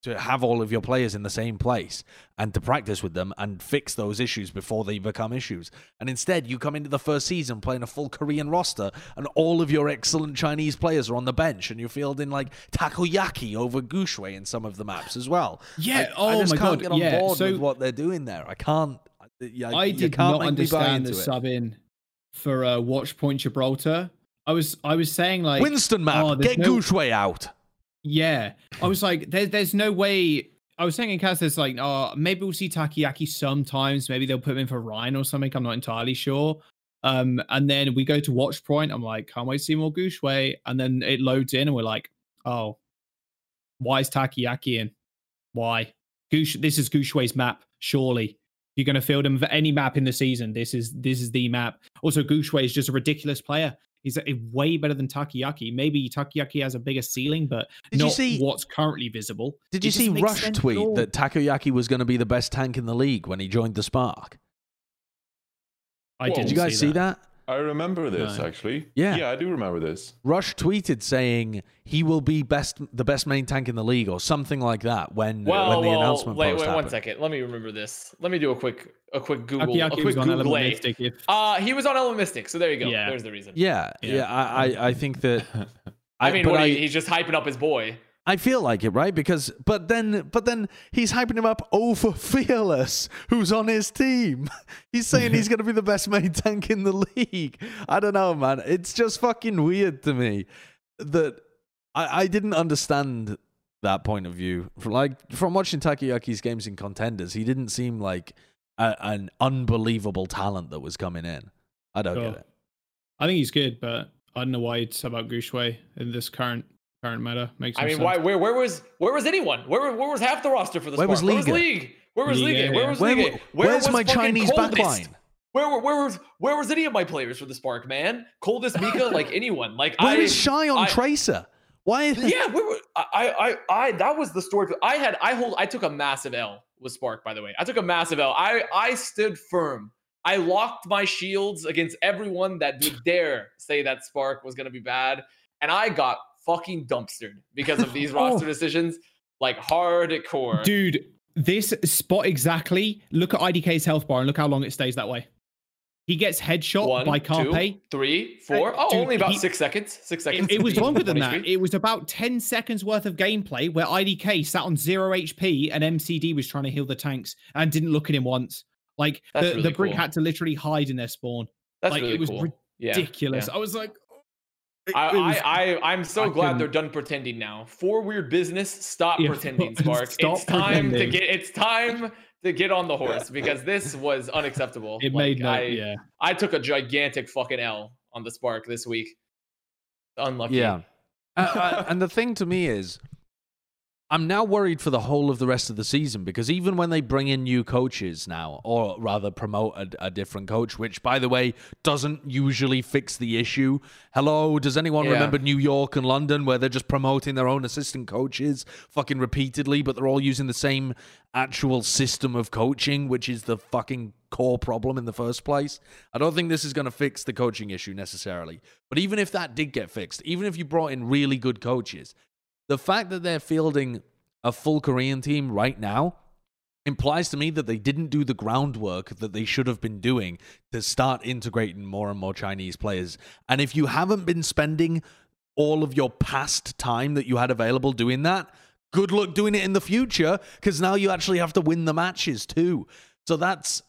to have all of your players in the same place and to practice with them and fix those issues before they become issues. And instead, you come into the first season playing a full Korean roster, and all of your excellent Chinese players are on the bench, and you're fielding like takoyaki over Guxue in some of the maps as well. Yeah. I, I oh just my can't god. get on yeah. board so with what they're doing there. I can't. Yeah, I did not make me buy understand the sub in for uh, Watch Point Gibraltar. I was I was saying like Winston map, oh, get no- Guxue out. Yeah, I was like, there's there's no way. I was saying in cast, there's like, oh, maybe we'll see Takoyaki sometimes. Maybe they'll put him in for Ryan or something. I'm not entirely sure. Um, and then we go to watch point. I'm like, can't wait to see more Guxue. And then it loads in, and we're like, oh, why is Takoyaki in? Why? Goosh, this is Guxue's map. Surely, you're going to field him for any map in the season, this is this is the map. Also, Guxue is just a ridiculous player. He's a, way better than Takoyaki. Maybe Takoyaki has a bigger ceiling, but Did you not see- what's currently visible. Did It you just see Rush tweet that Takoyaki was going to be the best tank in the league when he joined the Spark? I Whoa. did. Did you guys see that? I remember this No. actually. Yeah. Yeah, I do remember this. Rush tweeted saying he will be best, the best main tank in the league, or something like that. When Well, when the well, announcement wait, post wait, one happened. second. Let me remember this. Let me do a quick, a quick Google, a Takoyaki quick was on Google. Element Mystic. If Uh, he was on Element Mystic, so there you go. Yeah. There's the reason. Yeah, yeah, Yeah. I, I, I think that. I mean, what I, he, he's just hyping up his boy. I feel like it, right? Because, but then, but then he's hyping him up over Fearless, who's on his team. He's saying he's going to be the best main tank in the league. I don't know, man. It's just fucking weird to me that I, I didn't understand that point of view. From like from watching Takoyaki's games in contenders, he didn't seem like a, an unbelievable talent that was coming in. I don't Sure. get it. I think he's good, but I don't know why it's about Guxue in this current current meta. Makes I mean, sense. why? Where? Where was? Where was anyone? Where? Where was half the roster for the Where was Spark? Where was Liga? League? Where was Liga, Liga? Where yeah. was Where- Liga? Where where's was my Chinese backline? Where, were- where was where was any of my players for the Spark, man? Coldest Mika, like anyone. Like Where I is Shy on I- Tracer? Why? yeah, we were, I, I, I, that was the story. I had, I hold, I took a massive L with Spark, by the way. I took a massive L. I, I stood firm. I locked my shields against everyone that would dare say that Spark was going to be bad. And I got fucking dumpstered because of these oh. roster decisions, like hardcore. Dude, this spot exactly. Look at IDK's health bar and look how long it stays that way. He gets headshot One, by Carpe. three, four. Oh, dude, only about he- six seconds. Six seconds. It, it was longer than 23. that. It was about 10 seconds worth of gameplay where IDK sat on zero HP and MCD was trying to heal the tanks and didn't look at him once. Like That's the, really the Brig cool. had to literally hide in their spawn. That's like, really it was cool. Ridiculous. yeah. I was like, I, was- I, I, I'm so I glad they're done pretending now. For weird business, stop Yeah, pretending, stop Spark. it's time to get. It's time to get on the horse because this was unacceptable. it Like, made no, I, yeah. I took a gigantic fucking L on the Spark this week. Unlucky. Yeah. Uh, uh, and the thing to me is, I'm now worried for the whole of the rest of the season because even when they bring in new coaches now, or rather promote a, a different coach, which by the way doesn't usually fix the issue. Hello, does anyone Yeah. remember New York and London where they're just promoting their own assistant coaches fucking repeatedly, but they're all using the same actual system of coaching, which is the fucking core problem in the first place? I don't think this is going to fix the coaching issue necessarily. But even if that did get fixed, even if you brought in really good coaches, the fact that they're fielding a full Korean team right now implies to me that they didn't do the groundwork that they should have been doing to start integrating more and more Chinese players. And if you haven't been spending all of your past time that you had available doing that, good luck doing it in the future because now you actually have to win the matches too. So that's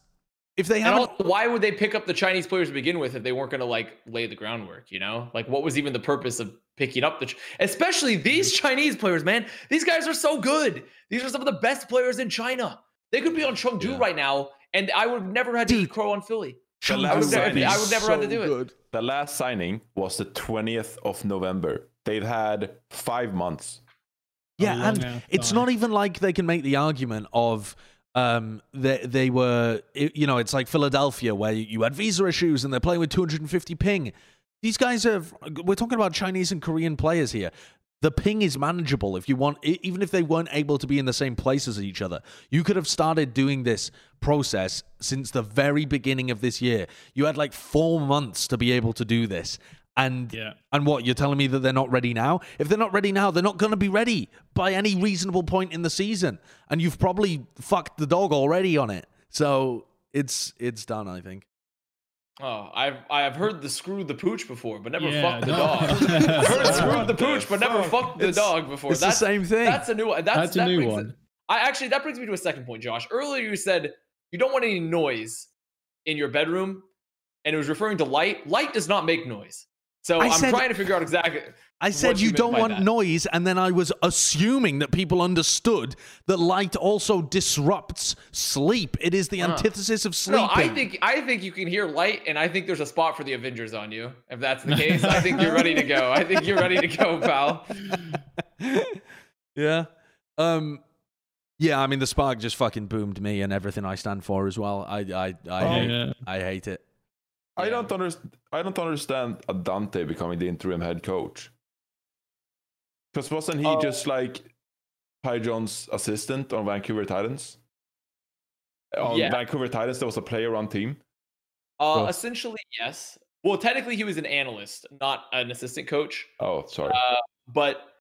if they haven't also, why would they pick up the Chinese players to begin with if they weren't going to like lay the groundwork? You know, like what was even the purpose of picking up the, especially these mm-hmm. Chinese players, man? These guys are so good. These are some of the best players in China. They could be on Chengdu Yeah. right now, and I would have never had to Dude. crow on Philly. The I would, last never, signing- I would never have to so do it. good. The last signing was the 20th of November. They've had five months. Yeah, oh, and ass it's not even like they can make the argument of um they they were you know it's like Philadelphia where you had visa issues and they're playing with 250 ping. These guys have we're talking about Chinese and Korean players here. The ping is manageable if you want even if they weren't able to be in the same place as each other. You could have started doing this process since the very beginning of this year. You had like 4 months to be able to do this. And Yeah. and what you're telling me that they're not ready now? If they're not ready now, they're not going to be ready by any reasonable point in the season. And you've probably fucked the dog already on it. So it's it's done, I think. Oh, I've I've heard the screw the pooch before, but never Yeah, fucked the no. dog. I've heard What screw the the pooch, but never fuck? fucked the It's- dog before. it's the same thing. That's a new one. That's, That's a that new brings- one. I actually that brings me to a second point, Josh. Earlier you said you don't want any noise in your bedroom, and it was referring to light. Light does not make noise. So I I'm said- trying to figure out exactly. I said what you you don't want that. noise, and then I was assuming that people understood that light also disrupts sleep. It is the Huh. antithesis of sleep. No, I think I think you can hear light, and I think there's a spot for the Avengers on you. If that's the case, I think you're ready to go. I think you're ready to go, pal. yeah. Um. Yeah, I mean the spark just fucking boomed me and everything I stand for as well. I I I, Oh. hate, Yeah. I hate it. I don't understand. I don't understand Adante becoming the interim head coach. Because wasn't he Oh. just like Ty John's assistant on Vancouver Titans? On Yeah. Vancouver Titans, there was a player on team. Uh, Well- essentially, yes. Well, technically, he was an analyst, not an assistant coach. Oh, sorry. Uh, but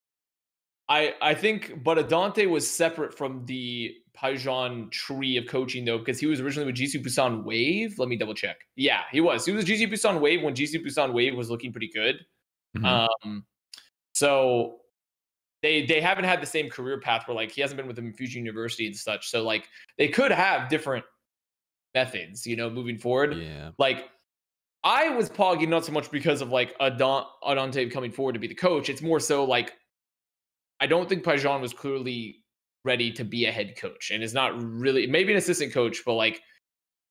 I I think but Adante was separate from the Pajion tree of coaching though, because he was originally with GC Busan Wave. Let me double check. Yeah, he was. He was GC Busan Wave when GC Busan Wave was looking pretty good. Mhm. Um, so they they haven't had the same career path where like he hasn't been with them in Fusion University and such. So like they could have different methods, you know, moving forward Yeah. like I was pogging not so much because of like Adon- Adante coming forward to be the coach. It's more so like I don't think Pajion was clearly ready to be a head coach and is not really maybe an assistant coach, but like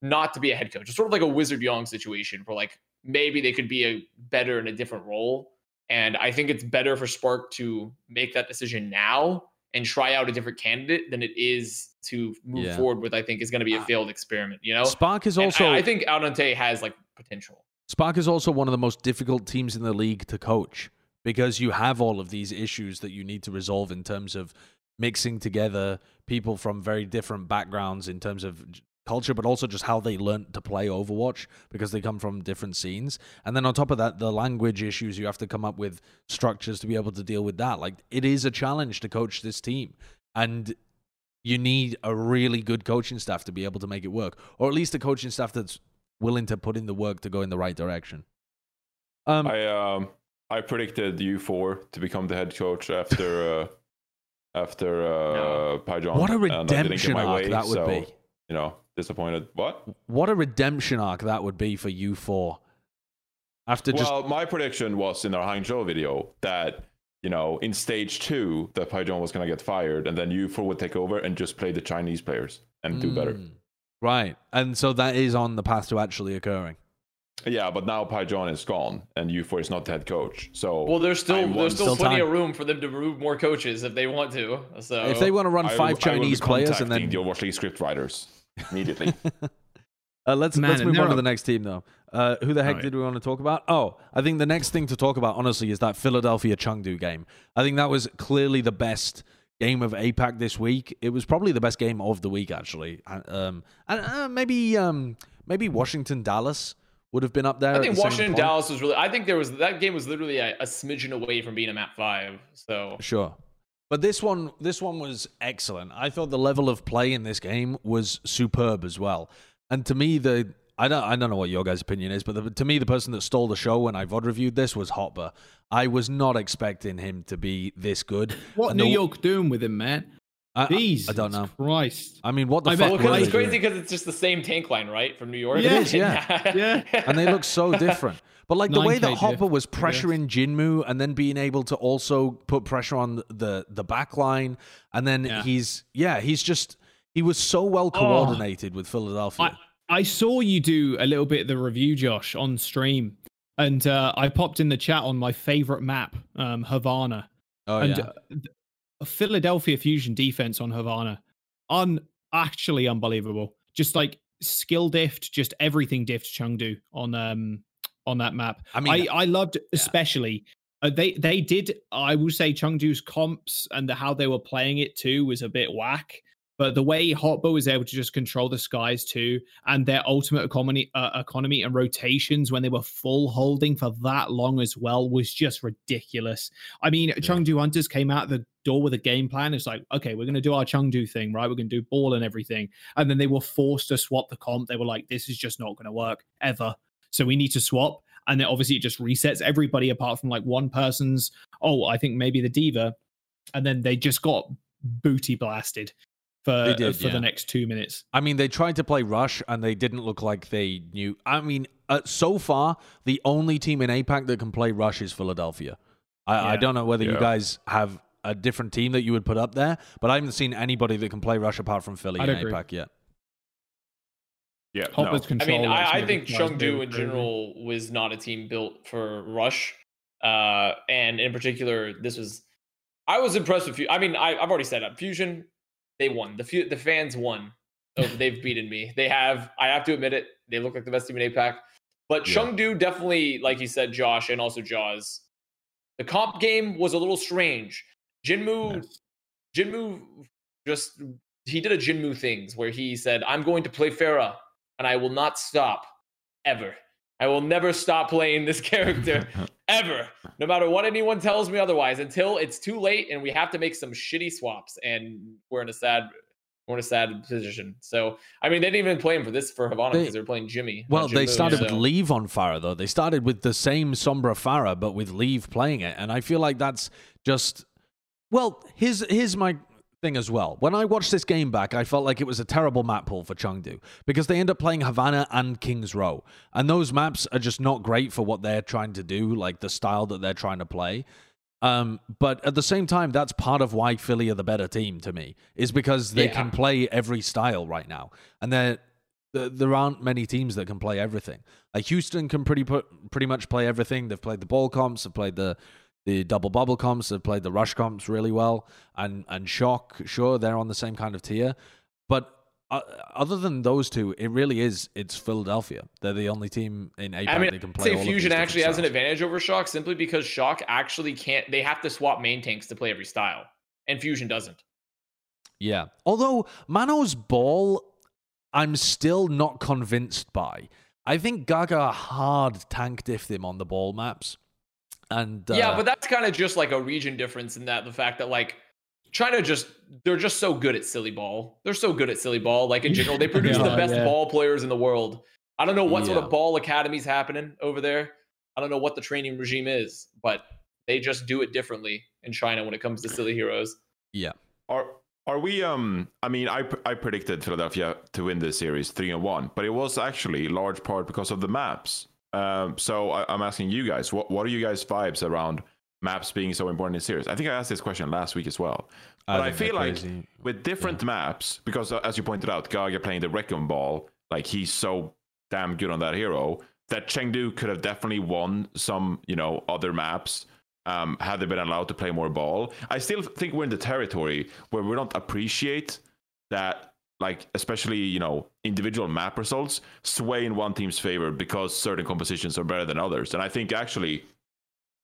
not to be a head coach. It's sort of like a Wizard Young situation where like maybe they could be a better in a different role. And I think it's better for Spark to make that decision now and try out a different candidate than it is to move Yeah. forward with. I think is going to be a failed experiment. You know, Spark is also I, I think Adante has like potential. Spark is also one of the most difficult teams in the league to coach because you have all of these issues that you need to resolve in terms of mixing together people from very different backgrounds in terms of culture, but also just how they learnt to play Overwatch because they come from different scenes. And then on top of that, the language issues, you have to come up with structures to be able to deal with that. Like it is a challenge to coach this team. And you need a really good coaching staff to be able to make it work, or at least a coaching staff that's willing to put in the work to go in the right direction. Um, I um I predicted you four to become the head coach after uh after uh No. Pajion. what a and I didn't get redemption arc way, that would so, be. You know, disappointed. What? What a redemption arc that would be for you four. After just Well, my prediction was in our Hangzhou video that you know in stage two that Pajion was gonna get fired, and then you four would take over and just play the Chinese players and do better. Mm. Right. And so that is on the path to actually occurring. Yeah, but now Pajion is gone, and you four is not the head coach. So Well, there's still want- there's still Still plenty time. of room for them to remove more coaches if they want to. So if they want to run five I will be Chinese players and then the Overwatch League script writers immediately. Uh, let's Man, let's move they're on to the next team though. Uh, who the heck Right. did we want to talk about? Oh, I think the next thing to talk about, honestly, is that Philadelphia Chengdu game. I think that was clearly the best game of APAC this week. It was probably the best game of the week, actually. Uh, Um, and uh, maybe um, maybe Washington Dallas would have been up there. I at think the same Washington point. Dallas was really. I think there was that game was literally a, a smidgen away from being a map five. So Sure. But this one this one was excellent. I thought the level of play in this game was superb as well. And to me the I don't I don't know what your guys' opinion is, but the, to me the person that stole the show when I VOD reviewed this was Hopper. I was not expecting him to be this good. What And New the- York doing with him, man? I, I, Jeez, I don't know. Christ. I mean, what the I fuck? bet- were it's crazy because it's just the same tank line, right, from New York. It is, yeah. yeah. and they look so different. But like the way that Hopper was I guess. pressuring Jinmu and then being able to also put pressure on the the back line, and then Yeah. he's yeah, he's just he was so well coordinated with Philadelphia. I, I saw you do a little bit of the review, Josh, on stream, and uh, I popped in the chat on my favorite map, um, Havana, oh and yeah. Th- Philadelphia Fusion defense on Havana, un actually unbelievable. Just like skill dift, just everything dift Chengdu on um on that map. I mean, I, I loved especially uh, they they did I will say Chengdu's comps and the, how they were playing it too was a bit whack. But the way Hotba was able to just control the skies too, and their ultimate economy, uh, economy and rotations when they were full holding for that long as well was just ridiculous. I mean, Chengdu Hunters came out the door with a game plan. It's like, okay, we're going to do our Chengdu thing, right? We're going to do ball and everything. And then they were forced to swap the comp. They were like, this is just not going to work ever. So we need to swap. And then obviously it just resets everybody apart from like one person's, oh, I think maybe the D.Va. And then they just got booty blasted for, did, for yeah. the next two minutes. I mean, they tried to play Rush and they didn't look like they knew. I mean, uh, so far, the only team in APAC that can play Rush is Philadelphia. I, I don't know whether you guys have a different team that you would put up there, but I haven't seen anybody that can play Rush apart from Philly I'd in agree. APAC yet. yeah, Hopper's no. I mean, I, I think drives Chengdu in general was not a team built for Rush, uh, and in particular, this was. I was impressed with. Fu- I mean, I, I've already said it. Fusion, they won. The fu- the fans won. Oh, so they've beaten me. They have. I have to admit it. They look like the best team in APAC. But Yeah. Chengdu definitely, like you said, Josh, and also Jaws. The comp game was a little strange. Jinmu, Yes. Jinmu, just he did a Jinmu things where he said, "I'm going to play Pharah, and I will not stop ever. I will never stop playing this character ever, no matter what anyone tells me otherwise, until it's too late and we have to make some shitty swaps, and we're in a sad." We're in a sad position. So, I mean, they didn't even play him for this for Havana because they were playing Jimmy. Well, they Jinmu, started with Leave on Pharah, though. They started with the same Sombra Pharah, but with Leave playing it. And I feel like that's just. Well, here's, here's my thing as well. When I watched this game back, I felt like it was a terrible map pool for Chengdu because they end up playing Havana and King's Row. And those maps are just not great for what they're trying to do, like the style that they're trying to play. Um, but at the same time, that's part of why Philly are the better team to me, is because they Yeah. can play every style right now. And they're there aren't many teams that can play everything. Like Houston can pretty put, pretty much play everything. They've played the ball comps, they've played the the double bubble comps, they've played the rush comps really well, and and shock, sure, they're on the same kind of tier. But uh, other than those two, it really is it's Philadelphia. They're the only team in APAC I mean, that can I'd play. say all of these Fusion actually has an advantage over Shock simply because Shock actually can't. They have to swap main tanks to play every style, and Fusion doesn't. Yeah. Although Mano's ball, I'm still not convinced by. I think Gaga hard tank diffed him on the ball maps. And uh, yeah, but that's kind of just like a region difference in that the fact that like China just they're just so good at silly ball. They're so good at silly ball. Like in general, they produce the best yeah. ball players in the world. I don't know what sort of ball academy's happening over there. I don't know what the training regime is, but they just do it differently in China when it comes to silly heroes. Yeah. Are are we? Um, I mean, I I predicted Philadelphia to win this series three and one, but it was actually large part because of the maps. Um, so I, I'm asking you guys, what what are you guys' vibes around maps being so important in series? I think I asked this question last week as well. But I, they're feel like crazy. with different maps, because uh, as you pointed out, Gaga playing the Wrecking Ball, like he's so damn good on that hero that Chengdu could have definitely won some, you know, other maps um, had they been allowed to play more ball. I still think we're in the territory where we don't appreciate that, like especially you know individual map results sway in one team's favor because certain compositions are better than others. And I think actually,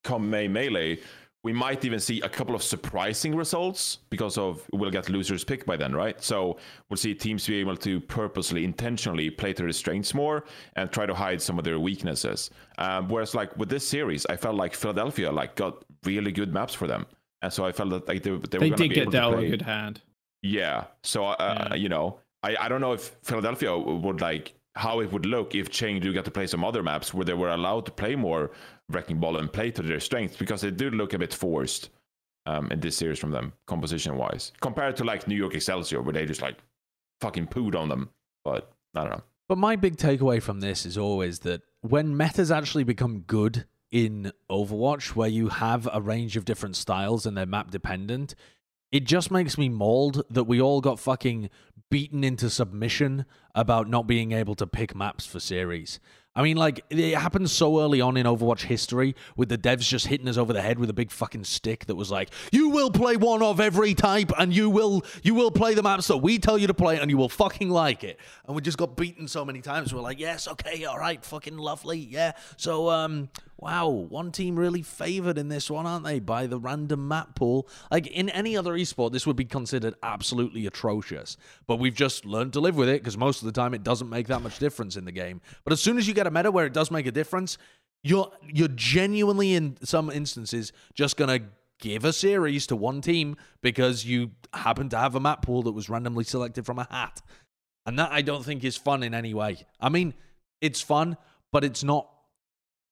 come May melee, we might even see a couple of surprising results because of we'll get losers picked by then, right? So we'll see teams be able to purposely, intentionally play to their strengths more and try to hide some of their weaknesses. Um, whereas, like with this series, I felt like Philadelphia like got really good maps for them, and so I felt that like they, they were They going to did get dealt a good hand. Yeah. So, uh, Yeah. you know, I, I don't know if Philadelphia would like how it would look if Chengdu got to play some other maps where they were allowed to play more Wrecking Ball and play to their strengths because they do look a bit forced um, in this series from them, composition wise, compared to like New York Excelsior where they just like fucking pooed on them. But I don't know. But my big takeaway from this is always that when metas actually become good in Overwatch, where you have a range of different styles and they're map dependent, it just makes me mauled that we all got fucking beaten into submission about not being able to pick maps for series. I mean, like, it happened so early on in Overwatch history with the devs just hitting us over the head with a big fucking stick that was like, you will play one of every type and you will you will play the maps that we tell you to play and you will fucking like it. And we just got beaten so many times. We're like, yes, okay, all right, fucking lovely, yeah. So, um, wow, one team really favored in this one, aren't they, by the random map pool? Like, in any other esport, this would be considered absolutely atrocious. But we've just learned to live with it because most of the time it doesn't make that much difference in the game. But as soon as you get a meta where it does make a difference, you're you're genuinely in some instances just gonna give a series to one team because you happen to have a map pool that was randomly selected from a hat. And that I don't think is fun in any way. I mean, it's fun, but it's not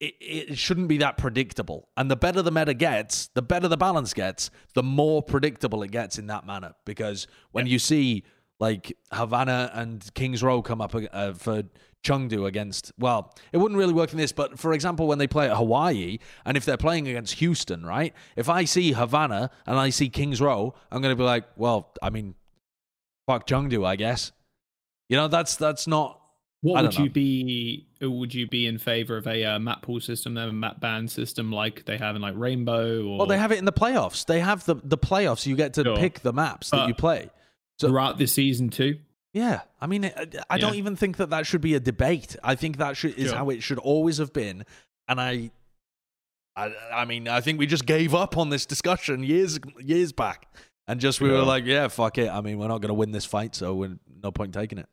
it, it shouldn't be that predictable. And the better the meta gets, the better the balance gets, the more predictable it gets in that manner. Because when you see like Havana and Kings Row come up uh, for Chengdu against, well, it wouldn't really work in this, but for example, when they play at Hawaii, and if they're playing against Houston, right? If I see Havana and I see Kings Row, I'm going to be like, well, I mean, fuck Chengdu, I guess. You know, that's that's not. What would know. you be? Would you be in favor of a uh, map pool system, then a map ban system like they have in like Rainbow? Or Well, they have it in the playoffs. They have the the playoffs. You get to Sure. pick the maps that But- you play. So throughout the season too. yeah, I mean, I, I don't even think that that should be a debate. I think that should is Sure. how it should always have been. And I, I, I mean, I think we just gave up on this discussion years years back, and just we were like, yeah, fuck it. I mean, we're not going to win this fight, so we're no point taking it.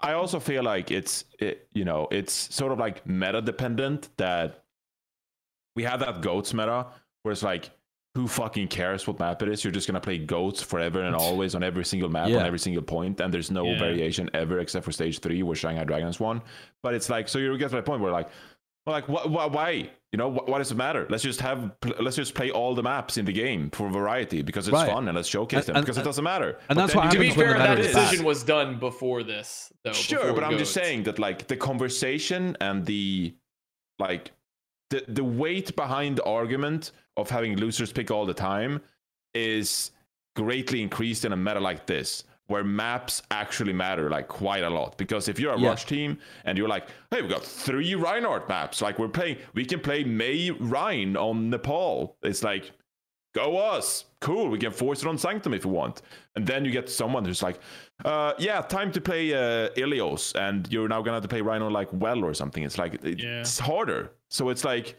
I also feel like it's it, you know it's sort of like meta dependent that we have that goats meta where it's like who fucking cares what map it is you're just gonna play goats forever and always on every single map Yeah. on every single point and there's no Yeah. variation ever except for stage three where Shanghai Dragons won but it's like so you get to that point where like well, like wh- wh- why you know wh- why does it matter let's just have let's just play all the maps in the game for variety because it's Right. fun and let's showcase And- them and- because it doesn't matter and But that's then what you To be happens get when fair, the that meta bad. decision was done before this, though. Sure, before but I'm Goats. just saying that like the conversation and the like the the weight behind the argument of having losers pick all the time is greatly increased in a meta like this where maps actually matter like quite a lot. Because if you're a Yeah. rush team and you're like hey we got three Reinhardt maps like we're playing we can play Mei Rein on Nepal. It's like go us. Cool we can force it on sanctum if we want. And then you get someone who's like uh yeah time to play uh ilios and you're now gonna have to play rhino like well or something. It's like it- Yeah. it's harder. So it's like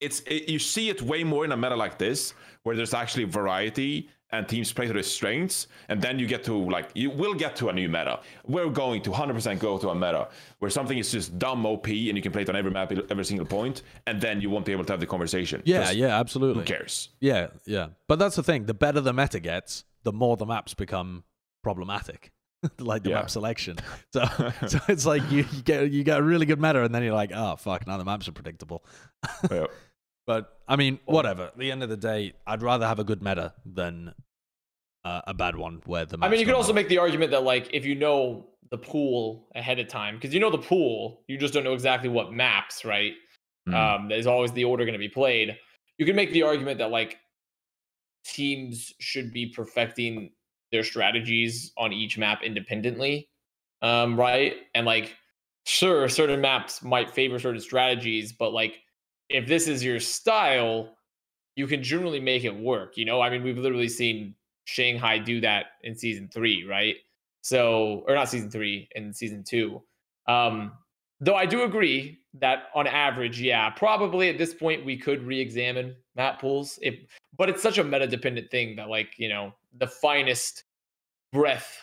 it's it, you see it way more in a meta like this where there's actually variety and teams play to their strengths and then you get to like you will get to a new meta we're going to 100% go to a meta where something is just dumb op and you can play it on every map every single point and then you won't be able to have the conversation yeah yeah, absolutely. who cares Yeah, yeah. But that's the thing. The better the meta gets, the more the maps become problematic. like the Yeah. map selection. So, so it's like you, you get you get a really good meta, and then you're like, oh fuck, now the maps are predictable. Yeah. But I mean, whatever. At the end of the day, I'd rather have a good meta than uh, a bad one where the. I mean, you could also matter. make the argument that like if you know the pool ahead of time, because you know the pool, you just don't know exactly what maps, right? Mm. Um, is always the order going to be played. You can make the argument that like teams should be perfecting their strategies on each map independently, um, right? And like, sure, certain maps might favor certain strategies, but like, if this is your style, you can generally make it work. You know, I mean, we've literally seen Shanghai do that in season three, right? So, or not season three, in season two. Um, though I do agree that on average, yeah, probably at this point we could re-examine map pools. If, but it's such a meta-dependent thing that, like, you know, the finest breath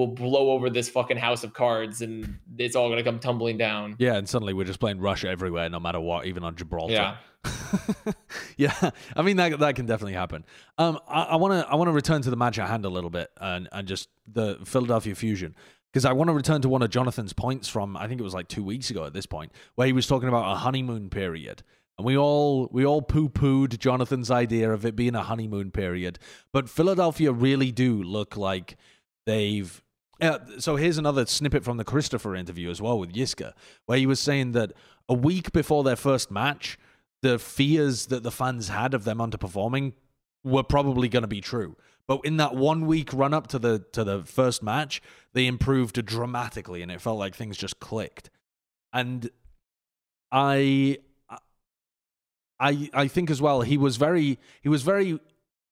will blow over this fucking house of cards, and it's all gonna come tumbling down. Yeah, and suddenly we're just playing Russia everywhere, no matter what, even on Gibraltar. Yeah. yeah, I mean that that can definitely happen. Um, I want to I want to return to the match at hand a little bit and and just the Philadelphia Fusion because I want to return to one of Jonathan's points from I think it was like two weeks ago at this point where he was talking about a honeymoon period. And we all we all poo pooed Jonathan's idea of it being a honeymoon period, but Philadelphia really do look like they've. Yeah, so here's another snippet from the Christopher interview as well with Yiska, where he was saying that a week before their first match, the fears that the fans had of them underperforming were probably going to be true. But in that one week run up to the to the first match, they improved dramatically, and it felt like things just clicked. And I, I, I think as well, he was very he was very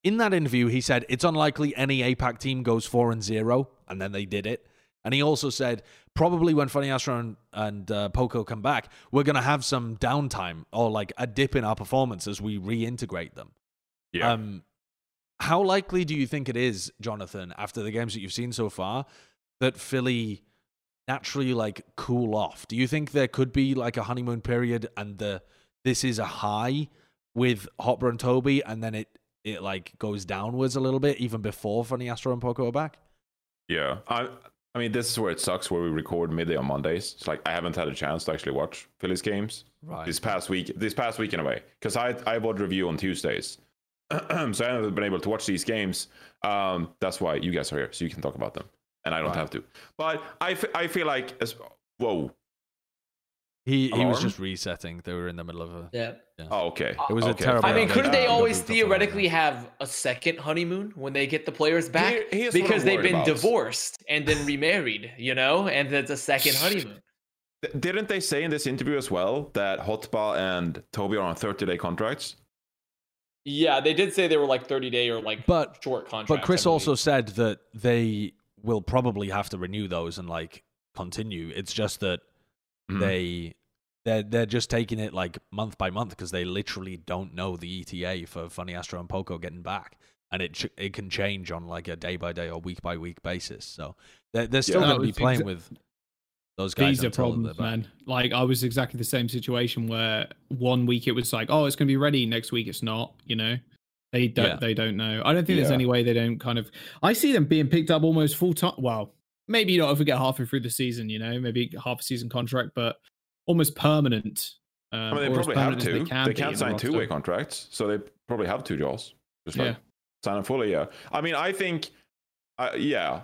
in that interview. He said it's unlikely any APAC team goes four and zero, and then they did it. And he also said probably when FunnyAstro and, and uh, Poko come back, we're going to have some downtime or like a dip in our performance as we reintegrate them. Yeah. Um, how likely do you think it is, Jonathan, after the games that you've seen so far, that Philly naturally like cool off? Do you think there could be like a honeymoon period and the this is a high with Hotba and Toby, and then it it like goes downwards a little bit even before FunnyAstro and Poko are back? Yeah, I I mean this is where it sucks where we record midday on Mondays. It's like I haven't had a chance to actually watch Phillies games Right. this past week. This past week in a way, because I I would review on Tuesdays, so I haven't been able to watch these games. Um, that's why you guys are here, so you can talk about them, and I don't Right. have to. But I, f- I feel like as whoa. He he was just resetting. They were in the middle of a. Yeah. Oh, okay. It was a okay. terrible I mean, couldn't they- they always double stuff on theoretically that. have a second honeymoon when they get the players back? Here- here's because they've been about. divorced and then remarried, you know, and it's a second honeymoon. Didn't they say in this interview as well that Hotba and Toby are on 30 day contracts? Yeah, they did say they were like 30 day or like But short contracts. But Chris also said that they will probably have to renew those and like continue. It's just that Mhm. they they're they're just taking it like month by month because they literally don't know the ETA for FunnyAstro and Poko getting back, and it ch- it can change on like a day by day or week by week basis. So they're they're still Yeah. going to be playing exa- with those guys. These are problems, man. Like I was exactly the same situation where one week it was like, oh, it's going to be ready. Next week it's not. You know, they don't. Yeah. They don't know. I don't think there's any way they don't kind of. I see them being picked up almost full time. Well, maybe not if we get halfway through the season. You know, maybe half a season contract, but almost permanent. Um, I mean, they probably have to. They, They, can in can't the sign roster. two way contracts, so they probably have two jaws. Just like Yeah. sign them fully, yeah. I mean, I think, uh, yeah.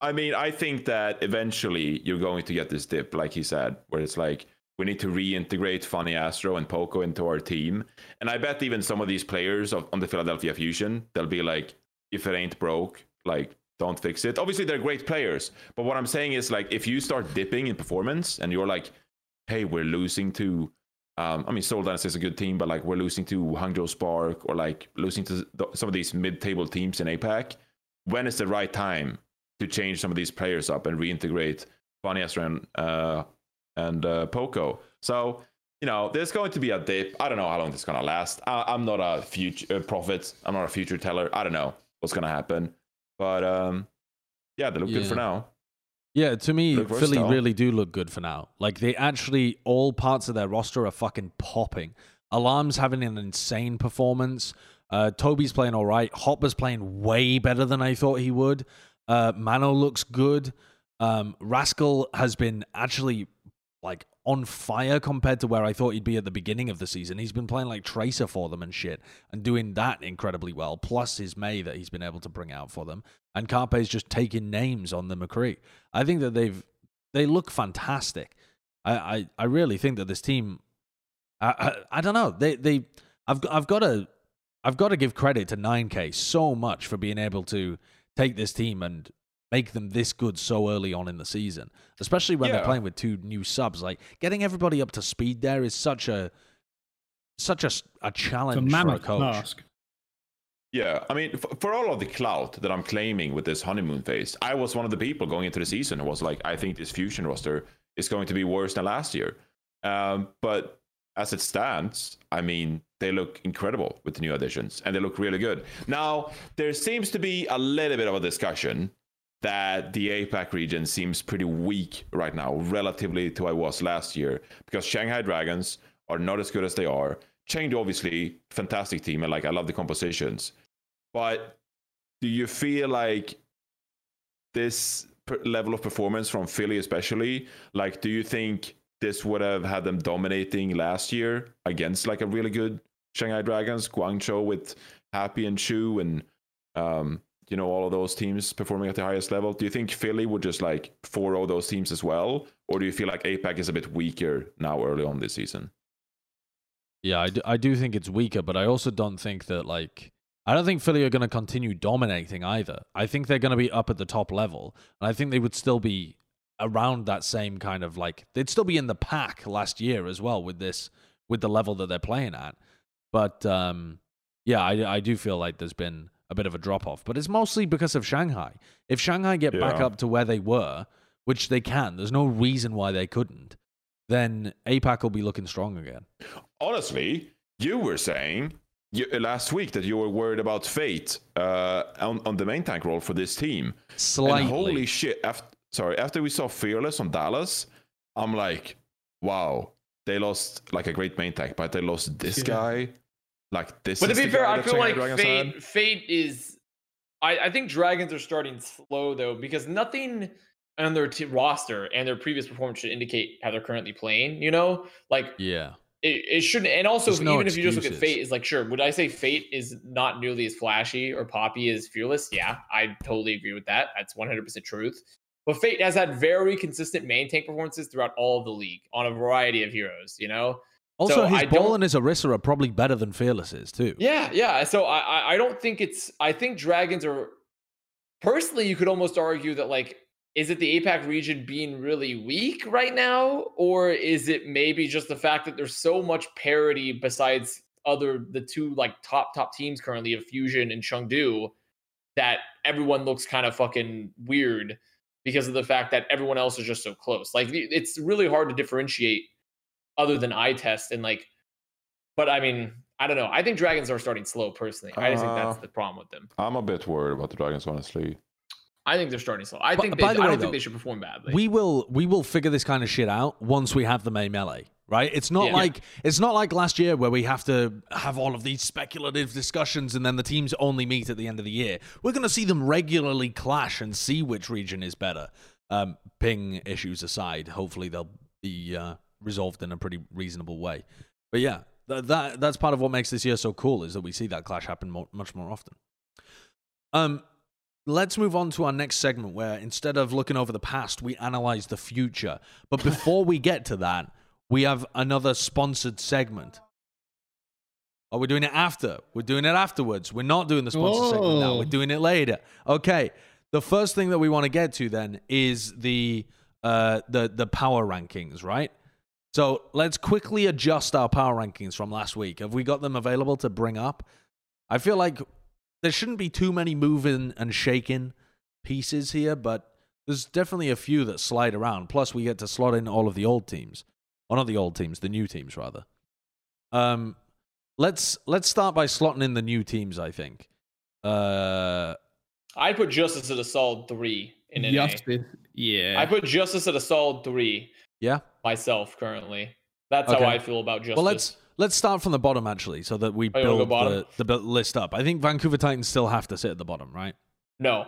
I mean, I think that eventually you're going to get this dip, like he said, where it's like we need to reintegrate FunnyAstro and Poko into our team. And I bet even some of these players of, on the Philadelphia Fusion, they'll be like, if it ain't broke, like don't fix it. Obviously, they're great players, but what I'm saying is like if you start dipping in performance and you're like, hey, we're losing to um, I mean, Seoul Dynasty is a good team, but like we're losing to Hangzhou Spark or like losing to th- some of these mid-table teams in APAC. When is the right time to change some of these players up and reintegrate FunnyAstro and uh, and uh, Poko? So you know, there's going to be a dip. I don't know how long this is gonna last. I- I'm not a future uh, prophet. I'm not a future teller. I don't know what's gonna happen, but um, yeah, they look good for now. Yeah, to me, Philly really do look good for now. Like they actually, all parts of their roster are fucking popping. Alarm's having an insane performance. Uh, Toby's playing all right. Hotba's playing way better than I thought he would. Uh, Mano looks good. Um, Rascal has been actually like on fire compared to where I thought he'd be at the beginning of the season. He's been playing like Tracer for them and shit and doing that incredibly well, plus his Mei that he's been able to bring out for them. And Carpe's just taking names on the McCree. I think that they've they look fantastic. I, I, I really think that this team I, I, I don't know. They they I've I've got to I've got to give credit to 9K so much for being able to take this team and make them this good so early on in the season, especially when Yeah. they're playing with two new subs. Like getting everybody up to speed there is such a such a, s- a It's a challenge for a coach. task. Yeah, I mean, for, for all of the clout that I'm claiming with this honeymoon phase, I was one of the people going into the season who was like, I think this fusion roster is going to be worse than last year. Um, but as it stands, I mean, they look incredible with the new additions, and they look really good. Now, there seems to be a little bit of a discussion that the APAC region seems pretty weak right now, relatively to what it was last year, because Shanghai Dragons are not as good as they are. Chengdu, obviously, fantastic team, and like I love the compositions. But do you feel like this per- level of performance from Philly, especially, like, do you think this would have had them dominating last year against like a really good Shanghai Dragons, Guangzhou with Happy and Chu and um, you know all of those teams performing at the highest level? Do you think Philly would just like 4-0 those teams as well, or do you feel like APAC is a bit weaker now early on this season? Yeah, I do, I do think it's weaker, but I also don't think that like I don't think Philly are going to continue dominating either. I think they're going to be up at the top level, and I think they would still be around that same kind of like they'd still be in the pack last year as well with this with the level that they're playing at. But um, yeah, I I do feel like there's been a bit of a drop off, but it's mostly because of Shanghai. If Shanghai get back up to where they were, which they can, there's no reason why they couldn't. Then APAC will be looking strong again. honestly, you were saying you, last week that you were worried about fate uh, on, on the main tank role for this team. Slightly. And holy shit! After, sorry, after we saw Fearless on Dallas, I'm like, wow, they lost like a great main tank, but they lost this Yeah. guy. Like this. But to be fair, I feel like fate, fate is. I, I think dragons are starting slow though because nothing on their t- roster and their previous performance should indicate how they're currently playing. You know, like Yeah. it, it shouldn't. And also, no even if you just look at fate, is like sure. Would I say fate is not nearly as flashy or poppy as fearless? Yeah, I totally agree with that. That's 100 percent truth. But fate has had very consistent main tank performances throughout all of the league on a variety of heroes. You know. Also, So his I ball and his Orisa are probably better than Fearless is too. Yeah, yeah. So I, I I don't think it's. I think dragons are. Personally, you could almost argue that like, is it the APAC region being really weak right now, or is it maybe just the fact that there's so much parity besides other the two like top top teams currently of Fusion and Chengdu that everyone looks kind of fucking weird because of the fact that everyone else is just so close. Like it's really hard to differentiate other than eye test and like but I mean, I don't know. I think dragons are starting slow personally. I just think that's Uh, the problem with them. I'm a bit worried about the Dragons, honestly. I think they're starting slow. I But- think they, by I the don't way, think they should perform badly. We will we will figure this kind of shit out once we have the main melee, right? It's not Yeah. like it's not like last year where we have to have all of these speculative discussions and then the teams only meet at the end of the year. We're going to see them regularly clash and see which region is better. Um, ping issues aside, hopefully they'll be uh, resolved in a pretty reasonable way. But yeah, th- that that's part of what makes this year so cool is that we see that clash happen mo- much more often. Um, let's move on to our next segment where instead of looking over the past, we analyze the future. But before we get to that, we have another sponsored segment. Are we doing it after? We're doing it afterwards. We're not doing the sponsored segment now. Oh. We're doing it later. Okay. The first thing that we want to get to then is the uh the the power rankings, right? So let's quickly adjust our power rankings from last week. Have we got them available to bring up? I feel like there shouldn't be too many moving and shaking pieces here, but there's definitely a few that slide around. Plus, we get to slot in all of the old teams, or not the old teams, the new teams rather. Um, let's let's start by slotting in the new teams. I think. Uh, I put Justice at a solid three in NA. Justice, yeah. I put Justice at a solid three yeah. Myself currently. That's Okay. how I feel about Justice. Well, let's let's start from the bottom actually, so that we Oh, you wanna go build the, bottom? the list up. I think Vancouver Titans still have to sit at the bottom, right? no.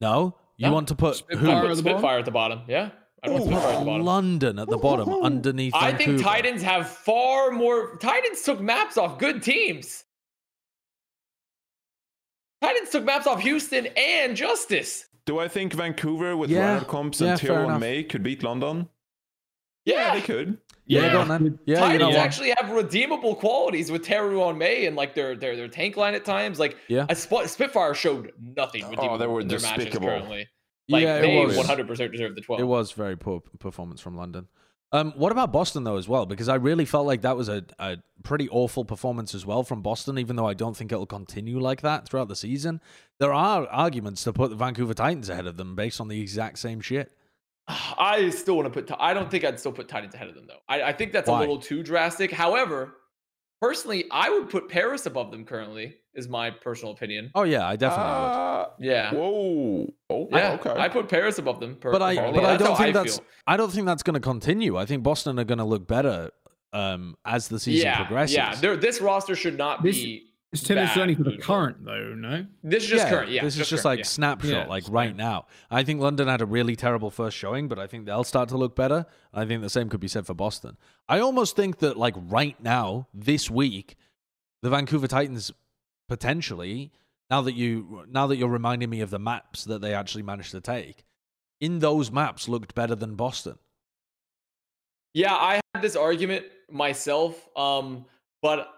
No, you No. want to put Spitfire who? at the bottom? Spitfire at the bottom. Yeah. I want Ooh. Spitfire at the bottom. London at the bottom, Ooh. underneath. I think Titans have far more. Titans took maps off good teams. Titans took maps off Houston and Justice. Do I think Vancouver with Yeah. Riot Comps Yeah, and fair Tier 1. May could beat London? Yeah, they could. Yeah, Yeah. go on then. Yeah, you Titans know actually have redeemable qualities with Teru on Mei and like their their their tank line at times. Like Yeah. a Sp- Spitfire showed nothing redeemable Oh, they were their matches despicable. currently. Like yeah, they it was. 100% deserve the 12. It was very poor performance from London. Um, what about Boston though as well? Because I really felt like that was a, a pretty awful performance as well from Boston. Even though I don't think it'll continue like that throughout the season, there are arguments to put the Vancouver Titans ahead of them based on the exact same shit. I still want to put. I don't think I'd still put Titans ahead of them though. I, I think that's Why? a little too drastic. However, personally, I would put Paris above them currently. Is my personal opinion. Oh yeah, I definitely would. Uh, Yeah. Whoa. Oh, Yeah, okay. I put Paris above them. Per- But I, currently. but I don't how think that's. feel. I don't think that's going to continue. I think Boston are going to look better um, as the season yeah, progresses. Yeah, they're- this roster should not This- be. It's Tim, it's only for the current though, no? This is just yeah, current. Yeah, this is just current, like snapshot, Yeah, like right now. I think London had a really terrible first showing, but I think they'll start to look better. I think the same could be said for Boston. I almost think that like right now, this week, the Vancouver Titans potentially, now that you now that you're reminding me of the maps that they actually managed to take, in those maps looked better than Boston. Yeah, I had this argument myself, um, but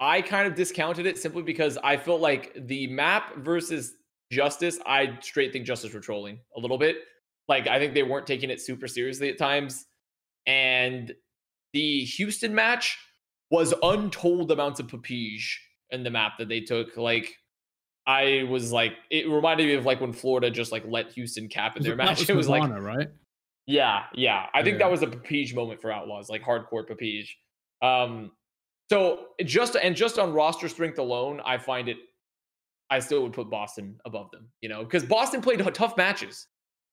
I kind of discounted it simply because I felt like the map versus Justice, I straight think Justice were trolling a little bit. Like I think they weren't taking it super seriously at times. And the Houston match was untold amounts of papige in the map that they took. Like I was like, it reminded me of like when Florida just like let Houston cap in their match. it was like right? yeah, yeah. I think Yeah. that was a Papige moment for Outlaws, like hardcore Papige. Um, so it just and just on roster strength alone, I find it. I still would put Boston above them, you know, because Boston played tough matches.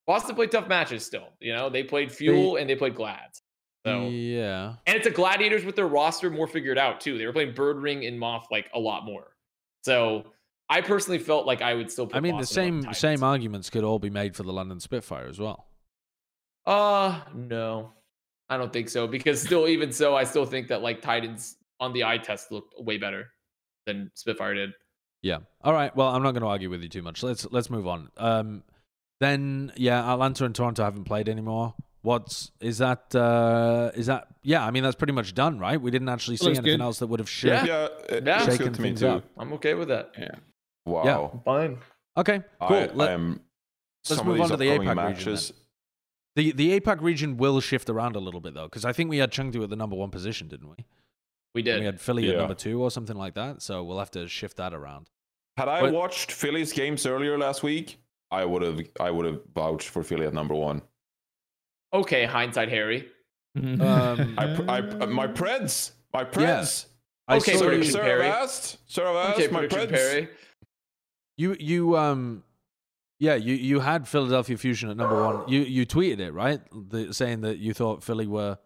Boston played tough matches still, you know. They played Fuel and they played Glads. So yeah, and it's a Gladiators with their roster more figured out too. They were playing Birdring and Moth like a lot more. So I personally felt like I would still. Put I mean the Boston above same same arguments could all be made for the London Spitfire as well. Uh no. I don't think so. Because still, even so, I still think that like Titans on the eye test looked way better than Spitfire did. Yeah. All right. Well, I'm not going to argue with you too much. Let's let's move on. Um, then yeah, Atlanta and Toronto haven't played anymore. What's is that? Uh, is that? Yeah, I mean that's pretty much done, right? We didn't actually see anything good. else that would have Yeah. shaken. Yeah, it Yeah. looks Shaking good to me things too. up. I'm okay with that. Yeah. Wow. Yeah. Fine. Okay, cool. I, Let- I am. let's move on to the upcoming APAC region matches. the the APAC region will shift around a little bit though, because I think we had Chengdu at the number one position, didn't we? We And did. we had Philly at number two or something like that. So we'll have to shift that around. Had I But- watched Philly's games earlier last week, I would have I would have vouched for Philly at number one. okay, hindsight Harry. Um, I, I, my Preds, my Preds. I Okay, saw Sir, you, prediction, Sir Perry. Avast, Sir Avast, Okay, my prediction Preds. Perry. you you um yeah you you had Philadelphia Fusion at number one. You you tweeted it right, the, saying that you thought Philly were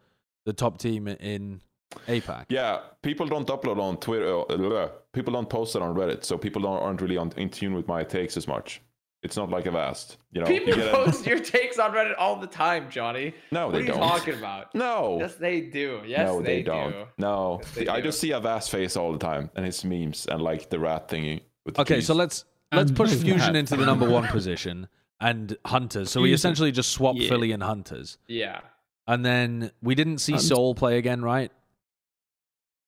the top team in APAC. Yeah, people don't upload on Twitter. Uh, people don't post it on Reddit, so people don't, aren't really on, in tune with my takes as much. It's not like a vast, you know. People you get a- post your takes on Reddit all the time, Johnny. no, what they are you don't. talking about? No, Yes, they do. Yes, no, they, they, don't. do. No, Yes, they I do. just see Avast face all the time and his memes and like the rat thingy. With the Okay, keys. so let's let's And push Fusion into the number one position and Hunters. So we essentially just swapped Yeah. Philly and Hunters, Yeah. and then we didn't see Hunt- Seoul play again, right?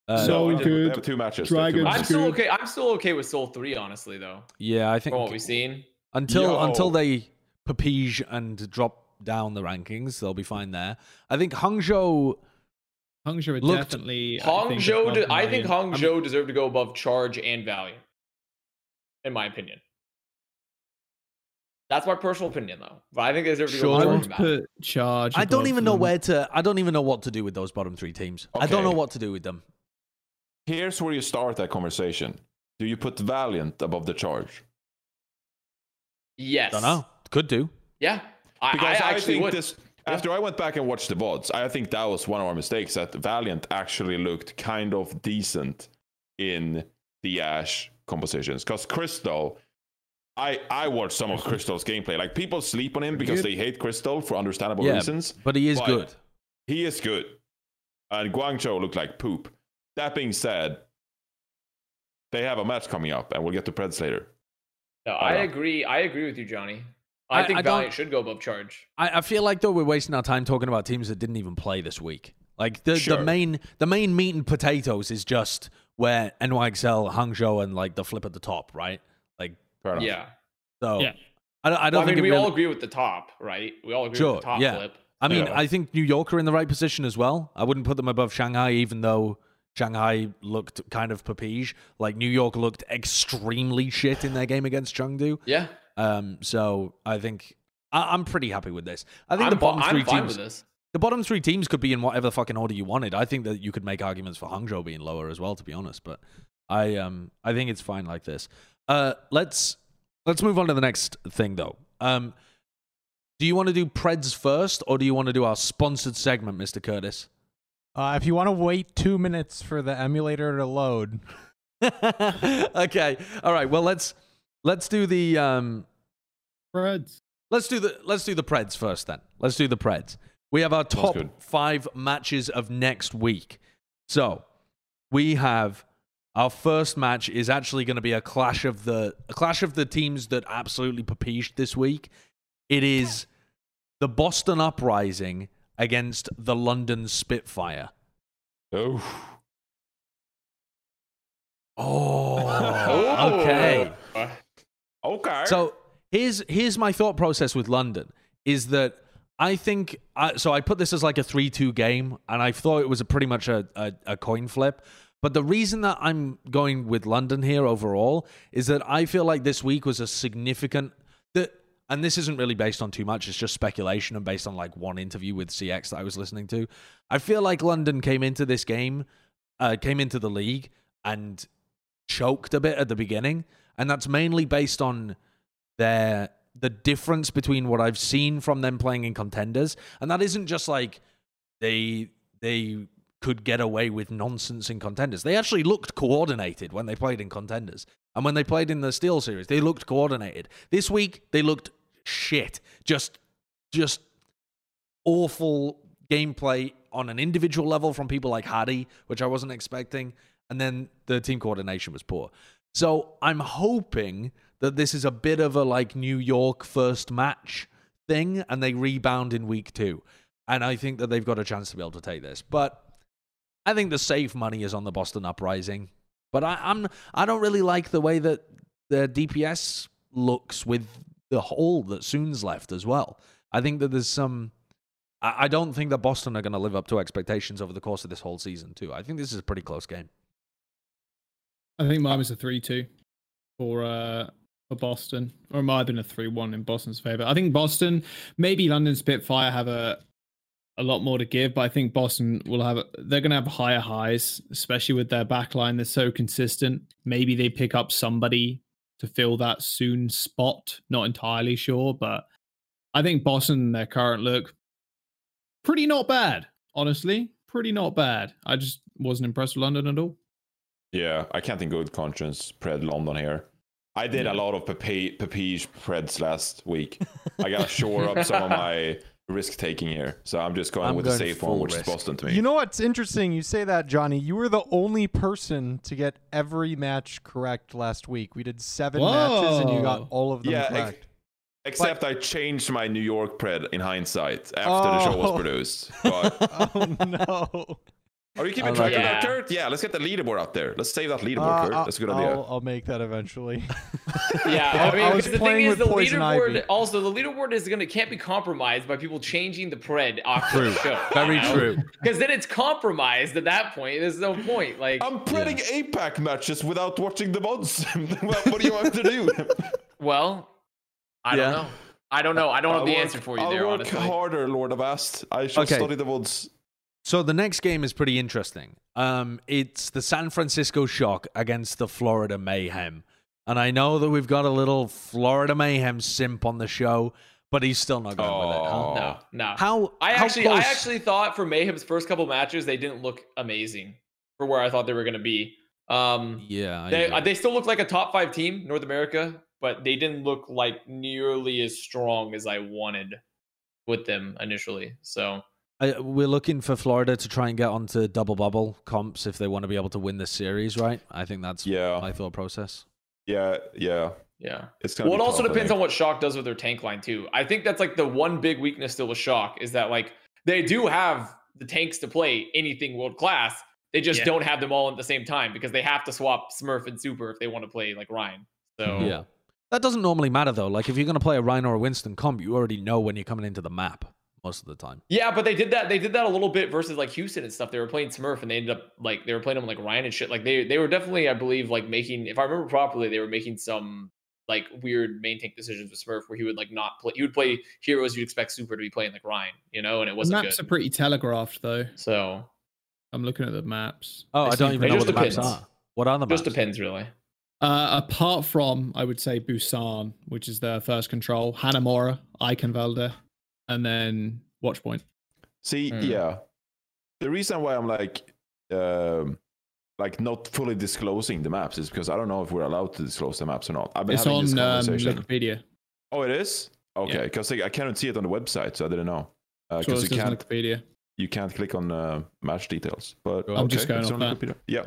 Uh, So- they have- good. two matches. they two Dragon I'm still Good. okay. I'm still okay with Seoul Three, honestly, though. yeah, I think From what we've seen. until Yo. until they papige and drop down the rankings, they'll be fine there. I think Hangzhou. Hangzhou are Looked- definitely. I think, Hangzhou, above de- I think Valiant. Hangzhou deserved to go above Charge and Valiant, in my opinion. That's my personal opinion, though. But I think they deserve to Sure. I go would above Charge. put charge. I don't above even know them. where to. I don't even know what to do with those bottom three teams. I don't know what to do with them. Here's where you start that conversation. Do you put Valiant above the charge? Yes. I don't know. Could do. Yeah. I, Because I I, actually think would. this. After I went back and watched the VODs, I think that was one of our mistakes. That Valiant actually looked kind of decent in the Ashe compositions. Because Crystal, I I watched some of Crystal's gameplay. Like people sleep on him because Good. they hate Crystal for understandable Yeah, reasons. but he is But- good. He is good, and Guangzhou looked like poop. That being said, they have a match coming up, and we'll get to Preds later. No, I I know. agree. I agree with you, Johnny. I, I- think I Valiant should go above charge. I, I feel like though we're wasting our time talking about teams that didn't even play this week. Like the, Sure. the main the main meat and potatoes is just where NYXL, Hangzhou, and like the flip at the top, right? Like Fair enough. Yeah. so. Yeah. I don't, I Well, don't I think mean, it we all agree with the top, right? We all agree Sure, with the top yeah. flip. I mean, Yeah. I think New York are in the right position as well. I wouldn't put them above Shanghai, even though Shanghai looked kind of papige. Like New York looked extremely shit in their game against Chengdu. Yeah. Um, so I think I, I'm pretty happy with this. I think I'm, the bottom I'm three fine teams, with this. the bottom three teams could be in whatever fucking order you wanted. I think that you could make arguments for Hangzhou being lower as well, to be honest. But I um I think it's fine like this. Uh, let's let's move on to the next thing though. Um, do you want to do Preds first, or do you want to do our sponsored segment, Mister Curtis? Uh, if you want to wait two minutes for the emulator to load, okay, all right. Well, let's let's do the um Preds. Let's do the let's do the Preds first then. Let's do the Preds. We have our top five matches of next week. So we have our first match is actually going to be a clash of the a clash of the teams that absolutely papeged this week. It is the Boston Uprising against the London Spitfire. Oh, Oh, okay. Uh, okay. So here's here's my thought process with London is that I think I, so. I put this as like a three-two game, and I thought it was a pretty much a, a, a coin flip. But the reason that I'm going with London here overall is that I feel like this week was a significant and this isn't really based on too much. It's just speculation and based on like one interview with CX that I was listening to. I feel like London came into this game, uh, came into the league and choked a bit at the beginning, and that's mainly based on their the difference between what I've seen from them playing in contenders, and that isn't just like they they could get away with nonsense in contenders. They actually looked coordinated when they played in contenders, and when they played in the Steel series, they looked coordinated. This week they looked shit, just just awful gameplay on an individual level from people like Hadi, which I wasn't expecting, and then the team coordination was poor. So I'm hoping that this is a bit of a like New York first match thing, and they rebound in week two. And I think that they've got a chance to be able to take this. But I think the safe money is on the Boston Uprising. But I, I'm I don't really like the way that the DPS looks with the hole that Soon's left as well. I think that there's some. I don't think that Boston are going to live up to expectations over the course of this whole season, too. I think this is a pretty close game. I think mine was a three-two for uh for Boston, or it might have been a three-one in Boston's favor. I think Boston, maybe London Spitfire have a a lot more to give, but I think Boston will have they're going to have higher highs, especially with their backline. They're so consistent. Maybe they pick up somebody to fill that soon spot. Not entirely sure, but I think Boston, their current look, pretty not bad. Honestly, pretty not bad. I just wasn't impressed with London at all. yeah, I can't in good conscience pred London here. I did a lot of Pepe Pepige Preds last week. I gotta shore up some of my risk taking here, so I'm just going I'm with going the safe one, which risk. is Boston to me. you know what's interesting? You say that, Johnny. You were the only person to get every match correct last week. We did seven matches, and you got all of them yeah, ex- correct. except I changed my New York pred in hindsight after the show was Oh. produced. But oh no! Are you keeping track of that, it. Kurt? Yeah, let's get the leaderboard out there. Let's save that leaderboard, Uh, Kurt. That's a good idea. I'll, I'll make that eventually. Yeah, I- I mean, I was the thing playing is, with the Poison leaderboard Ivy. also the leaderboard is gonna can't be compromised by people changing the pred after True. the show. Very true. Because then it's compromised at that point. There's no point. Like, I'm predding APAC matches without watching the mods. what, what do you want to do? well, I Yeah. don't know. I don't know. I don't I'll have the work- answer for you I'll there, work honestly. harder, Lord of Ast. I shall Okay. study the woods. So the next game is pretty interesting. Um, it's the San Francisco Shock against the Florida Mayhem. And I know that we've got a little Florida Mayhem simp on the show, but he's still not going with it. Huh? Oh. No, no. How I how actually, close- I actually thought for Mayhem's first couple matches, they didn't look amazing for where I thought they were going to be. Um, yeah, they they still look like a top five team, North America. but they didn't look like nearly as strong as I wanted with them initially. So I, we're looking for Florida to try and get onto double bubble comps if they want to be able to win this series, right? I think that's Yeah, my thought process. yeah, yeah. yeah. It's gonna. Well, it be also tough, depends on what Shock does with their tank line too. I think that's like the one big weakness still with Shock is that like they do have the tanks to play anything world class. They just Yeah. don't have them all at the same time because they have to swap Smurf and Super if they want to play like Rein. So Yeah. That doesn't normally matter though. Like if you're going to play a Rhino or a Winston comp, you already know when you're coming into the map most of the time. Yeah, but they did that. They did that a little bit versus like Houston and stuff. They were playing Smurf and they ended up like they were playing them like Rein and shit. Like they they were definitely, I believe, like making. If I remember properly, they were making some like weird main tank decisions with Smurf where he would like not play. He would play heroes you'd expect Super to be playing like Rein, you know, and it wasn't maps good. are pretty telegraphed though. So I'm looking at the maps. Oh, They I don't even know what the maps are. What are the maps? just depends really. Uh, apart from, I would say Busan, which is their first control, Hanamura, Eichenwalde, and then Watchpoint. See, Mm. yeah. The reason why I'm like, um, like not fully disclosing the maps is because I don't know if we're allowed to disclose the maps or not. I've been It's having this on um, conversation. Wikipedia. oh, it is. Okay, because I can't see it on the website, so I didn't know. Because it you can't Wikipedia. you can't click on uh, match details. But I'm just okay, going on that. Wikipedia. Yeah.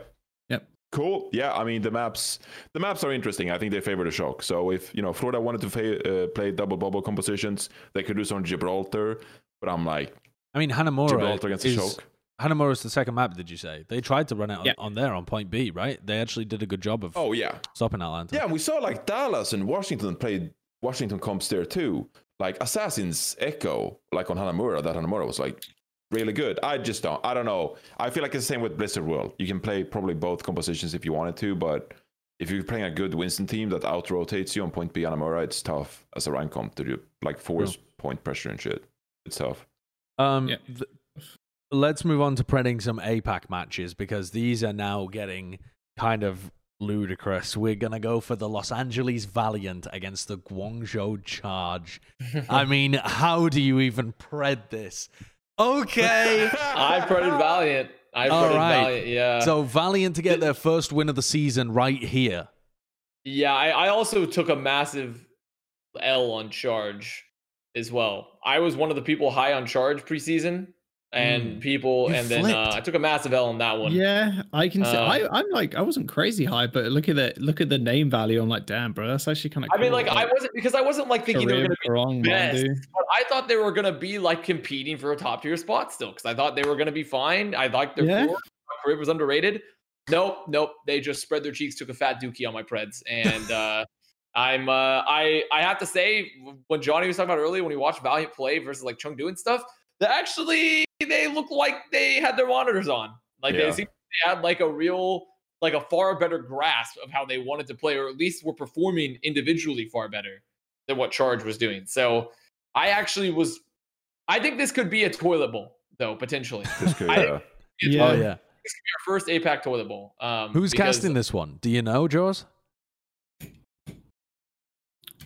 Yep. Cool. Yeah, I mean the maps. The maps are interesting. I think they favor the shock. So if you know Florida wanted to fa- uh, play double bubble compositions, they could do some Gibraltar. But I'm like I mean, Hanamura Gibraltar against the is shock. Hanamura is the second map. Did you say they tried to run it on, Yeah. on there on point B? Right? They actually did a good job of Oh yeah, stopping Atlanta. yeah. We saw like Dallas and Washington played Washington comps there too. Like Assassin's Echo, like on Hanamura. That Hanamura was like really good. I just don't. I don't know. I feel like it's the same with Blizzard World. You can play probably both compositions if you wanted to, but if you're playing a good Winston team that out rotates you on point B Hanamura, it's tough as a rank comp to do like force point pressure and shit. It's tough. Um, Yeah. th- let's move on to predding some APAC matches because these are now getting kind of ludicrous. We're gonna go for the Los Angeles Valiant against the Guangzhou Charge. I mean, how do you even pred this? Okay. I predicted Valiant. I predicted right. Valiant. Yeah. so Valiant to get their first win of the season right here. Yeah, I, I also took a massive L on charge as well. I was one of the people high on charge preseason, and Mm. people, You and then uh. I took a massive L on that one. Yeah, I can see. I, I'm like, I wasn't crazy high, but look at the look at the name value. I'm like, damn, bro, that's actually kind of. I mean, like I wasn't because I wasn't like thinking they were to be wrong, best, but I thought they were to be like competing for a top tier spot still because I thought they were to be fine. I liked their Yeah. core. Crib was underrated. Nope, nope. They just spread their cheeks, took a fat dookie on my Preds, and uh, I'm uh, I I have to say when Johnny was talking about earlier when we watched Valiant play versus like Chengdu and stuff, that actually they look like they had their monitors on. Like Yeah. they seemed they had like a real like a far better grasp of how they wanted to play, or at least were performing individually far better than what Charge was doing. So I actually was I think this could be a toilet bowl, though, potentially. This could, I- uh, Yeah. Oh yeah. This could be our first APAC toilet bowl. Um, Who's because- casting this one? Do you know, Jaws?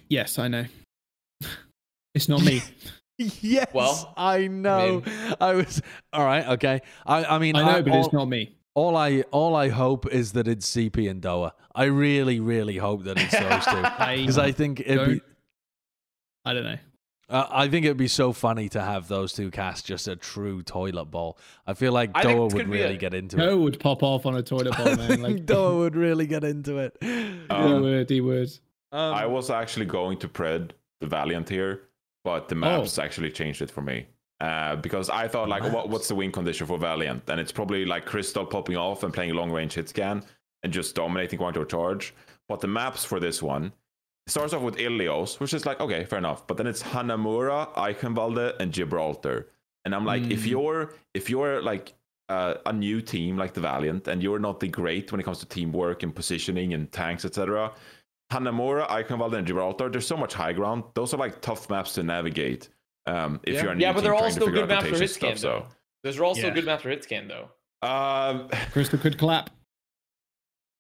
Yes, I know. It's not me. yes. Well, I know. I, was all right. Okay. I, I mean, I know, I- but all, it's not me. all I all I hope is that it's CP and Doa. I really, really hope that it's those two I, because I think it'd be. Don't- I don't know. Uh, I think it'd be so funny to have those two cast just a true toilet bowl. I feel like I Doa would really a- get into Joe it. Doa would pop off on a toilet bowl, I man. think Like Doa would really get into it. he Um, would, he would. Um, I was actually going to pred the Valiant here, but the maps actually changed it for me. Uh, because I thought like, what, what's the win condition for Valiant? And it's probably like Crystal popping off and playing long range hit scan and just dominating Guangzhou charge. But the maps for this one starts off with Ilios, which is like okay, fair enough. But then it's Hanamura, Eichenwalde, and Gibraltar. And I'm like, if Mm. you're if you're like uh, a new team like the Valiant and you're not the great when it comes to teamwork and positioning and tanks, etc. Hanamura, Eichenwalde, and Gibraltar, there's so much high ground. Those are like tough maps to navigate. Um, if Yeah. you're a new Yeah, but they're team all trying to still figure good maps for rotation hit scan, stuff, though. Those are also Yeah. good maps for hit scan, though. Um, Crystal could clap.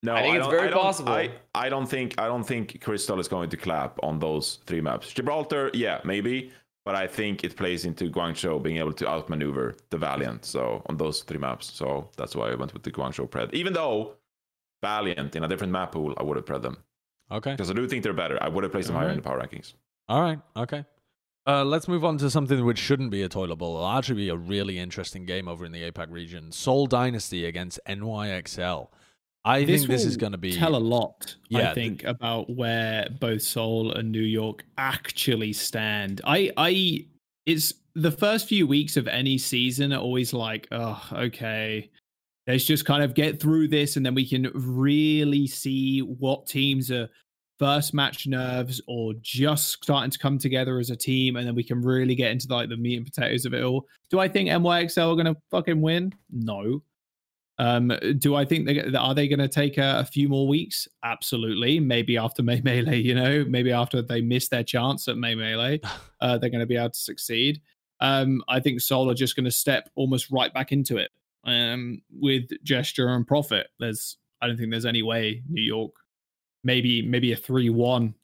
no, I think it's very don't- possible. I, I don't think I don't think Crystal is going to clap on those three maps. Gibraltar, yeah, maybe, but I think it plays into Guangzhou being able to outmaneuver the Valiant. So on those three maps, so that's why I went with the Guangzhou pred. Even though Valiant in a different map pool, I would have pred them. Okay. because I do think they're better. I would have placed them higher in the power rankings. All right. Okay. Uh, let's move on to something which shouldn't be a toilet bowl. It'll actually be a really interesting game over in the APAC region. Seoul Dynasty against NYXL. I think this is going to be. tell a lot. Yeah, I th- think about where both Seoul and New York actually stand. I, I, it's the first few weeks of any season are always like, oh, okay, let's just kind of get through this, and then we can really see what teams are first match nerves or just starting to come together as a team, and then we can really get into like the meat and potatoes of it all. Do I think NYXL are going to fucking win? No. Um, do I think they are they going to take a, a few more weeks? Absolutely. Maybe after May Melee, you know, maybe after they miss their chance at May Melee, uh, they're going to be able to succeed. Um, I think Seoul are just going to step almost right back into it um, with gesture and profit. There's, I don't think there's any way New York, maybe maybe a three one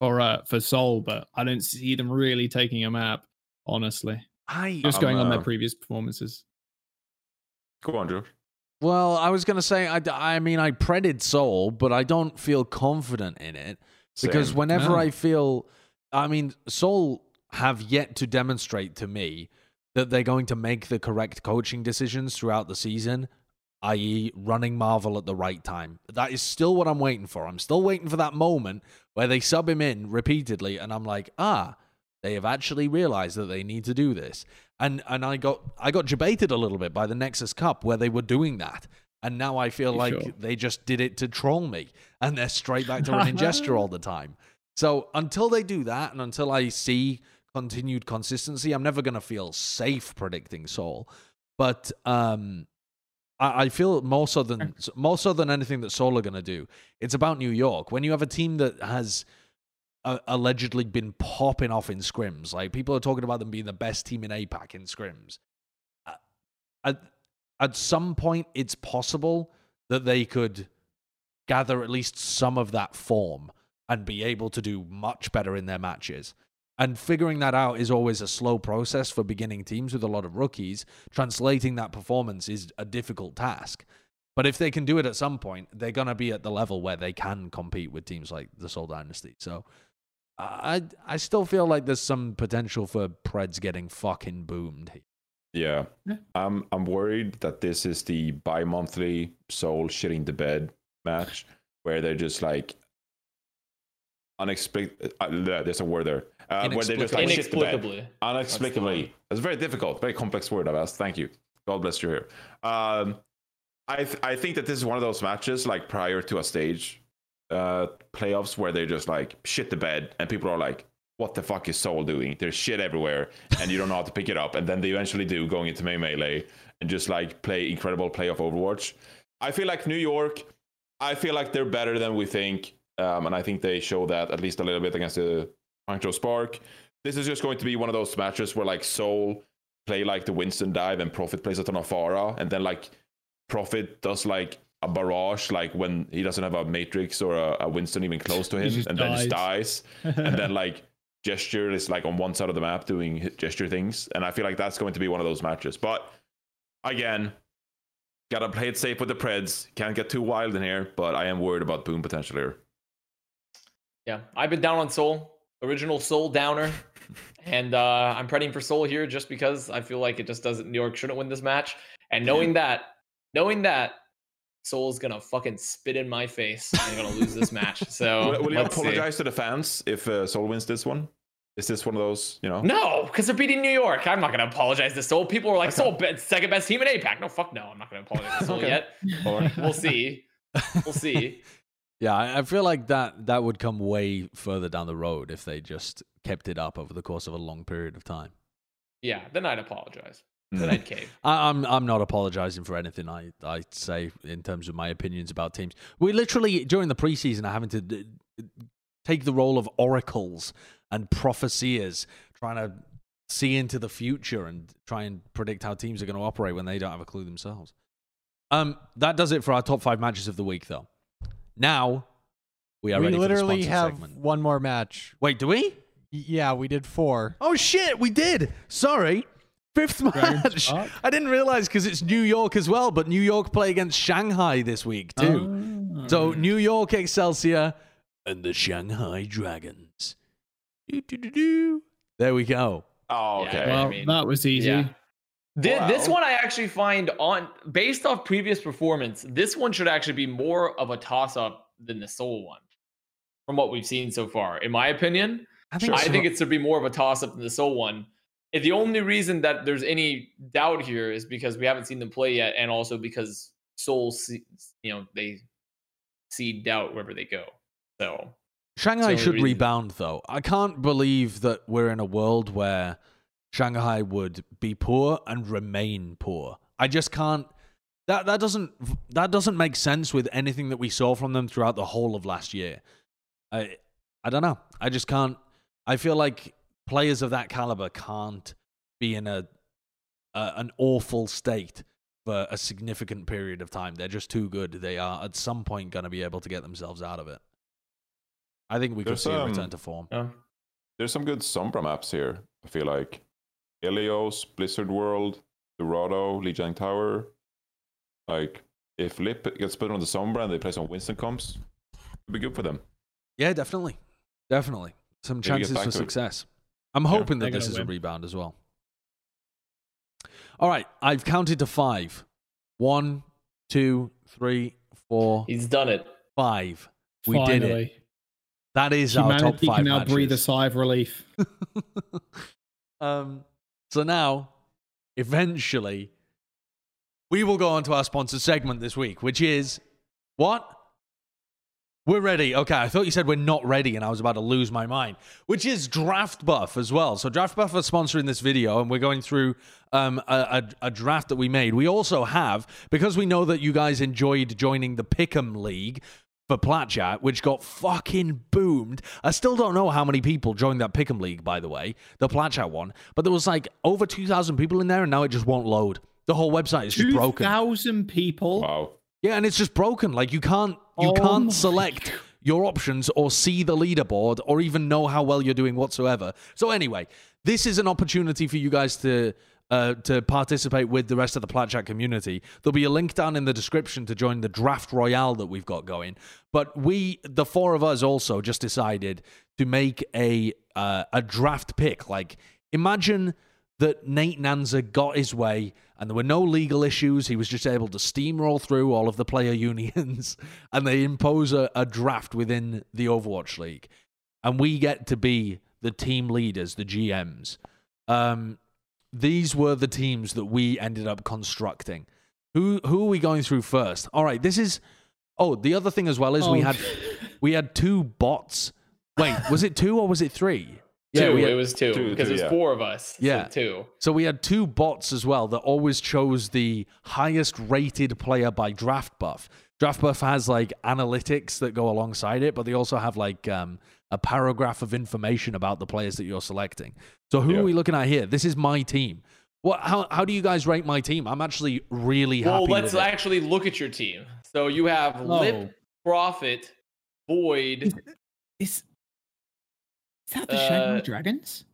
for uh, for Seoul, but I don't see them really taking a map. Honestly, I just Um, going on their uh, previous performances. Go on, George. Well, I was going to say, I, I mean, I predid Seoul, but I don't feel confident in it because Same. whenever No. I feel, I mean, Seoul have yet to demonstrate to me that they're going to make the correct coaching decisions throughout the season, i.e., running Marve1 at the right time. That is still what I'm waiting for. I'm still waiting for that moment where they sub him in repeatedly, and I'm like, ah, they have actually realized that they need to do this. And and I got I got debated a little bit by the Nexus Cup where they were doing that. And now I feel like sure? they just did it to troll me. And they're straight back to running gesture all the time. So until they do that and until I see continued consistency, I'm never gonna feel safe predicting Seoul. But um I, I feel more so than more so than anything that Seoul are gonna do. It's about New York. When you have a team that has uh, allegedly been popping off in scrims. Like people are talking about them being the best team in APAC in scrims. Uh, at at some point, it's possible that they could gather at least some of that form and be able to do much better in their matches. And figuring that out is always a slow process for beginning teams with a lot of rookies. Translating that performance is a difficult task. But if they can do it at some point, they're going to be at the level where they can compete with teams like the Seoul Dynasty. So I I still feel like there's some potential for Preds getting fucking boomed. Yeah. Yeah. I'm I'm worried that this is the bi-monthly Seoul shitting the bed match where they're just like unexpected uh, there's a word there. Uh, where they just like shit the bed. Inexplicably. It's very difficult, very complex word I've asked. Thank you. God bless you here. Um I th- I think that this is one of those matches like prior to a stage uh playoffs where they're just like shit the bed and people are like what the fuck is Seoul doing? There's shit everywhere, and you don't know how to pick it up. And then they eventually do, going into May Melee and just like play incredible playoff Overwatch. I feel like New York, I feel like they're better than we think. Um, and I think they show that at least a little bit against the Hangzhou Spark. This is just going to be one of those matches where like Seoul play like the Winston dive and Profit plays a ton of Pharah, and then like Profit does like a barrage, like when he doesn't have a Matrix or a, a Winston even close to him, just and then just dies. dies. and then like gesture is like on one side of the map doing gesture things and i feel like that's going to be one of those matches but again gotta play it safe with the preds can't get too wild in here but i am worried about boom potential here Yeah, I've been down on Seoul, original Seoul downer, and uh, I'm prepping for Seoul here just because I feel like it just doesn't. New York shouldn't win this match, and knowing that, knowing that Seoul's gonna fucking spit in my face, I'm gonna lose this match. So will, will you let's see. apologize to the fans if uh, Seoul wins this one is this one of those you know No, because they're beating New York. I'm not gonna apologize to Seoul. People are like, Seoul, be- second best team in APAC. No, fuck no. I'm not gonna apologize to Seoul Okay. yet. Or- We'll see. We'll see. Yeah, I I feel like that that would come way further down the road if they just kept it up over the course of a long period of time. Yeah, then I'd apologize. Then Mm. I'd cave. I, I'm I'm not apologizing for anything I, I say in terms of my opinions about teams. We literally during the preseason are having to d- take the role of oracles and prophesiers, trying to see into the future and try and predict how teams are going to operate when they don't have a clue themselves. Um, that does it for our top five matches of the week, though. Now we are we ready literally for the have segment. one more match. Wait, do we? Yeah, we did four. Oh shit, we did. Sorry. Fifth match. I didn't realize because it's New York as well, but New York play against Shanghai this week too. Oh. So New York Excelsior and the Shanghai Dragons. Doo-doo-doo-doo. There we go. Oh, Yeah, okay. I Well, mean, that was easy. yeah. Thi- This one I actually find on based off previous performance, this one should actually be more of a toss up than the Seoul one, from what we've seen so far. In my opinion, I think, I so. think it should be more of a toss up than the Seoul one. And the only reason that there's any doubt here is because we haven't seen them play yet, and also because Seoul, see, you know, they see doubt wherever they go. So Shanghai should reason- rebound, though. I can't believe that we're in a world where Shanghai would be poor and remain poor. I just can't. That that doesn't that doesn't make sense with anything that we saw from them throughout the whole of last year. I I don't know. I just can't. I feel like players of that caliber can't be in a, a an awful state for a significant period of time. They're just too good. They are at some point going to be able to get themselves out of it. I think we could There's, see a um, return to form. uh, There's some good Sombra maps here. I feel like Ilios, Blizzard World, Dorado, Lijiang Tower. Like if Lip gets put on the Sombra and they play some Winston comps, it'd be good for them. Yeah, definitely, definitely some chances for to it. success. I'm hoping they're that this gonna is a rebound as well. All right, I've counted to five. One, two, three, four, he's done it. five. We did it. Finally. That is our top Humanity five can now matches. breathe a sigh of relief. um, so now, eventually, we will go on to our sponsored segment this week, which is what? We're ready. Okay, I thought you said we're not ready, and I was about to lose my mind. Which is DraftBuff as well. So DraftBuff are sponsoring this video, and we're going through um, a, a, a draft that we made. We also have because we know that you guys enjoyed joining the Pick'em League for Plat Chat, which got fucking boomed. I still don't know how many people joined that Pick'em League, by the way, the Plat Chat one, but there was like over two thousand people in there, and now it just won't load. The whole website is just broken. 2,000 people. Wow. Yeah, and it's just broken. Like you can't you Oh can't my select your options or see the leaderboard or even know how well you're doing whatsoever. So anyway, this is an opportunity for you guys to uh, to participate with the rest of the Plat Chat community. There'll be a link down in the description to join the draft royale that we've got going. But we, the four of us, also just decided to make a uh, a draft pick. Like imagine that Nate Nanzer got his way and there were no legal issues. He was just able to steamroll through all of the player unions and they impose a, a draft within the Overwatch League. And we get to be the team leaders, the GMs. Um, these were the teams that we ended up constructing. Who who are we going through first? All right, this is Oh, the other thing as well is we Oh. had we had two bots. Wait, was it two or was it three? Yeah, two. had- it was two two, because two, it was yeah. four of us. so Yeah. two. So we had two bots as well that always chose the highest rated player by DraftBuff. Draft buff has like analytics that go alongside it, but they also have like um, a paragraph of information about the players that you're selecting. So who Yeah. are we looking at here? This is my team. What? How, how do you guys rate my team? I'm actually really happy. Well, let's with it. actually look at your team. So you have Oh. Lip, Profit, Void. Is, is that the Uh, Shanghai Dragons?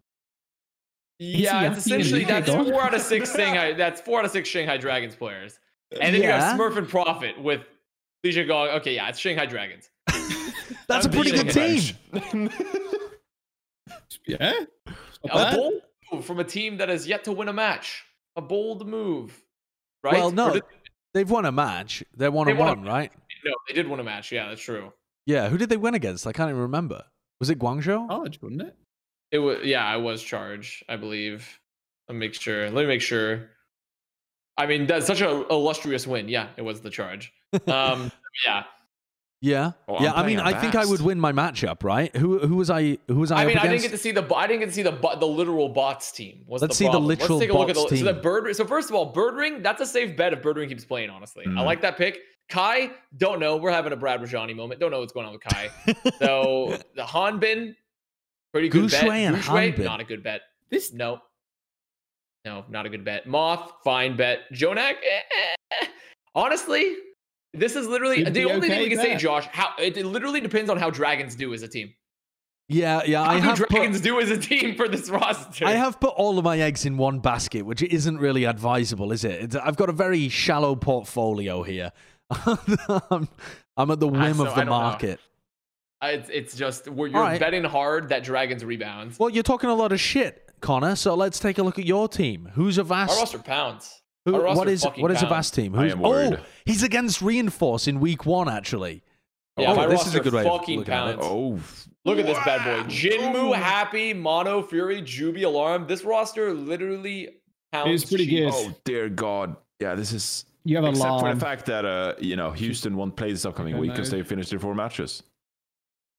Yeah, it's essentially that's leader? four out of six Shanghai. That's four out of six Shanghai Dragons players. And then you Yeah. have Smurf and Profit with Leisure going. Okay, yeah, it's Shanghai Dragons. That's a I'm pretty good team. Yeah. A bold move from a team that has yet to win a match. A bold move, right? Well, no, did- they've won a match. They're one They and won a one, right? no, they did win a match. Yeah, that's true. Yeah. Who did they win against? I can't even remember. Was it Guangzhou? College, wouldn't it? It was yeah, I was charged, I believe. Let me make sure. Let me make sure. I mean, that's such an illustrious win. Yeah, it was the charge. Um, yeah. Yeah, Oh, yeah. I mean, I think I would win my matchup, right? Who who was I? Who was I? I mean, I didn't get to see the I didn't get to see the the literal bots team. What's Let's the see the literal Let's take a look at the bots so the bird. So first of all, Birdring. That's a safe bet if Birdring keeps playing. Honestly, I Mm. like that pick. Kai, don't know. We're having a Brad Rajani moment. Don't know what's going on with Kai. so the Hanbin, pretty good bet. Guxue and Guxue, Hanbin. not a good bet. This No. No, not a good bet. Moth, fine bet. JJoNak, eh. honestly, this is literally Should the only thing okay we can say. Josh. How it, it literally depends on how dragons do as a team. Yeah, yeah. How I do have dragons put, do as a team for this roster? I have put all of my eggs in one basket, which isn't really advisable, is it? It's, I've got a very shallow portfolio here. I'm, I'm at the Ah, whim so of the know. market. I It's it's just where you're Alright. betting hard that Dragons rebounds. Well, you're talking a lot of shit, Connor. So let's take a look at your team. Who's Avast Our roster pounds. Who, what is what is pounds. Avast team? I Who's, am oh, he's against Reinforce in week one, actually. Yeah, oh, this is a good way of fucking looking at it. pounds. Oh, Look at this bad boy. Jinmu, Oh. Happy, Mono, Fury, Juby, Alarm. This roster literally pounds. It's pretty sheep. good. Oh dear God! Yeah, this is You have a except for the fact that uh, you know Houston won't play this upcoming week because they finished their four matches.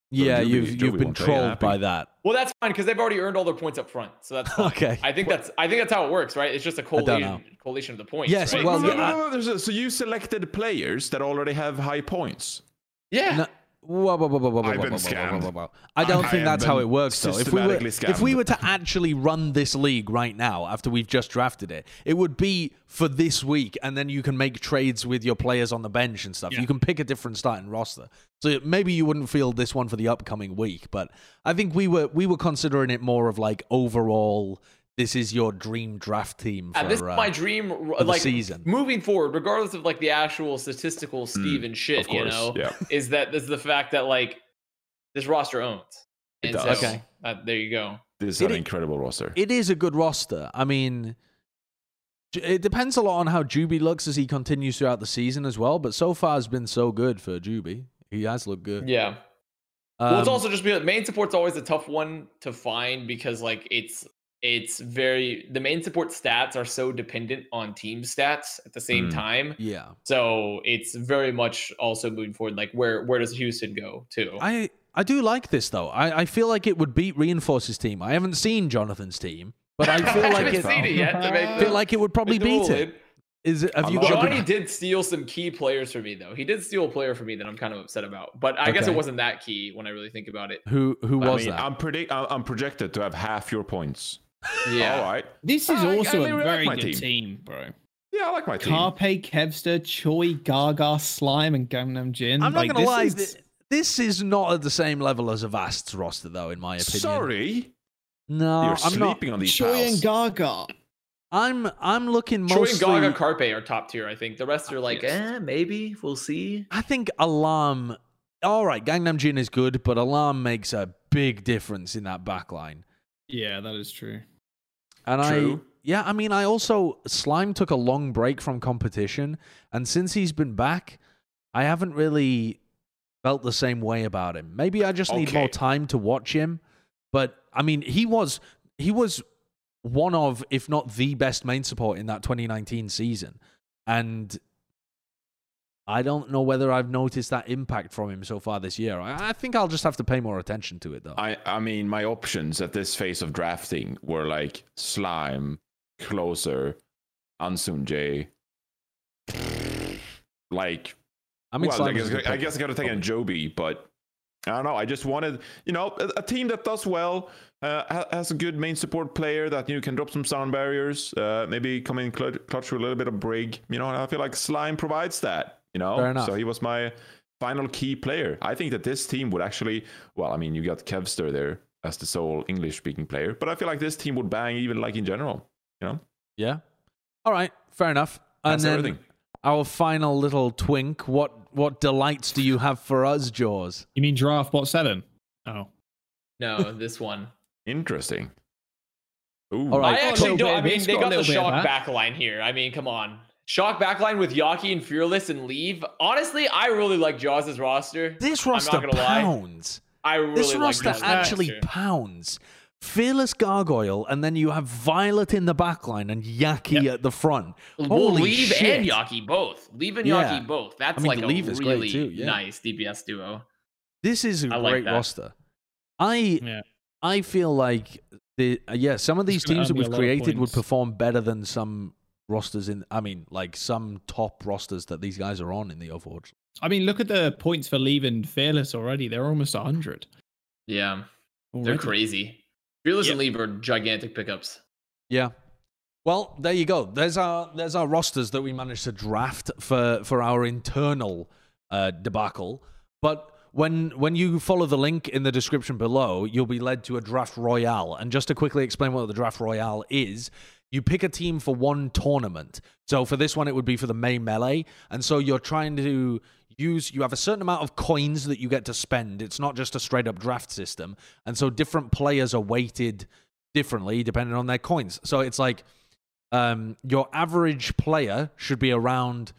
Yeah, Joby- you've Joby you've been won't trolled by that. Well, that's fine because they've already earned all their points up front, so that's fine. Okay. I think that's I think that's how it works, right? It's just a don't collation collation of the points. Yes, right? well, no, yeah, no, no, no, a- so you selected players that already have high points. yeah. No, whoa, whoa, whoa, whoa, whoa, I've whoa, been whoa, whoa, scammed. whoa, whoa. I don't I think that's how it works, though. If we were if we were to actually run this league right now after we've just drafted it, it would be for this week, and then you can make trades with your players on the bench and stuff. Yeah. You can pick a different starting roster. So maybe you wouldn't feel this one for the upcoming week, but I think we were we were considering it more of like overall. This is your dream draft team for And this is uh, my dream, the like season. moving forward, regardless of like the actual statistical Steve and shit, you know, yeah. is that this is the fact that like this roster owns. It And does. so, Okay. uh, there you go. This is It an i- incredible roster. It is a good roster. I mean, it depends a lot on how Juby looks as he continues throughout the season as well. But so far, has been so good for Juby. He has looked good. Yeah. well, it's Um, also just because main support's always a tough one to find because like it's it's very the main support stats are so dependent on team stats at the same Mm. time. yeah. So it's very much also moving forward. Like where where does Houston go to? I I do like this though. I, I feel like it would beat Reinforce's team. I haven't seen Jonathan's team, but I feel I like haven't it. seen it yet to make feel like it would probably beat rule it. in. It? Have I you love got it. Johnny did steal some key players for me though. He did steal a player for me that I'm kind of upset about. But I guess it wasn't that key when I really think about it. who who I was mean, that? I'm predict. I'm I'm projected to have half your points. Yeah. All right. This is I- I also really a like very my good team. team. bro. Yeah, I like my team. Carpe, Kevster, Choi, Gaga, Slime, and Gangnam Jin. I'm not like, gonna this lie. is- This is not at the same level as Avast's roster, though, in my opinion. Sorry, no, you're I'm not. sleeping on these Choi pals. and Gaga. I'm I'm looking Troy mostly. and Gaga Carpe are top tier, I think. The rest are like, Yes. eh, maybe. We'll see. I think Alarm. All right, Gangnam Jin is good, but Alarm makes a big difference in that back line. Yeah, that is true. And True. I, yeah, I mean, I also Slime took a long break from competition, and since he's been back, I haven't really felt the same way about him. Maybe I just need more time to watch him. But I mean, he was he was one of, if not the best main support in that 2019 season, and I don't know whether I've noticed that impact from him so far this year. I, I think I'll just have to pay more attention to it, though. I I mean, my options at this phase of drafting were like slime, closer, Ansun J. Like, I mean, well, I guess, a I guess I got to take in. Joby, but I don't know. I just wanted, you know, a, a team that does well, uh, has a good main support player that you know, can drop some sound barriers, uh, maybe come in clutch, clutch with a little bit of brig. You know, and I feel like Slime provides that. You know, Fair enough. so he was my final key player. I think that this team would actually, well, I mean, you got Kevster there as the sole English-speaking player, but I feel like this team would bang even like in general. You know, Yeah. All right. Fair enough. And That's then everything. our final little twink. What what delights do you have for us, Jaws? You mean draft bot seven? Oh. No, this one. Interesting. Ooh. All right. I actually don't. I mean, they got got the little bit of shock that. backline here. I mean, come on. Shock backline with Yaki and Fearless and Leave. Honestly, I really like Jaws' roster. This I'm not roster gonna lie. pounds. I really this like roster Jaws' actually roster. pounds. Fearless Gargoyle, and then you have Violet in the backline and Yaki at the front. Well, Holy Leave shit. and Yaki both. Leave and Yeah. Yaki both. That's I mean, like a is really too, yeah. nice DPS duo. This is a I great that. roster. I Yeah. I feel like the uh, yeah some of these teams that earn me a we've lot of created would perform better than some rosters in. I mean, like some top rosters that these guys are on in the Overwatch. I mean, look at the points for leaving Fearless already. They're almost 100. Yeah, they're crazy. Fearless and Yep. Leave are gigantic pickups. Yeah. Well, there you go. There's our there's our rosters that we managed to draft for for our internal uh, debacle. But when when you follow the link in the description below, you'll be led to a draft royale. And just to quickly explain what the draft royale is, you pick a team for one tournament. So for this one, it would be for the May Melee, and so you're trying to use you have a certain amount of coins that you get to spend. It's not just a straight up draft system, and so different players are weighted differently depending on their coins. So it's like um, your average player should be around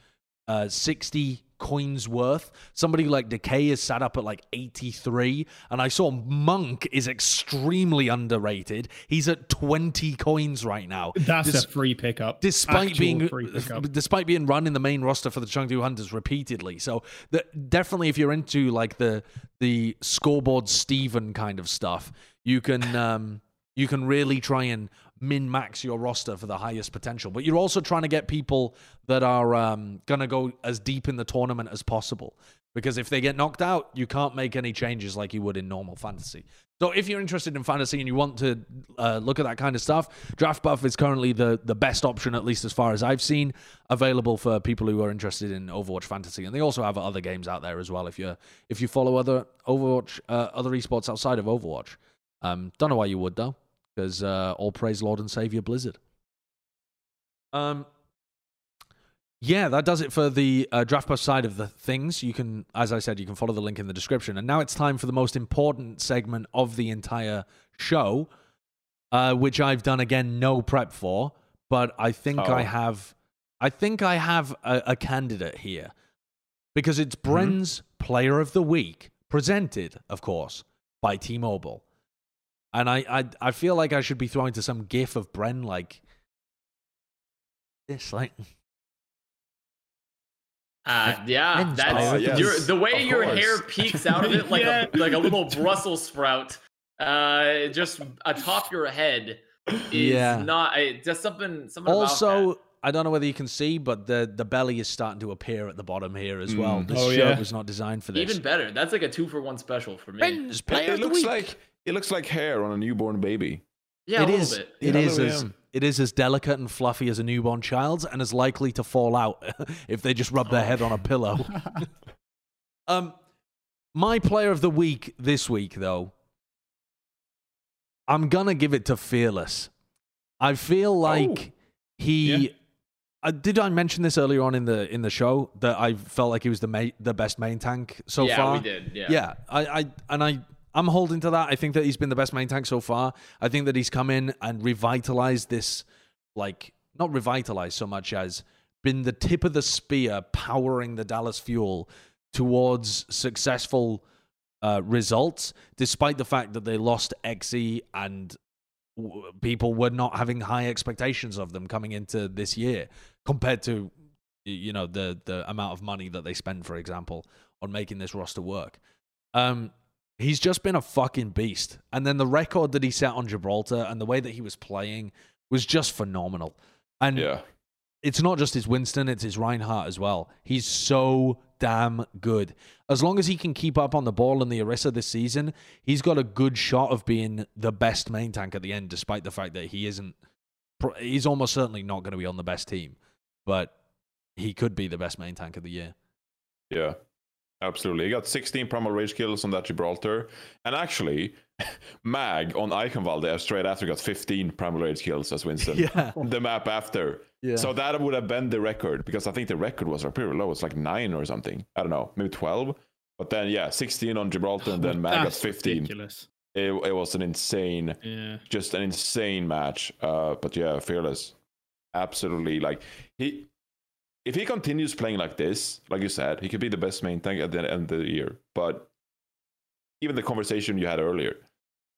uh, 60 coins worth. Somebody like Decay is sat up at like 83. And I saw Monk is extremely underrated. He's at 20 coins right now. That's Dis- a free pickup. Despite Actual being free pickup. despite being run in the main roster for the Chengdu Hunters repeatedly, so the, definitely if you're into like the the scoreboard Steven kind of stuff, you can um, you can really try and min max your roster for the highest potential. But you're also trying to get people that are um, going to go as deep in the tournament as possible. Because if they get knocked out, you can't make any changes like you would in normal fantasy. So if you're interested in fantasy and you want to uh, look at that kind of stuff, DraftBuff is currently the, the best option, at least as far as I've seen, available for people who are interested in Overwatch Fantasy. And they also have other games out there as well. If you if you follow other Overwatch, uh, other esports outside of Overwatch, um, don't know why you would though because uh, all praise Lord and Savior Blizzard. Um, yeah, that does it for the uh, DraftBuff side of the things. You can, as I said, you can follow the link in the description. And now it's time for the most important segment of the entire show, uh, which I've done again no prep for, but I think Oh. I have, I think I have a, a candidate here because it's Bren's Player of the Week, presented, of course, by T-Mobile. And I, I, I feel like I should be throwing to some gif of Bren like this, like Uh, yeah, that's player. Oh, your, yes, the way of your course. hair peeks out of it like Yeah. a like a little Brussels sprout, uh, just atop your head. Is Yeah. not uh, just something. Something about also that. I don't know whether you can see, but the the belly is starting to appear at the bottom here as well. Mm. This Oh, shirt yeah. was not designed for this. even better. That's like a two for one special for me. Ben's player It, of the looks week. like it looks like hair on a newborn baby. yeah, It a little is. bit. It Yeah, is yeah. as it is as delicate and fluffy as a newborn child's, and as likely to fall out if they just rub their head on a pillow. um, my player of the week this week, though, I'm gonna give it to Fearless. I feel like he. Yeah. Uh, did I mention this earlier on in the in the show that I felt like he was the ma- the best main tank so yeah, far? we did. Yeah. Yeah, I, I and I I'm holding to that. I think that he's been the best main tank so far. I think that he's come in and revitalized this, like not revitalized so much as been the tip of the spear, powering the Dallas Fuel towards successful uh, results, despite the fact that they lost Xe and w- people were not having high expectations of them coming into this year compared to you know the the amount of money that they spend for example on making this roster work um he's just been a fucking beast and then the record that he set on Gibraltar and the way that he was playing was just phenomenal and Yeah. it's not just his Winston, it's his Reinhardt as well. He's so damn good. As long as he can keep up on the ball and the Orisa this season, he's got a good shot of being the best main tank at the end, despite the fact that he isn't. He's almost certainly not going to be on the best team, but he could be the best main tank of the year. Yeah, absolutely. He got 16 primal rage kills on that Gibraltar, and actually, Mag on Eichenwalde straight after got 15 primal rage kills as Winston. Yeah. The map after. Yeah. So that would have been the record because I think the record was pretty low. It's like nine or something. I don't know, maybe 12. But then yeah, 16 on Gibraltar, and then Mag got 15. Ridiculous. It, it was an insane Yeah. just an insane match. Uh, but yeah, fearless, absolutely. Like he, if he continues playing like this, like you said, he could be the best main tank at the end of the year. But even the conversation you had earlier,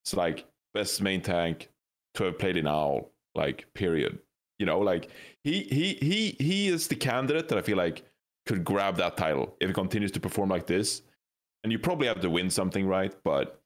it's like best main tank to have played in owl, like period. You know, like he he he he is the candidate that I feel like could grab that title if he continues to perform like this. And you probably have to win something, right? But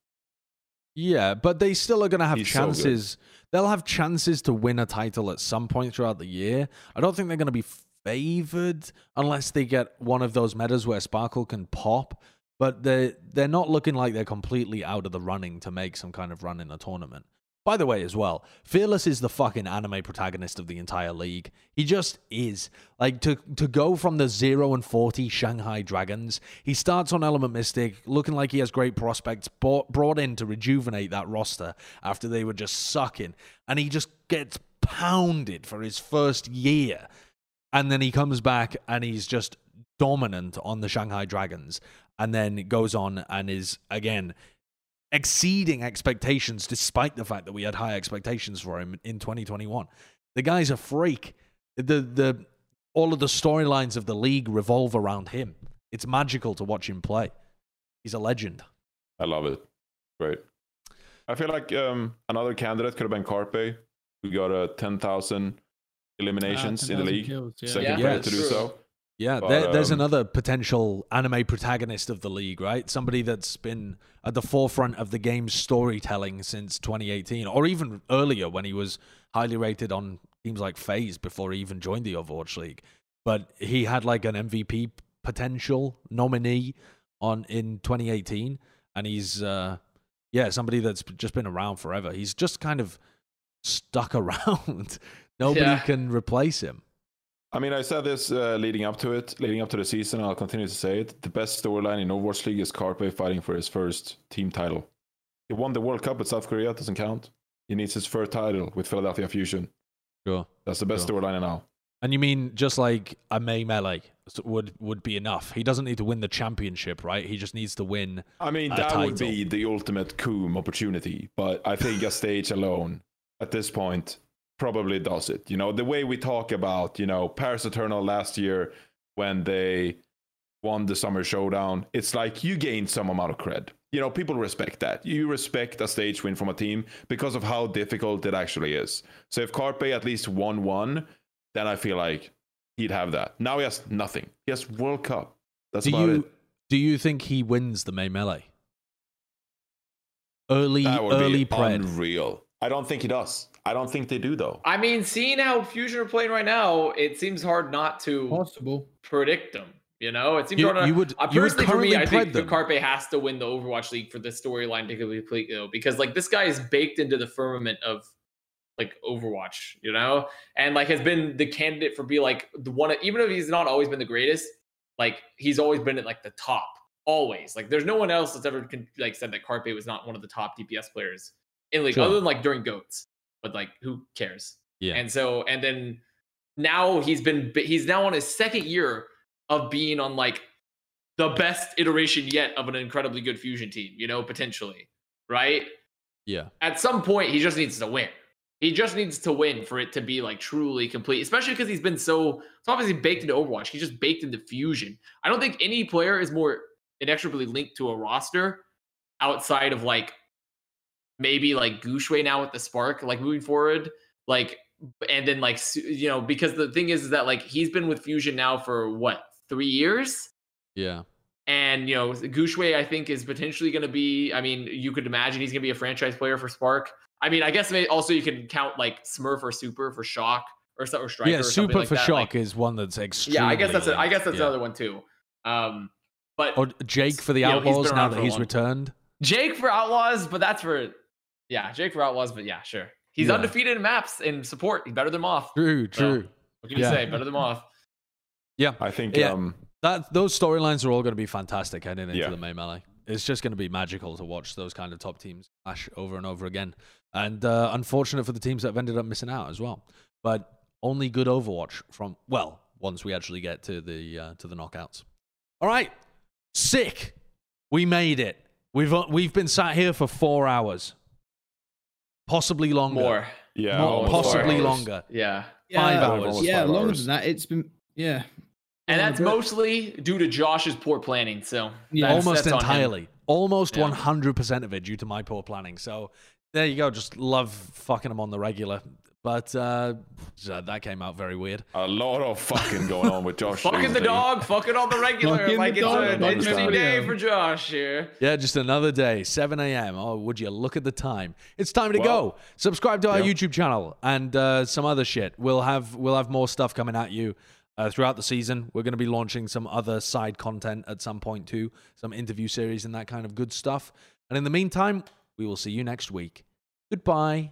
Yeah, but they still are going to have He's so chances. They'll have chances to win a title at some point throughout the year. I don't think they're going to be favored unless they get one of those metas where Sparkle can pop. But they they're not looking like they're completely out of the running to make some kind of run in the tournament. By the way, as well, Fearless is the fucking anime protagonist of the entire league. He just is. Like to to go from the zero and forty Shanghai Dragons, he starts on Element Mystic, looking like he has great prospects, brought, brought in to rejuvenate that roster after they were just sucking, and he just gets pounded for his first year, and then he comes back and he's just dominant on the Shanghai Dragons, and then goes on and is again exceeding expectations, despite the fact that we had high expectations for him in 2021. The guy's a freak. The the all of the storylines of the league revolve around him. It's magical to watch him play. He's a legend. I love it. Great. I feel like um, another candidate could have been Carpe. We got a 10,000 eliminations in the league. kills, yeah. Second Yeah, player that's to do true. so. Yeah, But, there, there's um, another potential anime protagonist of the league, right? Somebody that's been at the forefront of the game's storytelling since 2018, or even earlier when he was highly rated on teams like FaZe before he even joined the Overwatch League. But he had like an MVP potential nominee on in 2018, and he's uh, yeah somebody that's just been around forever. He's just kind of stuck around. Nobody Yeah. can replace him. I mean, I said this uh, leading up to it, leading up to the season, I'll continue to say it. The best storyline in Overwatch League is Carpe fighting for his first team title. He won the World Cup with South Korea, doesn't count. He needs his first title with Philadelphia Fusion. Sure. That's the best Sure. storyline now. And you mean just like a May Melee would would be enough? He doesn't need to win the championship, right? He just needs to win. I mean, A that would be the ultimate coom opportunity, but I think a stage alone at this point probably does it. You know, the way we talk about, you know, Paris Eternal last year when they won the Summer Showdown, it's like you gained some amount of cred. You know, people respect that. You respect a stage win from a team because of how difficult it actually is. So if Carpe at least won one, then I feel like he'd have that. Now he has nothing. He has World Cup. That's Do about you it. do you think he wins the May Melee? Early That would early be pred. unreal. I don't think he does. I don't think they do though. I mean, seeing how Fusion are playing right now, it seems hard not to Possible. predict them. You know, it seems You- hard. not- you would- uh, you would personally, for me, I think them. Carpe has to win the Overwatch League for this storyline to be complete, though, because like this guy is baked into the firmament of like Overwatch, you know, and like has been the candidate for be like the one. Even if he's not always been the greatest, like he's always been at like the top. Always, like there's no one else that's ever con- like said that Carpe was not one of the top DPS players in league, Sure. other than like during goats. But like, who cares? Yeah. And so, and then now he's been he's now on his second year of being on like the best iteration yet of an incredibly good fusion team, you know, potentially, right? yeah. At some point, he just needs to win. He just needs to win for it to be like truly complete, especially because he's been so it's obviously baked into Overwatch. He's just baked into Fusion. I don't think any player is more inexorably linked to a roster outside of like maybe like Guxue now with the Spark, like moving forward, like and then like you know because the thing is, is that like he's been with Fusion now for what three years. Yeah. And you know, Guxue, I think, is potentially going to be. I mean, you could imagine he's going to be a franchise player for Spark. I mean, I guess also you can count like Smurf or Super for Shock or so or Striker. yeah, or super like for that. shock Like, is one that's extremely. yeah, I guess that's a, I guess that's yeah. another one too. Um, but Or Jake for the You know, Outlaws now that he's long- returned. Jake for Outlaws, but that's for yeah, Jake for was, but yeah, sure. He's Yeah. undefeated in maps in support. He's better than Moth. True, So, true. What can you Yeah. say? Better than Moth. Yeah. I think Yeah. um That those storylines are all going to be fantastic heading into Yeah. the May Melee. It's just going to be magical to watch those kind of top teams clash over and over again. And uh, unfortunate for the teams that have ended up missing out as well. But only good Overwatch from well, once we actually get to the uh, to the knockouts. All right, sick. We made it. We've uh, we've been sat here for four hours, possibly longer. More. yeah, More- possibly hours. longer. Yeah. Five Yeah, hours. Yeah, Five longer hours. than that. It's been yeah. And Yeah, that's mostly due to Josh's poor planning. So Yeah. that's- almost that's on entirely, almost Yeah. one hundred percent of it due to my poor planning. So there you go. Just love fucking him on the regular, but uh, so that came out very weird. A lot of fucking going on with Josh. Fucking the recently. dog, fucking on the regular. Fucking like the it's dog, an fucking interesting day for Josh here. Yeah, just another day, 7 a.m. Oh, would you look at the time? It's time to Well, go. Subscribe to our yeah. YouTube channel and uh, some other shit. We'll have we'll have more stuff coming at you uh, throughout the season. We're going to be launching some other side content at some point too, some interview series and that kind of good stuff. And in the meantime, we will see you next week. Goodbye.